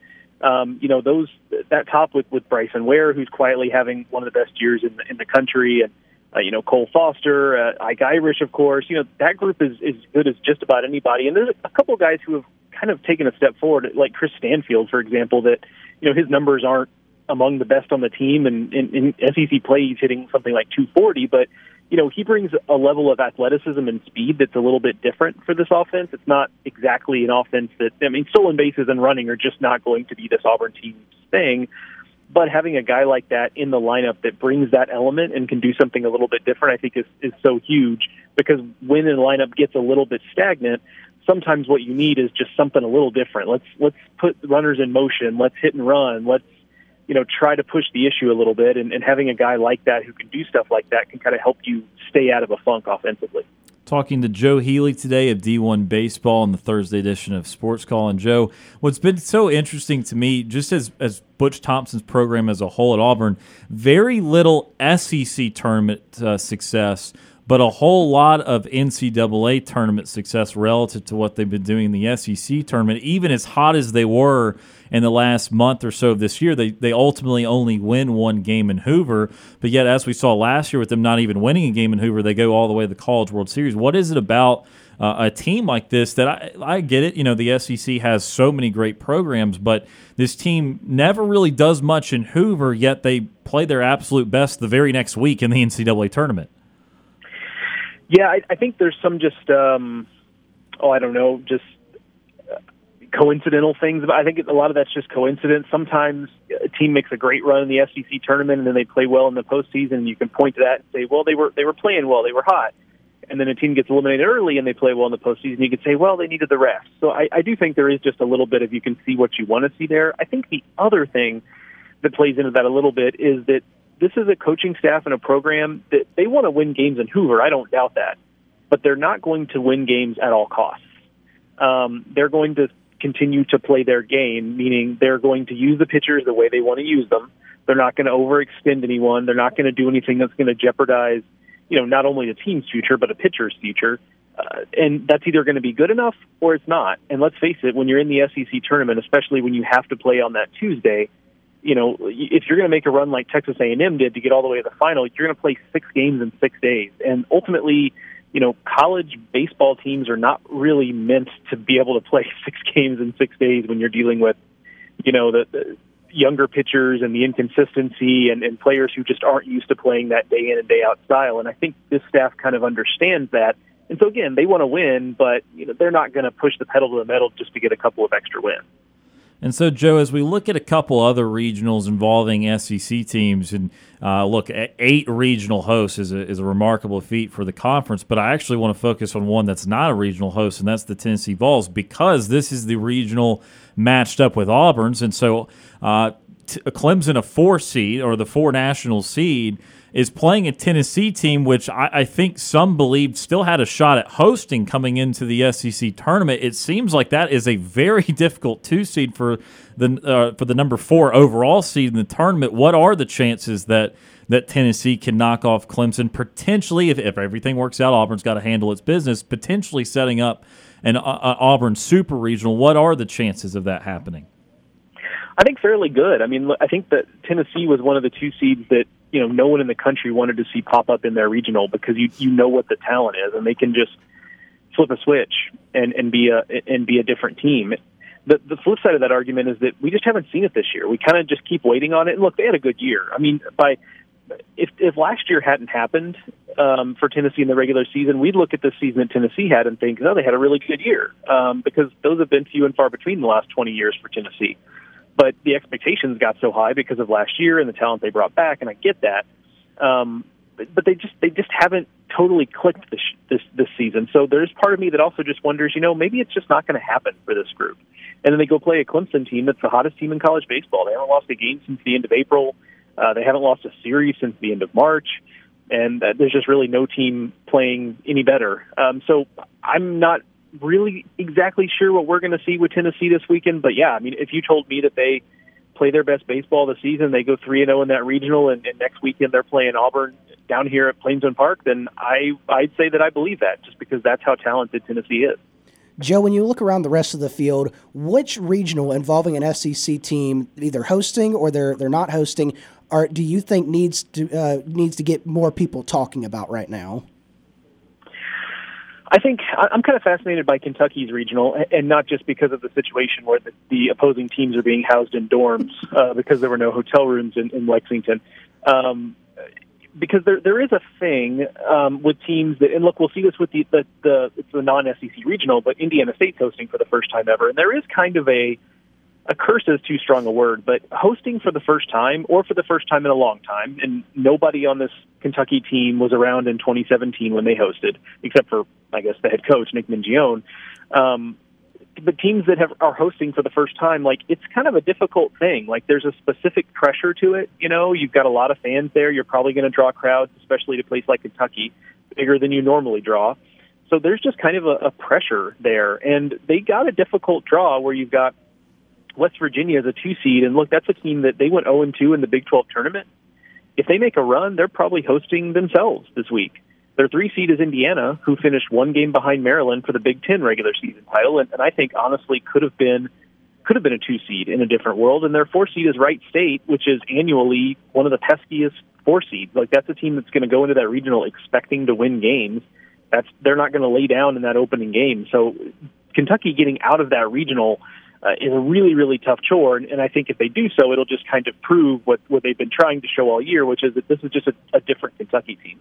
um, you know those that top with with Bryson Ware, who's quietly having one of the best years in the, in the country, and uh, you know Cole Foster, uh, Ike Irish, of course. You know that group is is good as just about anybody. And there's a couple guys who have kind of taken a step forward, like Chris Stanfield, for example, that you know his numbers aren't among the best on the team, and in, in SEC play he's hitting something like 240, but you know he brings a level of athleticism and speed that's a little bit different for this offense. It's not exactly an offense that I mean, stolen bases and running are just not going to be this Auburn team's thing. But having a guy like that in the lineup that brings that element and can do something a little bit different, I think is is so huge because when a lineup gets a little bit stagnant, sometimes what you need is just something a little different. Let's let's put runners in motion. Let's hit and run. Let's you know try to push the issue a little bit. And, and having a guy like that who can do stuff like that can kind of help you stay out of a funk offensively. Talking to Joe Healy today of D1 Baseball in the Thursday edition of Sports Call. And Joe, what's been so interesting to me, just as as Butch Thompson's program as a whole at Auburn, very little SEC tournament uh, success but a whole lot of NCAA tournament success relative to what they've been doing in the SEC tournament. Even as hot as they were in the last month or so of this year, they, they ultimately only win one game in Hoover. But yet, as we saw last year with them not even winning a game in Hoover, they go all the way to the College World Series. What is it about? Uh, a team like this that I, I get it. You know, the SEC has so many great programs, but this team never really does much in Hoover, yet they play their absolute best the very next week in the NCAA tournament. Yeah, I, I think there's some just um, oh, I don't know, just uh, coincidental things. I think a lot of that's just coincidence. Sometimes a team makes a great run in the SEC tournament, and then they play well in the postseason. And you can point to that and say, well, they were they were playing well, they were hot. And then a team gets eliminated early and they play well in the postseason. You could say, well, they needed the rest. So I, I do think there is just a little bit of you can see what you want to see there. I think the other thing that plays into that a little bit is that this is a coaching staff and a program that they want to win games in Hoover. I don't doubt that, but they're not going to win games at all costs. Um, they're going to continue to play their game, meaning they're going to use the pitchers the way they want to use them. They're not going to overextend anyone. They're not going to do anything that's going to jeopardize, you know, not only the team's future but a pitcher's future. Uh, and that's either going to be good enough or it's not. And let's face it, when you're in the SEC tournament, especially when you have to play on that Tuesday, you know, if you're going to make a run like Texas A&M did to get all the way to the final, you're going to play six games in six days, and ultimately, you know, college baseball teams are not really meant to be able to play six games in six days when you're dealing with, you know, the, the younger pitchers and the inconsistency and, and players who just aren't used to playing that day in and day out style. And I think this staff kind of understands that. And so again, they want to win, but you know, they're not going to push the pedal to the metal just to get a couple of extra wins. And so, Joe, as we look at a couple other regionals involving SEC teams, and uh, look, eight regional hosts is a, is a remarkable feat for the conference, but I actually want to focus on one that's not a regional host, and that's the Tennessee Vols, because this is the regional matched up with Auburn's. And so, uh, Clemson, a four seed or the four national seed, is playing a Tennessee team, which I, I, think some believed still had a shot at hosting coming into the SEC tournament. It seems like that is a very difficult two seed for the uh, for the number four overall seed in the tournament. What are the chances that that Tennessee can knock off Clemson potentially if, if everything works out? Auburn's got to handle its business, potentially setting up an uh, uh Auburn super regional. What are the chances of that happening? I think fairly good. I mean, I think that Tennessee was one of the two seeds that you know no one in the country wanted to see pop up in their regional because you you know what the talent is and they can just flip a switch and and be a and be a different team. The the flip side of that argument is that we just haven't seen it this year. We kind of just keep waiting on it. And look, they had a good year. I mean, by if if last year hadn't happened um, for Tennessee in the regular season, we'd look at the season that Tennessee had and think, oh, they had a really good year um, because those have been few and far between the last 20 years for Tennessee but the expectations got so high because of last year and the talent they brought back, and I get that. Um, but, but they just they just haven't totally clicked this this this season. So there's part of me that also just wonders, you know, maybe it's just not going to happen for this group. And then they go play a Clemson team that's the hottest team in college baseball. They haven't lost a game since the end of April. Uh, they haven't lost a series since the end of March, and uh, there's just really no team playing any better. Um, so I'm not really exactly sure what we're going to see with Tennessee this weekend. But yeah, I mean, if you told me that they play their best baseball this season, they go three and zero oh in that regional, and, and next weekend they're playing Auburn down here at Plainsman Park, then I I'd say that I believe that just because that's how talented Tennessee is. Joe, when you look around the rest of the field, which regional involving an SEC team, either hosting or they're they're not hosting, are do you think needs to uh, needs to get more people talking about right now? I think I'm kind of fascinated by Kentucky's regional, and not just because of the situation where the, the opposing teams are being housed in dorms uh, because there were no hotel rooms in, in Lexington. Um, because there there is a thing um, with teams that, and look, we'll see this with the the, the it's the non SEC regional, but Indiana State's hosting for the first time ever, and there is kind of a a curse is too strong a word, but hosting for the first time or for the first time in a long time, and nobody on this Kentucky team was around in 2017 when they hosted, except for I guess the head coach Nick Mingione. Um, but teams that have are hosting for the first time, like it's kind of a difficult thing. Like there's a specific pressure to it. You know, you've got a lot of fans there. You're probably going to draw crowds, especially to a place like Kentucky, bigger than you normally draw. So there's just kind of a, a pressure there, and they got a difficult draw where you've got West Virginia as a two seed, and look, that's a team that they went 0 2 in the Big 12 tournament. If they make a run, they're probably hosting themselves this week. Their three seed is Indiana, who finished one game behind Maryland for the Big Ten regular season title, and, and I think honestly could have been could have been a two seed in a different world. And their four seed is Wright State, which is annually one of the peskiest four seeds. Like that's a team that's going to go into that regional expecting to win games. That's they're not going to lay down in that opening game. So Kentucky getting out of that regional uh, is a really, really tough chore. And, and I think if they do so, it'll just kind of prove what, what they've been trying to show all year, which is that this is just a, a different Kentucky team.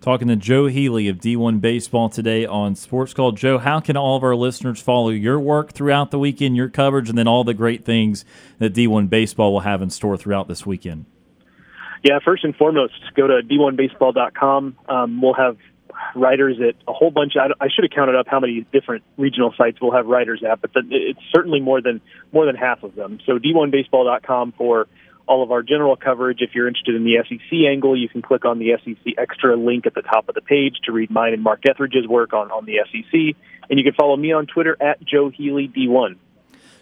Talking to Joe Healy of D1 Baseball today on Sports Call. Joe, how can all of our listeners follow your work throughout the weekend, your coverage, and then all the great things that D1 Baseball will have in store throughout this weekend? Yeah, first and foremost, go to d1baseball.com. Um, we'll have writers at a whole bunch. I, I should have counted up how many different regional sites we'll have writers at, but the, it's certainly more than more than half of them. So d1baseball.com for all of our general coverage. If you're interested in the SEC angle, you can click on the SEC extra link at the top of the page to read mine and Mark Etheridge's work on, on the SEC. And you can follow me on Twitter at Joe Healy D1.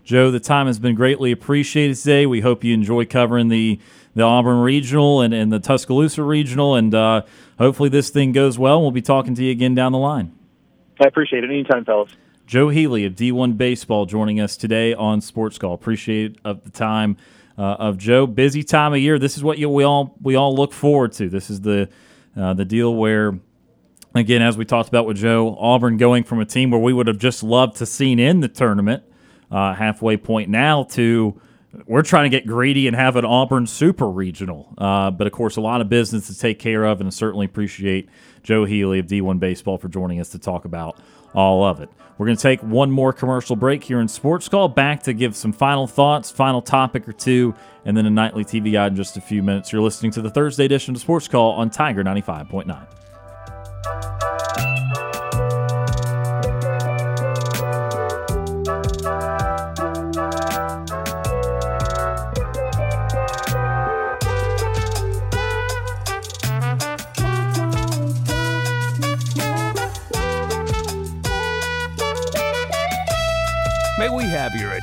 Joe, the time has been greatly appreciated today. We hope you enjoy covering the the Auburn Regional and, and the Tuscaloosa Regional. And uh, hopefully this thing goes well. We'll be talking to you again down the line. I appreciate it. Anytime, fellas. Joe Healy of D1 Baseball joining us today on Sports Call. Appreciate of the time uh, of Joe. Busy time of year. This is what you, we all we all look forward to. This is the uh, the deal where, again, as we talked about with Joe, Auburn going from a team where we would have just loved to seen in the tournament uh, halfway point now to we're trying to get greedy and have an Auburn super regional. Uh, but of course, a lot of business to take care of, and I certainly appreciate Joe Healy of D1 Baseball for joining us to talk about all of it. We're going to take one more commercial break here in Sports Call, back to give some final thoughts, final topic or two, and then a nightly TV guide in just a few minutes. You're listening to the Thursday edition of Sports Call on Tiger 95.9.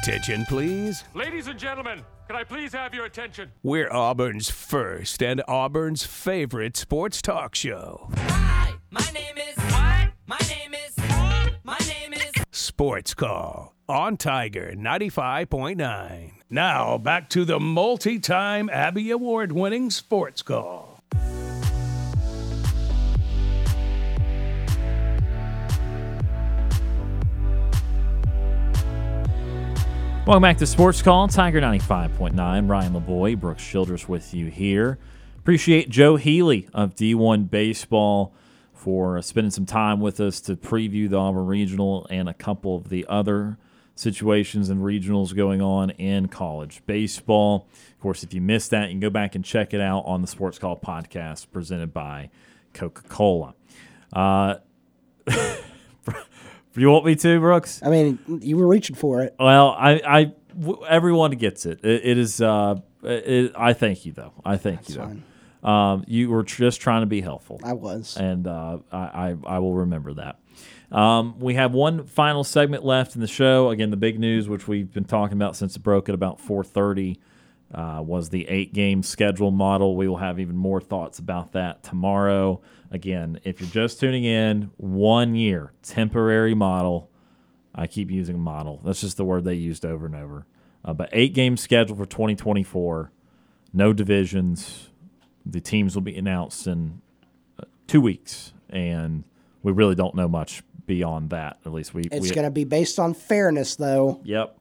attention, please? Ladies and gentlemen, can I please have your attention? We're Auburn's first and Auburn's favorite sports talk show. Hi, my name is. What? My name is. My name is. Sports Call on Tiger 95.9. Now back to the multi time Abby Award winning Sports Call. Welcome back to Sports Call, Tiger 95.9. Ryan Lavoie, Brooks Childress with you here. Appreciate Joe Healy of D1 Baseball for spending some time with us to preview the Auburn Regional and a couple of the other situations and regionals going on in college baseball. Of course, if you missed that, you can go back and check it out on the Sports Call podcast presented by Coca Cola. Uh, you want me to, Brooks? I mean, you were reaching for it. Well, I, I w- everyone gets it. It, it is. Uh, it, I thank you though. I thank That's you. Though. fine. Um, you were just trying to be helpful. I was. and uh, I, I I will remember that. Um, we have one final segment left in the show. Again, the big news, which we've been talking about since it broke at about 4:30, uh, was the eight-game schedule model. We will have even more thoughts about that tomorrow. Again, if you're just tuning in, one year temporary model. I keep using model. That's just the word they used over and over. Uh, but eight games scheduled for 2024. No divisions. The teams will be announced in uh, two weeks, and we really don't know much beyond that. At least we. It's going to be based on fairness, though. Yep.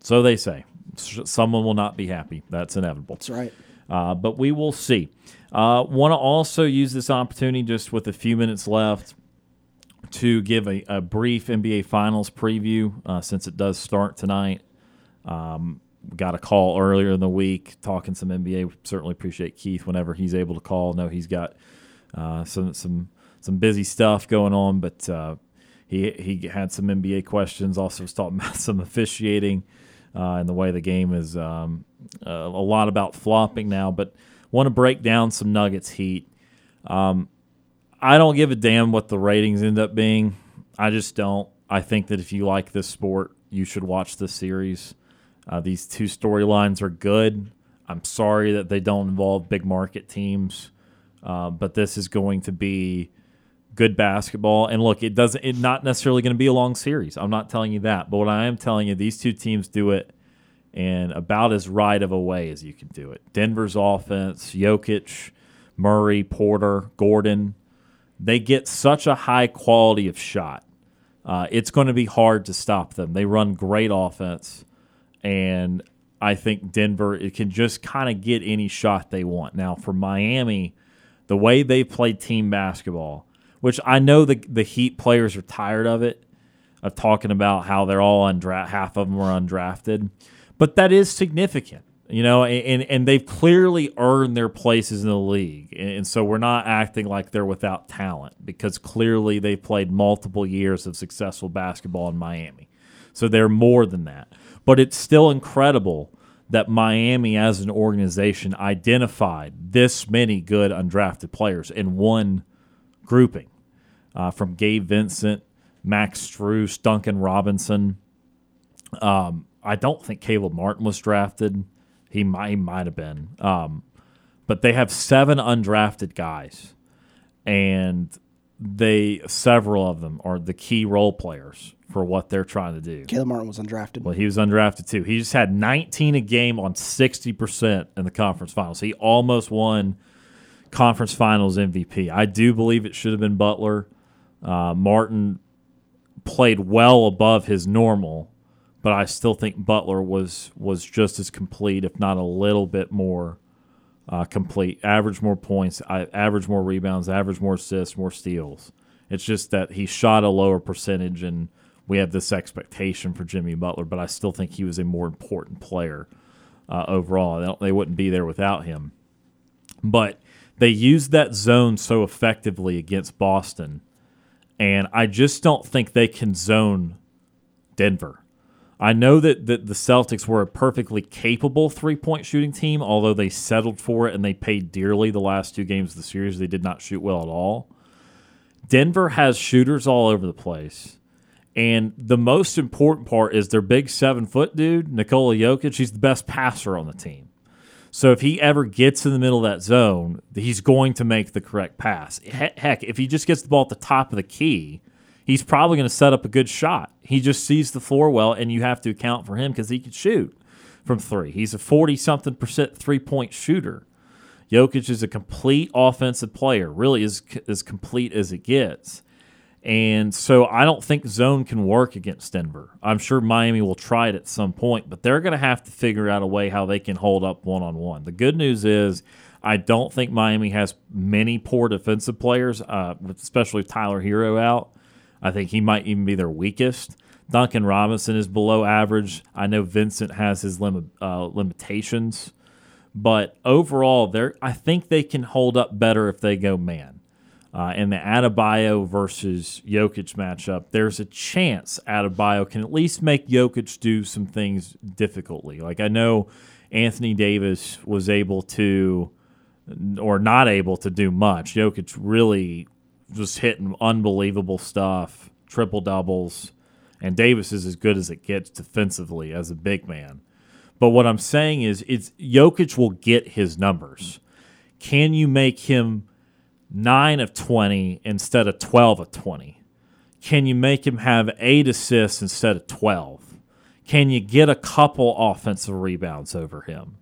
So they say. Someone will not be happy. That's inevitable. That's right. Uh, but we will see. Uh, Want to also use this opportunity, just with a few minutes left, to give a, a brief NBA Finals preview uh, since it does start tonight. Um, got a call earlier in the week talking some NBA. Certainly appreciate Keith whenever he's able to call. know he's got uh, some some some busy stuff going on, but uh, he he had some NBA questions. Also was talking about some officiating uh, and the way the game is um, uh, a lot about flopping now. But want to break down some Nuggets Heat. Um, I don't give a damn what the ratings end up being. I just don't. I think that if you like this sport, you should watch this series. Uh, these two storylines are good. I'm sorry that they don't involve big market teams, uh, but this is going to be good basketball. And look, it doesn't. It's not necessarily going to be a long series. I'm not telling you that, but what I am telling you, these two teams do it in about as right of a way as you can do it. Denver's offense, Jokic, Murray, Porter, Gordon, they get such a high quality of shot. Uh, it's going to be hard to stop them. They run great offense, and I think Denver it can just kind of get any shot they want. Now for Miami, the way they played team basketball, which I know the the Heat players are tired of it, of talking about how they're all undra- half of them are undrafted, but that is significant you know, and, and they've clearly earned their places in the league. And so we're not acting like they're without talent because clearly they've played multiple years of successful basketball in Miami. So they're more than that. But it's still incredible that Miami as an organization identified this many good undrafted players in one grouping uh, from Gabe Vincent, Max Strus, Duncan Robinson. Um, I don't think Caleb Martin was drafted. He might, he might have been. Um, but they have seven undrafted guys, and they several of them are the key role players for what they're trying to do. Caleb Martin was undrafted. Well, he was undrafted too. He just had 19 a game on 60% in the conference finals. He almost won conference finals MVP. I do believe it should have been Butler. Uh, Martin played well above his normal, but I still think Butler was was just as complete, if not a little bit more uh, complete. Average more points, average more rebounds, average more assists, more steals. It's just that he shot a lower percentage, and we have this expectation for Jimmy Butler. But I still think he was a more important player uh, overall. They, they wouldn't be there without him. But they used that zone so effectively against Boston, and I just don't think they can zone Denver. I know that, that the Celtics were a perfectly capable three point shooting team, although they settled for it and they paid dearly the last two games of the series. They did not shoot well at all. Denver has shooters all over the place. And the most important part is their big seven foot dude, Nikola Jokic. He's the best passer on the team. So if he ever gets in the middle of that zone, he's going to make the correct pass. Heck, if he just gets the ball at the top of the key, he's probably going to set up a good shot. He just sees the floor well, and you have to account for him because he can shoot from three. He's a 40 something percent three point shooter. Jokic is a complete offensive player, really is as complete as it gets. And so I don't think zone can work against Denver. I'm sure Miami will try it at some point, but they're going to have to figure out a way how they can hold up one on one. The good news is I don't think Miami has many poor defensive players, uh, especially Tyler Herro out. I think he might even be their weakest. Duncan Robinson is below average. I know Vincent has his lim- uh, limitations, but overall, they I think they can hold up better if they go man uh, in the Adebayo versus Jokic matchup, there's a chance Adebayo can at least make Jokic do some things difficultly. Like I know Anthony Davis was able to, or not able to do much. Jokic really was hitting unbelievable stuff, triple doubles, and Davis is as good as it gets defensively as a big man. But what I'm saying is, it's Jokic will get his numbers. Can you make him? 9 of 20 instead of 12 of 20? Can you make him have eight assists instead of 12? Can you get a couple offensive rebounds over him?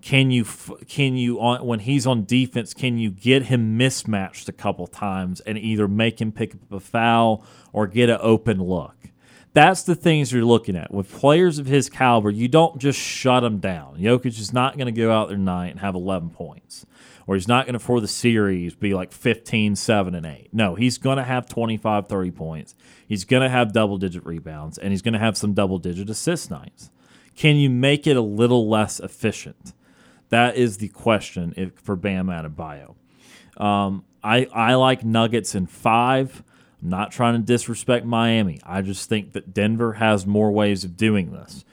Can you can you on when he's on defense? Can you get him mismatched a couple times and either make him pick up a foul or get an open look? That's the things you're looking at with players of his caliber. You don't just shut him down. Jokic is not going to go out there tonight and have 11 points or he's not going to for the series be like 15 7 and 8 no he's going to have 25 30 points. He's going to have double digit rebounds and he's going to have some double digit assist nights. Can you make it a little less efficient? That is the question if, for bam Adebayo. Um, I, I like nuggets in five. I'm not trying to disrespect miami. I just think that denver has more ways of doing this.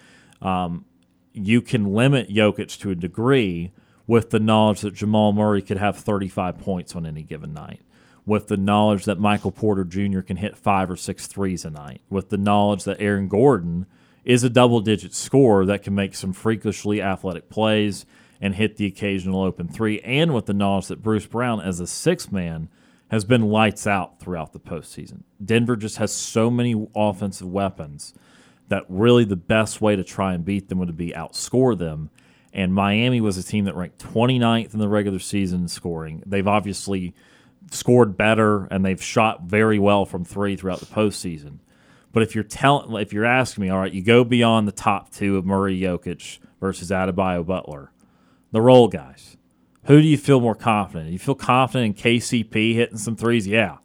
Um, you can limit Jokic to a degree with the knowledge that Jamal Murray could have 35 points on any given night, with the knowledge that Michael Porter Jr. can hit five or six threes a night, with the knowledge that Aaron Gordon is a double digit scorer that can make some freakishly athletic plays and hit the occasional open three, and with the knowledge that Bruce Brown, as a six man, has been lights out throughout the postseason. Denver just has so many offensive weapons that really the best way to try and beat them would be outscore them and Miami was a team that ranked 29th in the regular season scoring. They've obviously scored better and they've shot very well from three throughout the postseason. But if you're telling, if you're asking me, all right, you go beyond the top two of Murray, Jokic versus Adebayo, Butler, the role guys. Who do you feel more confident? You feel confident in KCP hitting some threes? Yeah.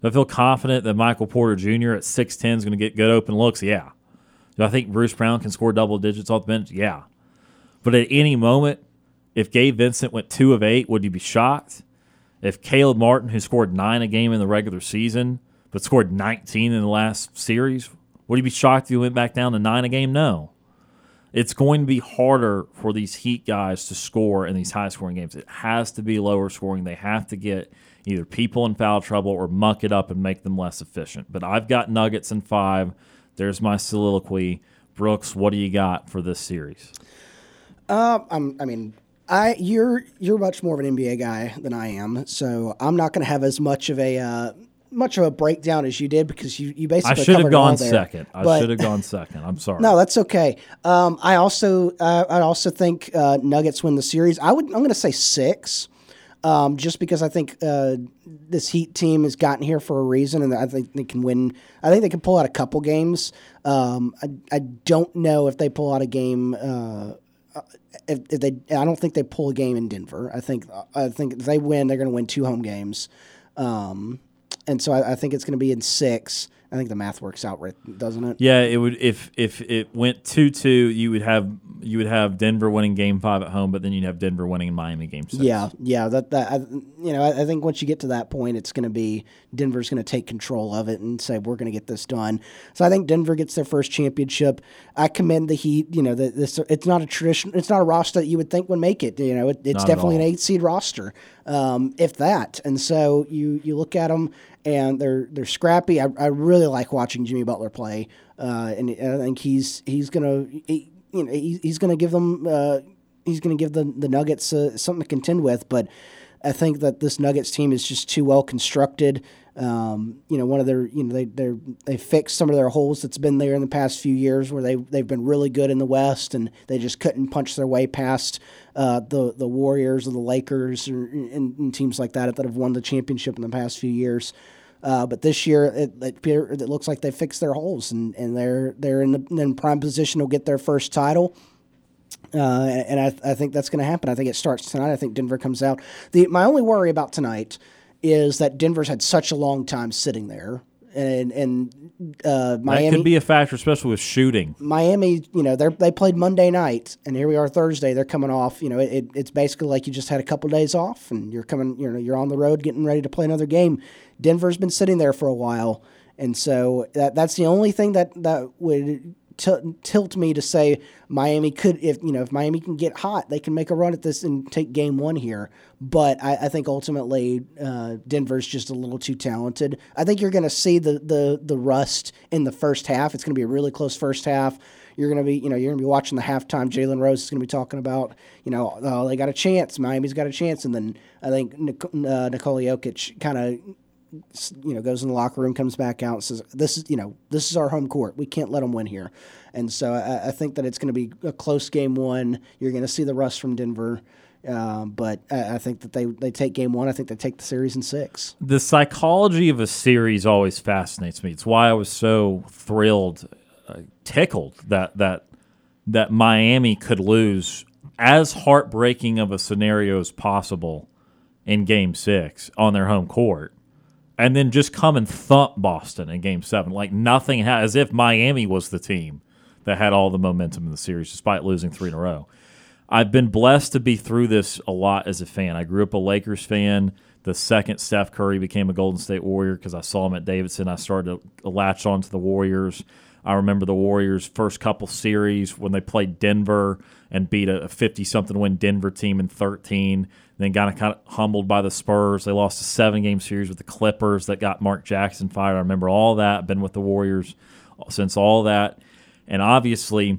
Do I feel confident that Michael Porter Jr. at 6'10 is going to get good open looks? Yeah. Do I think Bruce Brown can score double digits off the bench? Yeah. But at any moment, if Gabe Vincent went two of eight, would you be shocked? If Caleb Martin, who scored nine a game in the regular season, but scored 19 in the last series, would you be shocked if he went back down to nine a game? No. It's going to be harder for these Heat guys to score in these high scoring games. It has to be lower scoring. They have to get either people in foul trouble or muck it up and make them less efficient. But I've got Nuggets in five. There's my soliloquy. Brooks, what do you got for this series? Uh, I'm, I mean, I you're you're much more of an NBA guy than I am, so I'm not going to have as much of a uh, much of a breakdown as you did because you, you basically I should have gone there. second. I should have gone second. I'm sorry. No, that's okay. Um, I also uh, I also think uh, Nuggets win the series. I would I'm going to say six, um, just because I think uh, this Heat team has gotten here for a reason, and I think they can win. I think they can pull out a couple games. Um, I, I don't know if they pull out a game. Uh, if, if they, I don't think they pull a game in Denver. I think I think if they win, they're going to win two home games, um, and so I, I think it's going to be in six. I think the math works out, right? Doesn't it? Yeah, it would if if it went two two, you would have you would have Denver winning Game Five at home, but then you'd have Denver winning in Miami Game Six. Yeah, yeah. That that I, you know, I, I think once you get to that point, it's going to be Denver's going to take control of it and say we're going to get this done. So I think Denver gets their first championship. I commend the Heat. You know, the, this it's not a tradition. It's not a roster that you would think would make it. You know, it, it's Not definitely an eight seed roster, um, if that. And so you you look at them and they're they're scrappy. I, I really like watching Jimmy Butler play, uh, and I think he's he's gonna he, you know he, he's gonna give them uh, he's gonna give the the Nuggets uh, something to contend with. But I think that this Nuggets team is just too well constructed. Um, you know, one of their you know they they they fixed some of their holes that's been there in the past few years where they they've been really good in the West and they just couldn't punch their way past uh, the the Warriors or the Lakers or, and, and teams like that that have won the championship in the past few years. Uh, but this year, it, it, it looks like they fixed their holes and, and they're they're in the in prime position to get their first title. Uh, and I, I think that's going to happen. I think it starts tonight. I think Denver comes out. The my only worry about tonight is that Denver's had such a long time sitting there, and and uh, Miami that could be a factor, especially with shooting. Miami, you know, they they played Monday night, and here we are Thursday. They're coming off. You know, it, it's basically like you just had a couple days off, and you're coming. You know, you're on the road, getting ready to play another game. Denver's been sitting there for a while, and so that that's the only thing that that would til- tilt me to say Miami could, if you know, if Miami can get hot, they can make a run at this and take game one here. But I, I think ultimately uh, Denver's just a little too talented. I think you're going to see the, the the rust in the first half. It's going to be a really close first half. You're going to be, you know, you're going to be watching the halftime. Jalen Rose is going to be talking about, you know, oh, they got a chance. Miami's got a chance, and then I think Nik- uh, Nikola Jokic kind of you know goes in the locker room, comes back out, says, "This is you know this is our home court. We can't let them win here." And so I, I think that it's going to be a close game one. You're going to see the rust from Denver, um, but I, I think that they they take game one. I think they take the series in six. The psychology of a series always fascinates me. It's why I was so thrilled, uh, tickled that that that Miami could lose as heartbreaking of a scenario as possible in Game Six on their home court, and then just come and thump Boston in Game Seven like nothing, ha- as if Miami was the team that had all the momentum in the series, despite losing three in a row. I've been blessed to be through this a lot as a fan. I grew up a Lakers fan. The second Steph Curry became a Golden State Warrior because I saw him at Davidson, I started to latch on to the Warriors. I remember the Warriors' first couple series when they played Denver and beat a 50 something win Denver team in 13. Then got kind of humbled by the Spurs. They lost a seven game series with the Clippers that got Mark Jackson fired. I remember all that. Been with the Warriors since all that. And obviously,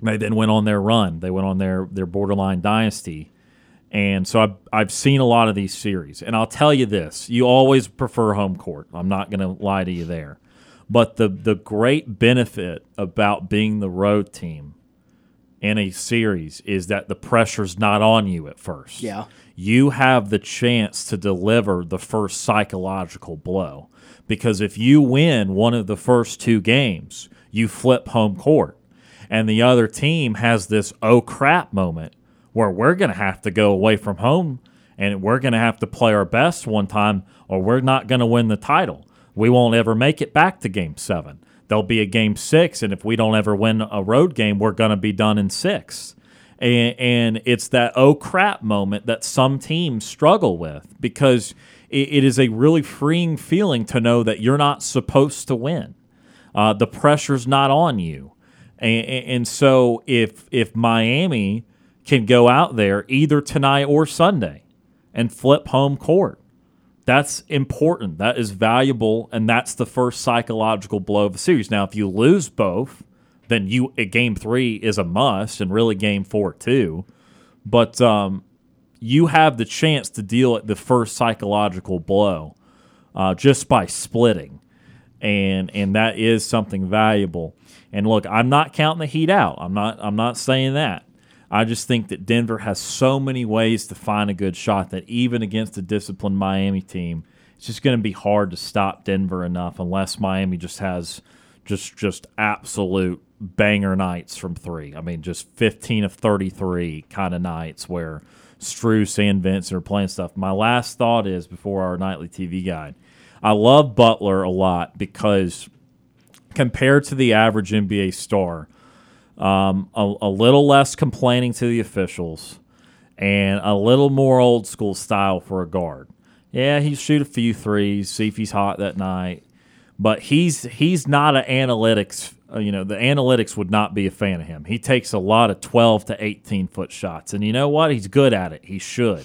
they then went on their run. They went on their their borderline dynasty. And so I've, I've seen a lot of these series. And I'll tell you this you always prefer home court. I'm not going to lie to you there. But the, the great benefit about being the road team in a series is that the pressure's not on you at first. Yeah. You have the chance to deliver the first psychological blow. Because if you win one of the first two games, you flip home court. And the other team has this oh crap moment where we're going to have to go away from home and we're going to have to play our best one time or we're not going to win the title. We won't ever make it back to game seven. There'll be a game six, and if we don't ever win a road game, we're going to be done in six. And, and it's that oh crap moment that some teams struggle with because it, it is a really freeing feeling to know that you're not supposed to win. Uh, the pressure's not on you. And, and so if if Miami can go out there either tonight or Sunday and flip home court, that's important. That is valuable, and that's the first psychological blow of the series. Now, if you lose both, then you a game three is a must, and really game four too. But um, you have the chance to deal at the first psychological blow uh, just by splitting, and and that is something valuable. And look, I'm not counting the Heat out. I'm not. I'm not saying that. I just think that Denver has so many ways to find a good shot that even against a disciplined Miami team, it's just going to be hard to stop Denver enough unless Miami just has just just absolute banger nights from three. I mean, just 15 of 33 kind of nights where Strus and Vincent are playing stuff. My last thought is before our nightly TV guide, I love Butler a lot because compared to the average NBA star, um, a, a little less complaining to the officials, and a little more old school style for a guard. Yeah, he shoot a few threes, see if he's hot that night, but he's he's not an analytics. Uh, you know, the analytics would not be a fan of him. He takes a lot of twelve to eighteen foot shots, and you know what? He's good at it. He should.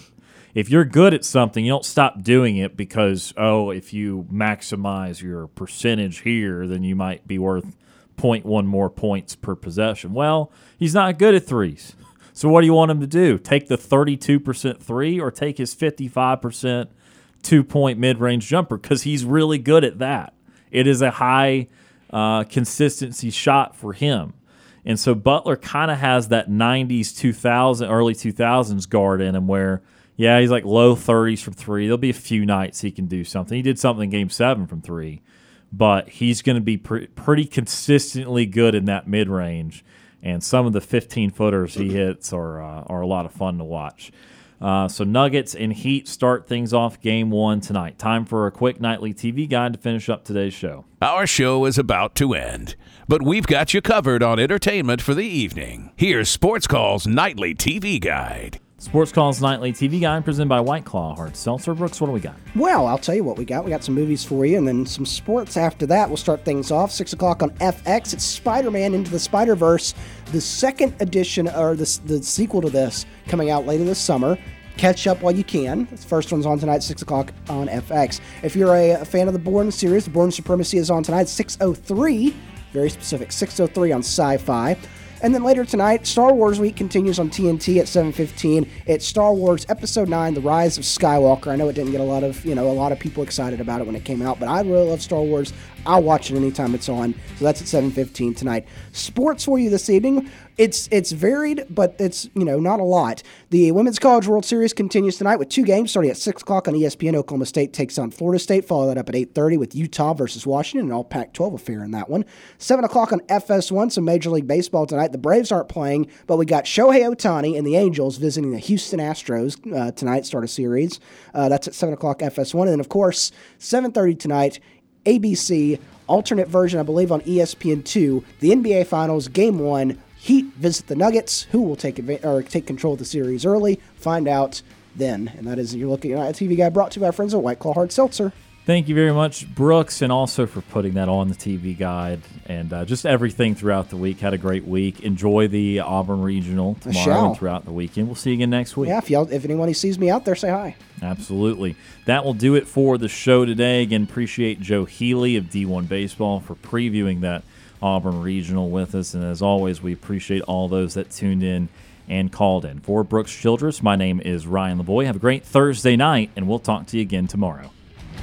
If you're good at something, you don't stop doing it because oh, if you maximize your percentage here, then you might be worth 0.1 more points per possession. Well, he's not good at threes. So what do you want him to do? Take the 32% three or take his 55% two point mid range jumper? Because he's really good at that. It is a high uh, consistency shot for him. And so Butler kind of has that 90s, 2000, early 2000s guard in him where, yeah, he's like low 30s from three. There'll be a few nights he can do something. He did something in game seven from three but he's going to be pre- pretty consistently good in that mid range. And some of the 15 footers he hits are uh, are a lot of fun to watch. Uh, so Nuggets and Heat start things off game one tonight. Time for a quick nightly TV guide to finish up today's show. Our show is about to end, but we've got you covered on entertainment for the evening. Here's Sports Call's nightly TV guide. Sports Calls Nightly TV Guide presented by White Claw Hard Seltzer. Brooks, what do we got? Well, I'll tell you what we got. We got some movies for you, and then some sports after that. We'll start things off. 6 o'clock on FX. It's Spider Man Into the Spider Verse, the second edition, or the, the sequel to this, coming out later this summer. Catch up while you can. The first one's on tonight, 6 o'clock on FX. If you're a, a fan of the Bourne series, the Bourne Supremacy is on tonight, 6.03. Very specific, 6.03 on Sci Fi. And then later tonight, Star Wars Week continues on TNT at 7:15. It's Star Wars Episode 9: The Rise of Skywalker. I know it didn't get a lot of, you know, a lot of people excited about it when it came out, but I really love Star Wars. I'll watch it anytime it's on. So that's at 7:15 tonight. Sports for you this evening. It's it's varied, but it's you know not a lot. The Women's College World Series continues tonight with two games starting at six o'clock on ESPN. Oklahoma State takes on Florida State. Follow that up at 8:30 with Utah versus Washington, an all Pac-12 affair in that one. Seven o'clock on FS1, some Major League Baseball tonight. The Braves aren't playing, but we got Shohei Ohtani and the Angels visiting the Houston Astros uh, tonight. Start a series. Uh, that's at seven o'clock FS1, and then of course 7:30 tonight. ABC alternate version, I believe, on ESPN2. The NBA Finals, Game One. Heat visit the Nuggets. Who will take adva- or take control of the series early? Find out then. And that is you're looking at a TV guy brought to you by our friends at White Claw Hard Seltzer. Thank you very much, Brooks, and also for putting that on the TV guide and uh, just everything throughout the week. Had a great week. Enjoy the Auburn Regional tomorrow and throughout the weekend. We'll see you again next week. Yeah, if y'all, if anyone sees me out there, say hi. Absolutely. That will do it for the show today. Again, appreciate Joe Healy of D1 Baseball for previewing that Auburn Regional with us. And as always, we appreciate all those that tuned in and called in. For Brooks Childress, my name is Ryan Lavoie. Have a great Thursday night, and we'll talk to you again tomorrow.